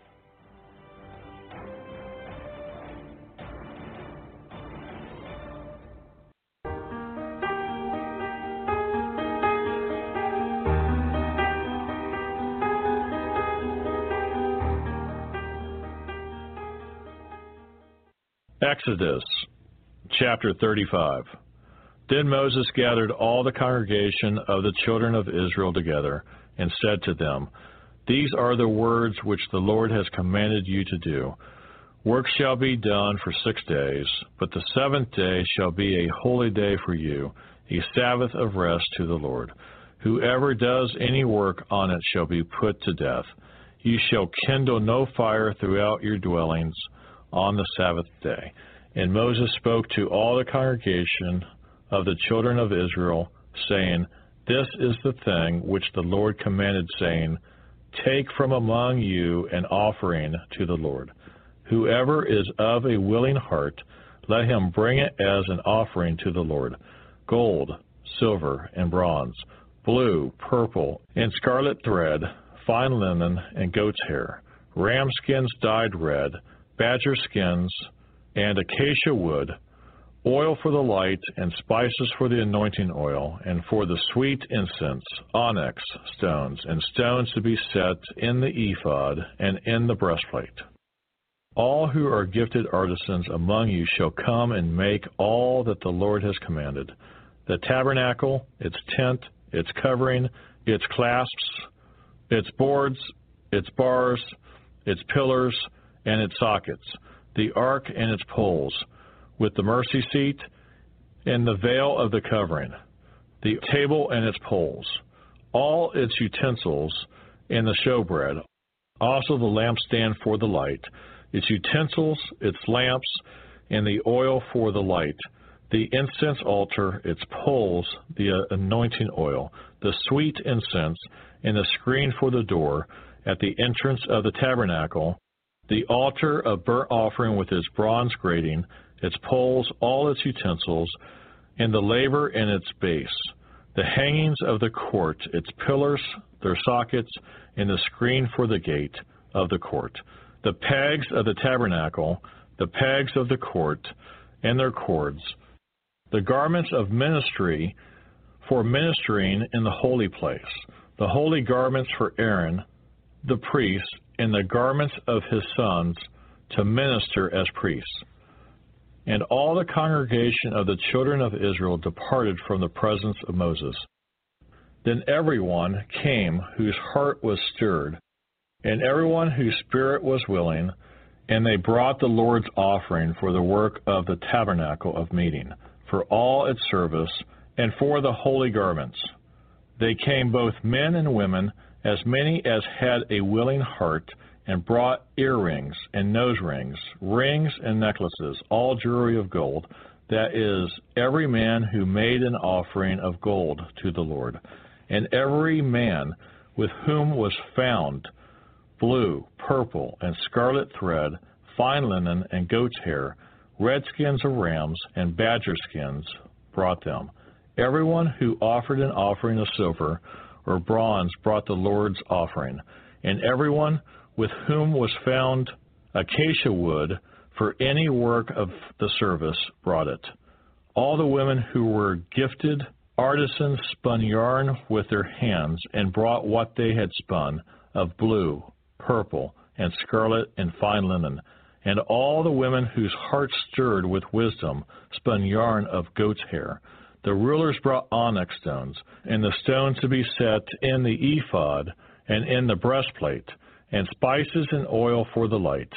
Exodus chapter 35. Then Moses gathered all the congregation of the children of Israel together and said to them, These are the words which the Lord has commanded you to do. Work shall be done for six days, but the seventh day shall be a holy day for you, a Sabbath of rest to the Lord. Whoever does any work on it shall be put to death. You shall kindle no fire throughout your dwellings on the Sabbath day. And Moses spoke to all the congregation of the children of Israel, saying, This is the thing which the Lord commanded, saying, Take from among you an offering to the Lord. Whoever is of a willing heart, let him bring it as an offering to the Lord gold, silver, and bronze, blue, purple, and scarlet thread, fine linen, and goat's hair, ram skins dyed red, badger skins, and acacia wood, oil for the light, and spices for the anointing oil, and for the sweet incense, onyx stones, and stones to be set in the ephod and in the breastplate. All who are gifted artisans among you shall come and make all that the Lord has commanded the tabernacle, its tent, its covering, its clasps, its boards, its bars, its pillars, and its sockets, the ark and its poles, with the mercy seat and the veil of the covering, the table and its poles, all its utensils, and the showbread, also the lampstand for the light, its utensils, its lamps, and the oil for the light, the incense altar, its poles, the anointing oil, the sweet incense, and the screen for the door, at the entrance of the tabernacle, the altar of burnt offering with its bronze grating, its poles, all its utensils, and the laver in its base, the hangings of the court, its pillars, their sockets, and the screen for the gate of the court, the pegs of the tabernacle, the pegs of the court, and their cords, the garments of ministry for ministering in the holy place, the holy garments for Aaron, the priest, and the garments of his sons to minister as priests. And all the congregation of the children of Israel departed from the presence of Moses. Then everyone came whose heart was stirred, and everyone whose spirit was willing, and they brought the Lord's offering for the work of the tabernacle of meeting, for all its service, and for the holy garments. They came both men and women, as many as had a willing heart, and brought earrings and nose rings, rings and necklaces, all jewelry of gold, that is, every man who made an offering of gold to the Lord. And every man with whom was found blue, purple, and scarlet thread, fine linen, and goat's hair, red skins of rams, and badger skins brought them. Everyone who offered an offering of silver or bronze brought the Lord's offering, and everyone with whom was found acacia wood for any work of the service brought it. All the women who were gifted artisans spun yarn with their hands and brought what they had spun of blue, purple, and scarlet and fine linen. And all the women whose hearts stirred with wisdom spun yarn of goat's hair. The rulers brought onyx stones, and the stones to be set in the ephod and in the breastplate, and spices and oil for the light,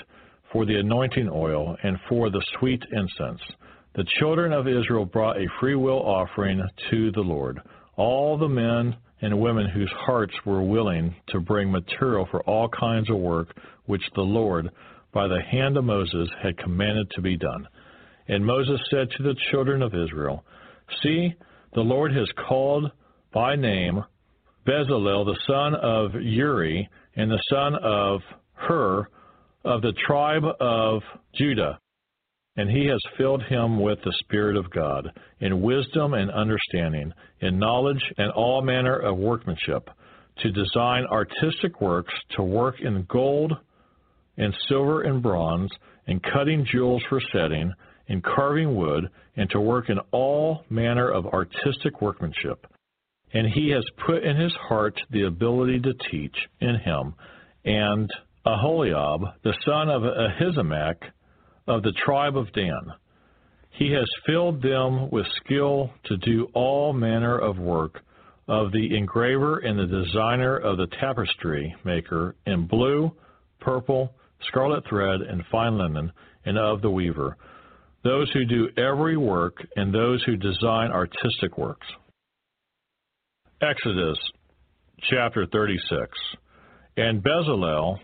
for the anointing oil, and for the sweet incense. The children of Israel brought a freewill offering to the Lord. All the men and women whose hearts were willing to bring material for all kinds of work which the Lord, by the hand of Moses, had commanded to be done. And Moses said to the children of Israel, See, the Lord has called by name Bezalel the son of Uri and the son of Hur of the tribe of Judah, and he has filled him with the Spirit of God, in wisdom and understanding, in knowledge and all manner of workmanship, to design artistic works, to work in gold and silver and bronze, in cutting jewels for setting, in carving wood, and to work in all manner of artistic workmanship. And he has put in his heart the ability to teach in him, and Aholiab, the son of Ahisamach, of the tribe of Dan. He has filled them with skill to do all manner of work of the engraver and the designer of the tapestry maker in blue, purple, scarlet thread, and fine linen, and of the weaver, those who do every work, and those who design artistic works. Exodus chapter 36. And Bezalel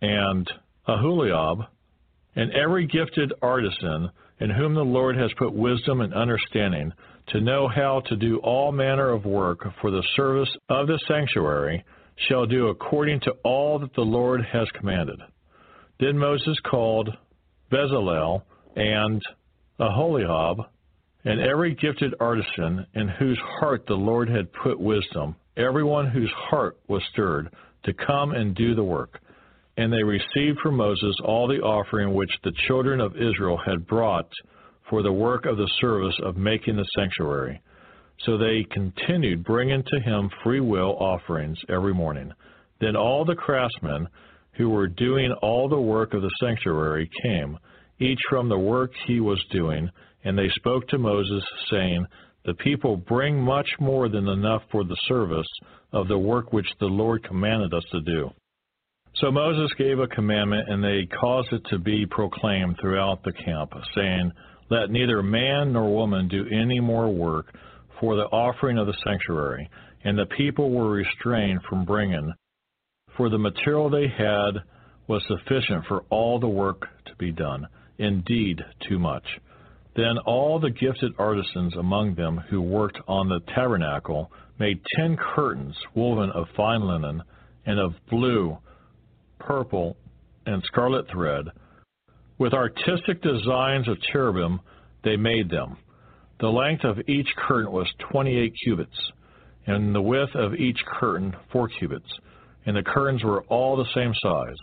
and Aholiab and every gifted artisan in whom the Lord has put wisdom and understanding to know how to do all manner of work for the service of the sanctuary shall do according to all that the Lord has commanded. Then Moses called Bezalel and Aholiab and every gifted artisan in whose heart the Lord had put wisdom, everyone whose heart was stirred, to come and do the work. And they received from Moses all the offering which the children of Israel had brought for the work of the service of making the sanctuary. So they continued bringing to him free will offerings every morning. Then all the craftsmen who were doing all the work of the sanctuary came, each from the work he was doing, and they spoke to Moses, saying, The people bring much more than enough for the service of the work which the Lord commanded us to do. So Moses gave a commandment, and they caused it to be proclaimed throughout the camp, saying, Let neither man nor woman do any more work for the offering of the sanctuary. And the people were restrained from bringing, for the material they had was sufficient for all the work to be done, indeed, too much. Then all the gifted artisans among them who worked on the tabernacle made ten curtains woven of fine linen and of blue, purple, and scarlet thread. With artistic designs of cherubim, they made them. The length of each curtain was 28 cubits, and the width of each curtain four cubits, and the curtains were all the same size.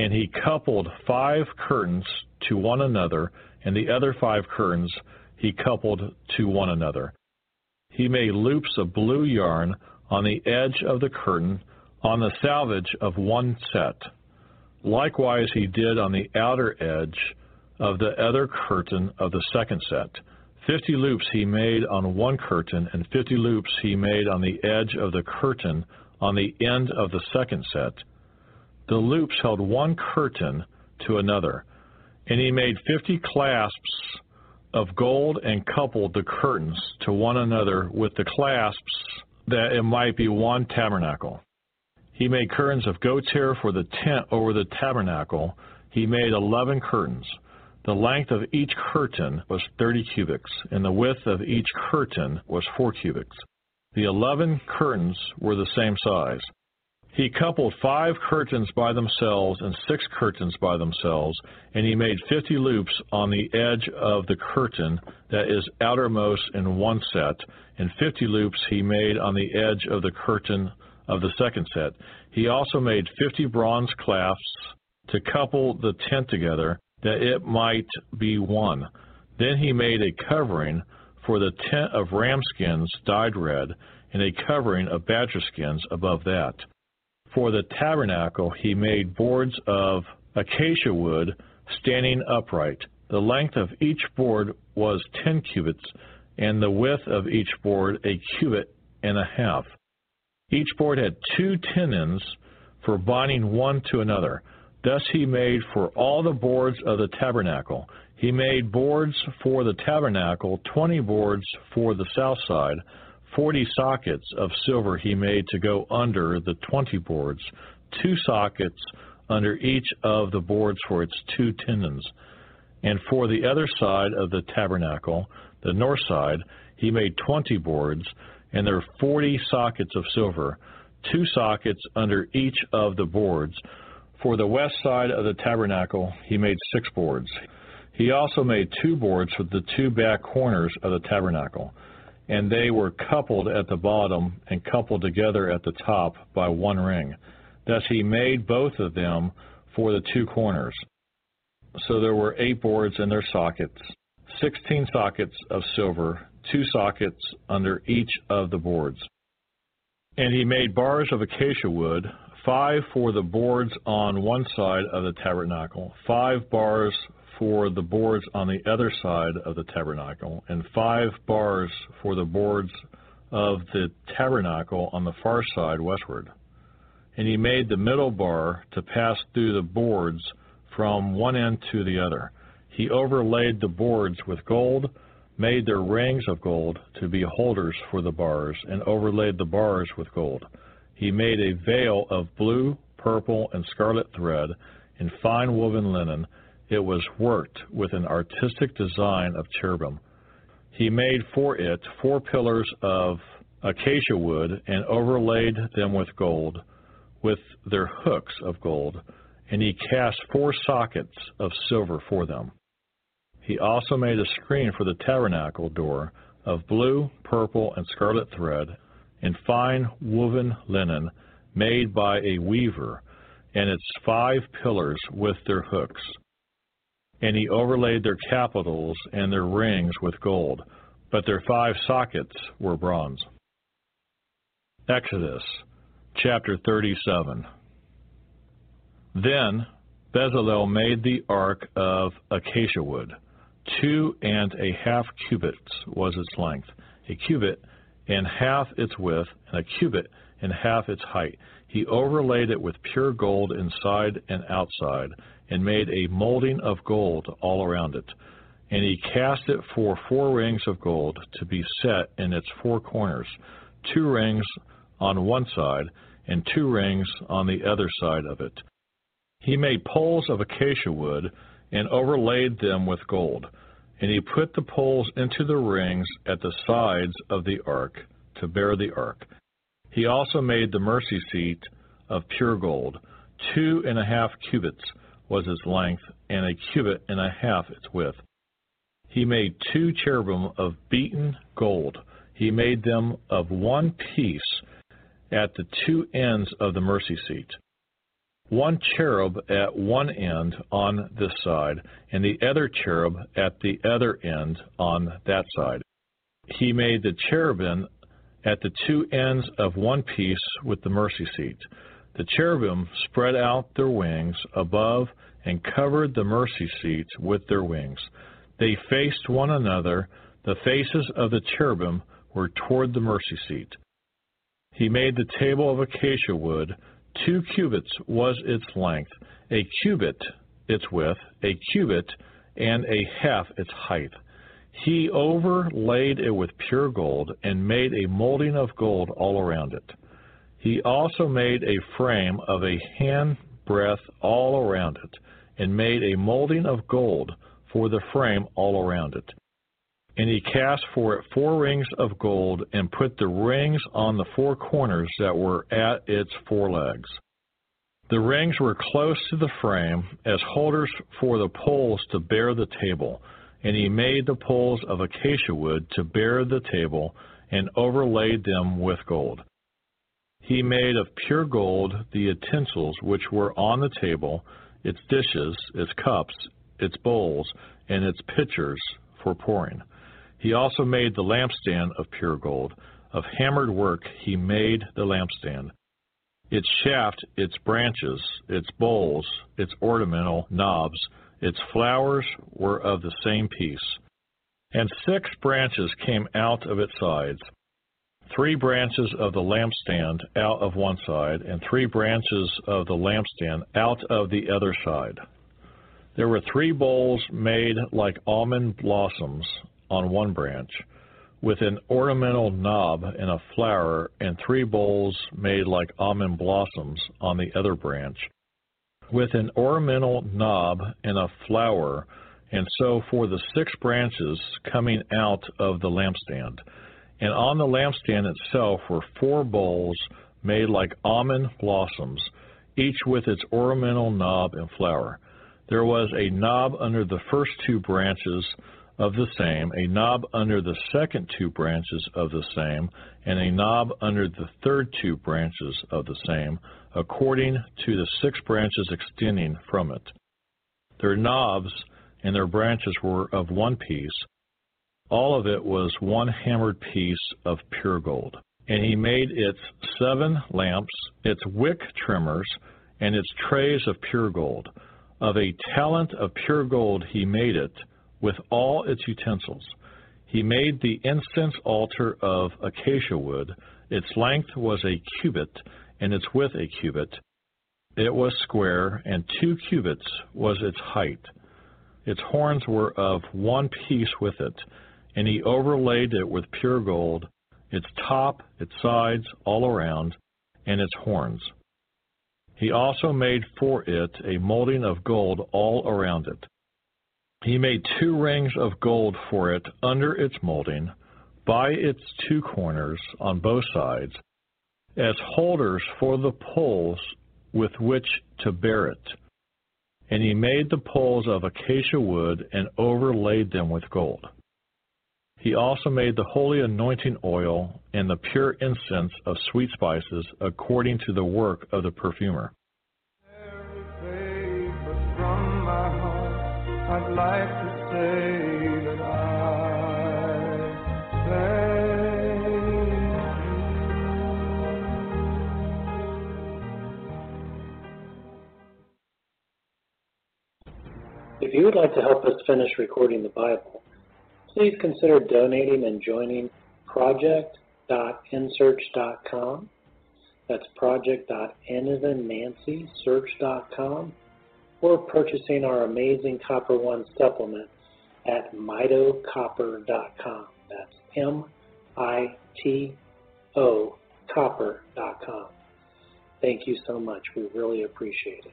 And he coupled five curtains to one another, and the other five curtains he coupled to one another. He made loops of blue yarn on the edge of the curtain on the selvedge of one set. Likewise he did on the outer edge of the other curtain of the second set. Fifty loops he made on one curtain, and fifty loops he made on the edge of the curtain on the end of the second set. The loops held one curtain to another. And he made fifty clasps of gold and coupled the curtains to one another with the clasps that it might be one tabernacle. He made curtains of goat's hair for the tent over the tabernacle. He made eleven curtains. The length of each curtain was thirty cubits, and the width of each curtain was four cubits. The eleven curtains were the same size. He coupled five curtains by themselves and six curtains by themselves, and he made fifty loops on the edge of the curtain that is outermost in one set, and fifty loops he made on the edge of the curtain of the second set. He also made fifty bronze clasps to couple the tent together, that it might be one. Then he made a covering for the tent of ram skins dyed red, and a covering of badger skins above that. For the tabernacle he made boards of acacia wood standing upright. The length of each board was ten cubits, and the width of each board a cubit and a half. Each board had two tenons for binding one to another. Thus he made for all the boards of the tabernacle. He made boards for the tabernacle, twenty boards for the south side. Forty sockets of silver he made to go under the twenty boards, two sockets under each of the boards for its two tenons. And for the other side of the tabernacle, the north side, he made twenty boards, and there were forty sockets of silver, two sockets under each of the boards. For the west side of the tabernacle, he made six boards. He also made two boards for the two back corners of the tabernacle, and they were coupled at the bottom and coupled together at the top by one ring. Thus he made both of them for the two corners. So there were eight boards in their sockets, sixteen sockets of silver, two sockets under each of the boards. And he made bars of acacia wood, five for the boards on one side of the tabernacle, five bars for the boards on the other side of the tabernacle, and five bars for the boards of the tabernacle on the far side westward. And he made the middle bar to pass through the boards from one end to the other. He overlaid the boards with gold, made their rings of gold to be holders for the bars, and overlaid the bars with gold. He made a veil of blue, purple, and scarlet thread in fine woven linen. It was worked with an artistic design of cherubim. He made for it four pillars of acacia wood and overlaid them with gold, with their hooks of gold, and he cast four sockets of silver for them. He also made a screen for the tabernacle door of blue, purple, and scarlet thread and fine woven linen made by a weaver, and its five pillars with their hooks. And he overlaid their capitals and their rings with gold, but their five sockets were bronze. Exodus chapter 37. Then Bezalel made the ark of acacia wood. Two and a half cubits was its length, a cubit and half its width, and a cubit and half its height. He overlaid it with pure gold inside and outside, and made a molding of gold all around it. And he cast it for four rings of gold to be set in its four corners, two rings on one side, and two rings on the other side of it. He made poles of acacia wood and overlaid them with gold. And he put the poles into the rings at the sides of the ark to bear the ark. He also made the mercy seat of pure gold. Two and a half cubits was its length, and a cubit and a half its width. He made two cherubim of beaten gold. He made them of one piece at the two ends of the mercy seat. One cherub at one end on this side, and the other cherub at the other end on that side. He made the cherubim at the two ends of one piece with the mercy seat. The cherubim spread out their wings above and covered the mercy seat with their wings. They faced one another. The faces of the cherubim were toward the mercy seat. He made the table of acacia wood. Two cubits was its length, a cubit its width, a cubit and a half its height. He overlaid it with pure gold and made a molding of gold all around it. He also made a frame of a hand breadth all around it, and made a molding of gold for the frame all around it. And he cast for it four rings of gold, and put the rings on the four corners that were at its four legs. The rings were close to the frame, as holders for the poles to bear the table. And he made the poles of acacia wood to bear the table, and overlaid them with gold. He made of pure gold the utensils which were on the table, its dishes, its cups, its bowls, and its pitchers for pouring. He also made the lampstand of pure gold. Of hammered work he made the lampstand. Its shaft, its branches, its bowls, its ornamental knobs, its flowers were of the same piece. And six branches came out of its sides three branches of the lampstand out of one side, and three branches of the lampstand out of the other side. There were three bowls made like almond blossoms on one branch, with an ornamental knob and a flower, and three bowls made like almond blossoms on the other branch, with an ornamental knob and a flower, and so for the six branches coming out of the lampstand. And on the lampstand itself were four bowls made like almond blossoms, each with its ornamental knob and flower. There was a knob under the first two branches of the same, a knob under the second two branches of the same, and a knob under the third two branches of the same, according to the six branches extending from it. Their knobs and their branches were of one piece. All of it was one hammered piece of pure gold. And he made its seven lamps, its wick trimmers, and its trays of pure gold. Of a talent of pure gold he made it, with all its utensils. He made the incense altar of acacia wood. Its length was a cubit, and its width a cubit. It was square, and two cubits was its height. Its horns were of one piece with it, and he overlaid it with pure gold, its top, its sides, all around, and its horns. He also made for it a molding of gold all around it. He made two rings of gold for it under its molding, by its two corners on both sides, as holders for the poles with which to bear it. And he made the poles of acacia wood and overlaid them with gold. He also made the holy anointing oil and the pure incense of sweet spices according to the work of the perfumer. I'd like to say that I thank you. If you would like to help us finish recording the Bible, please consider donating and joining project.nsearch.com. That's project.n as in Nancy, search.com, or purchasing our amazing Copper One supplement at mitocopper.com. That's M I T O copper.com. Thank you so much. We really appreciate it.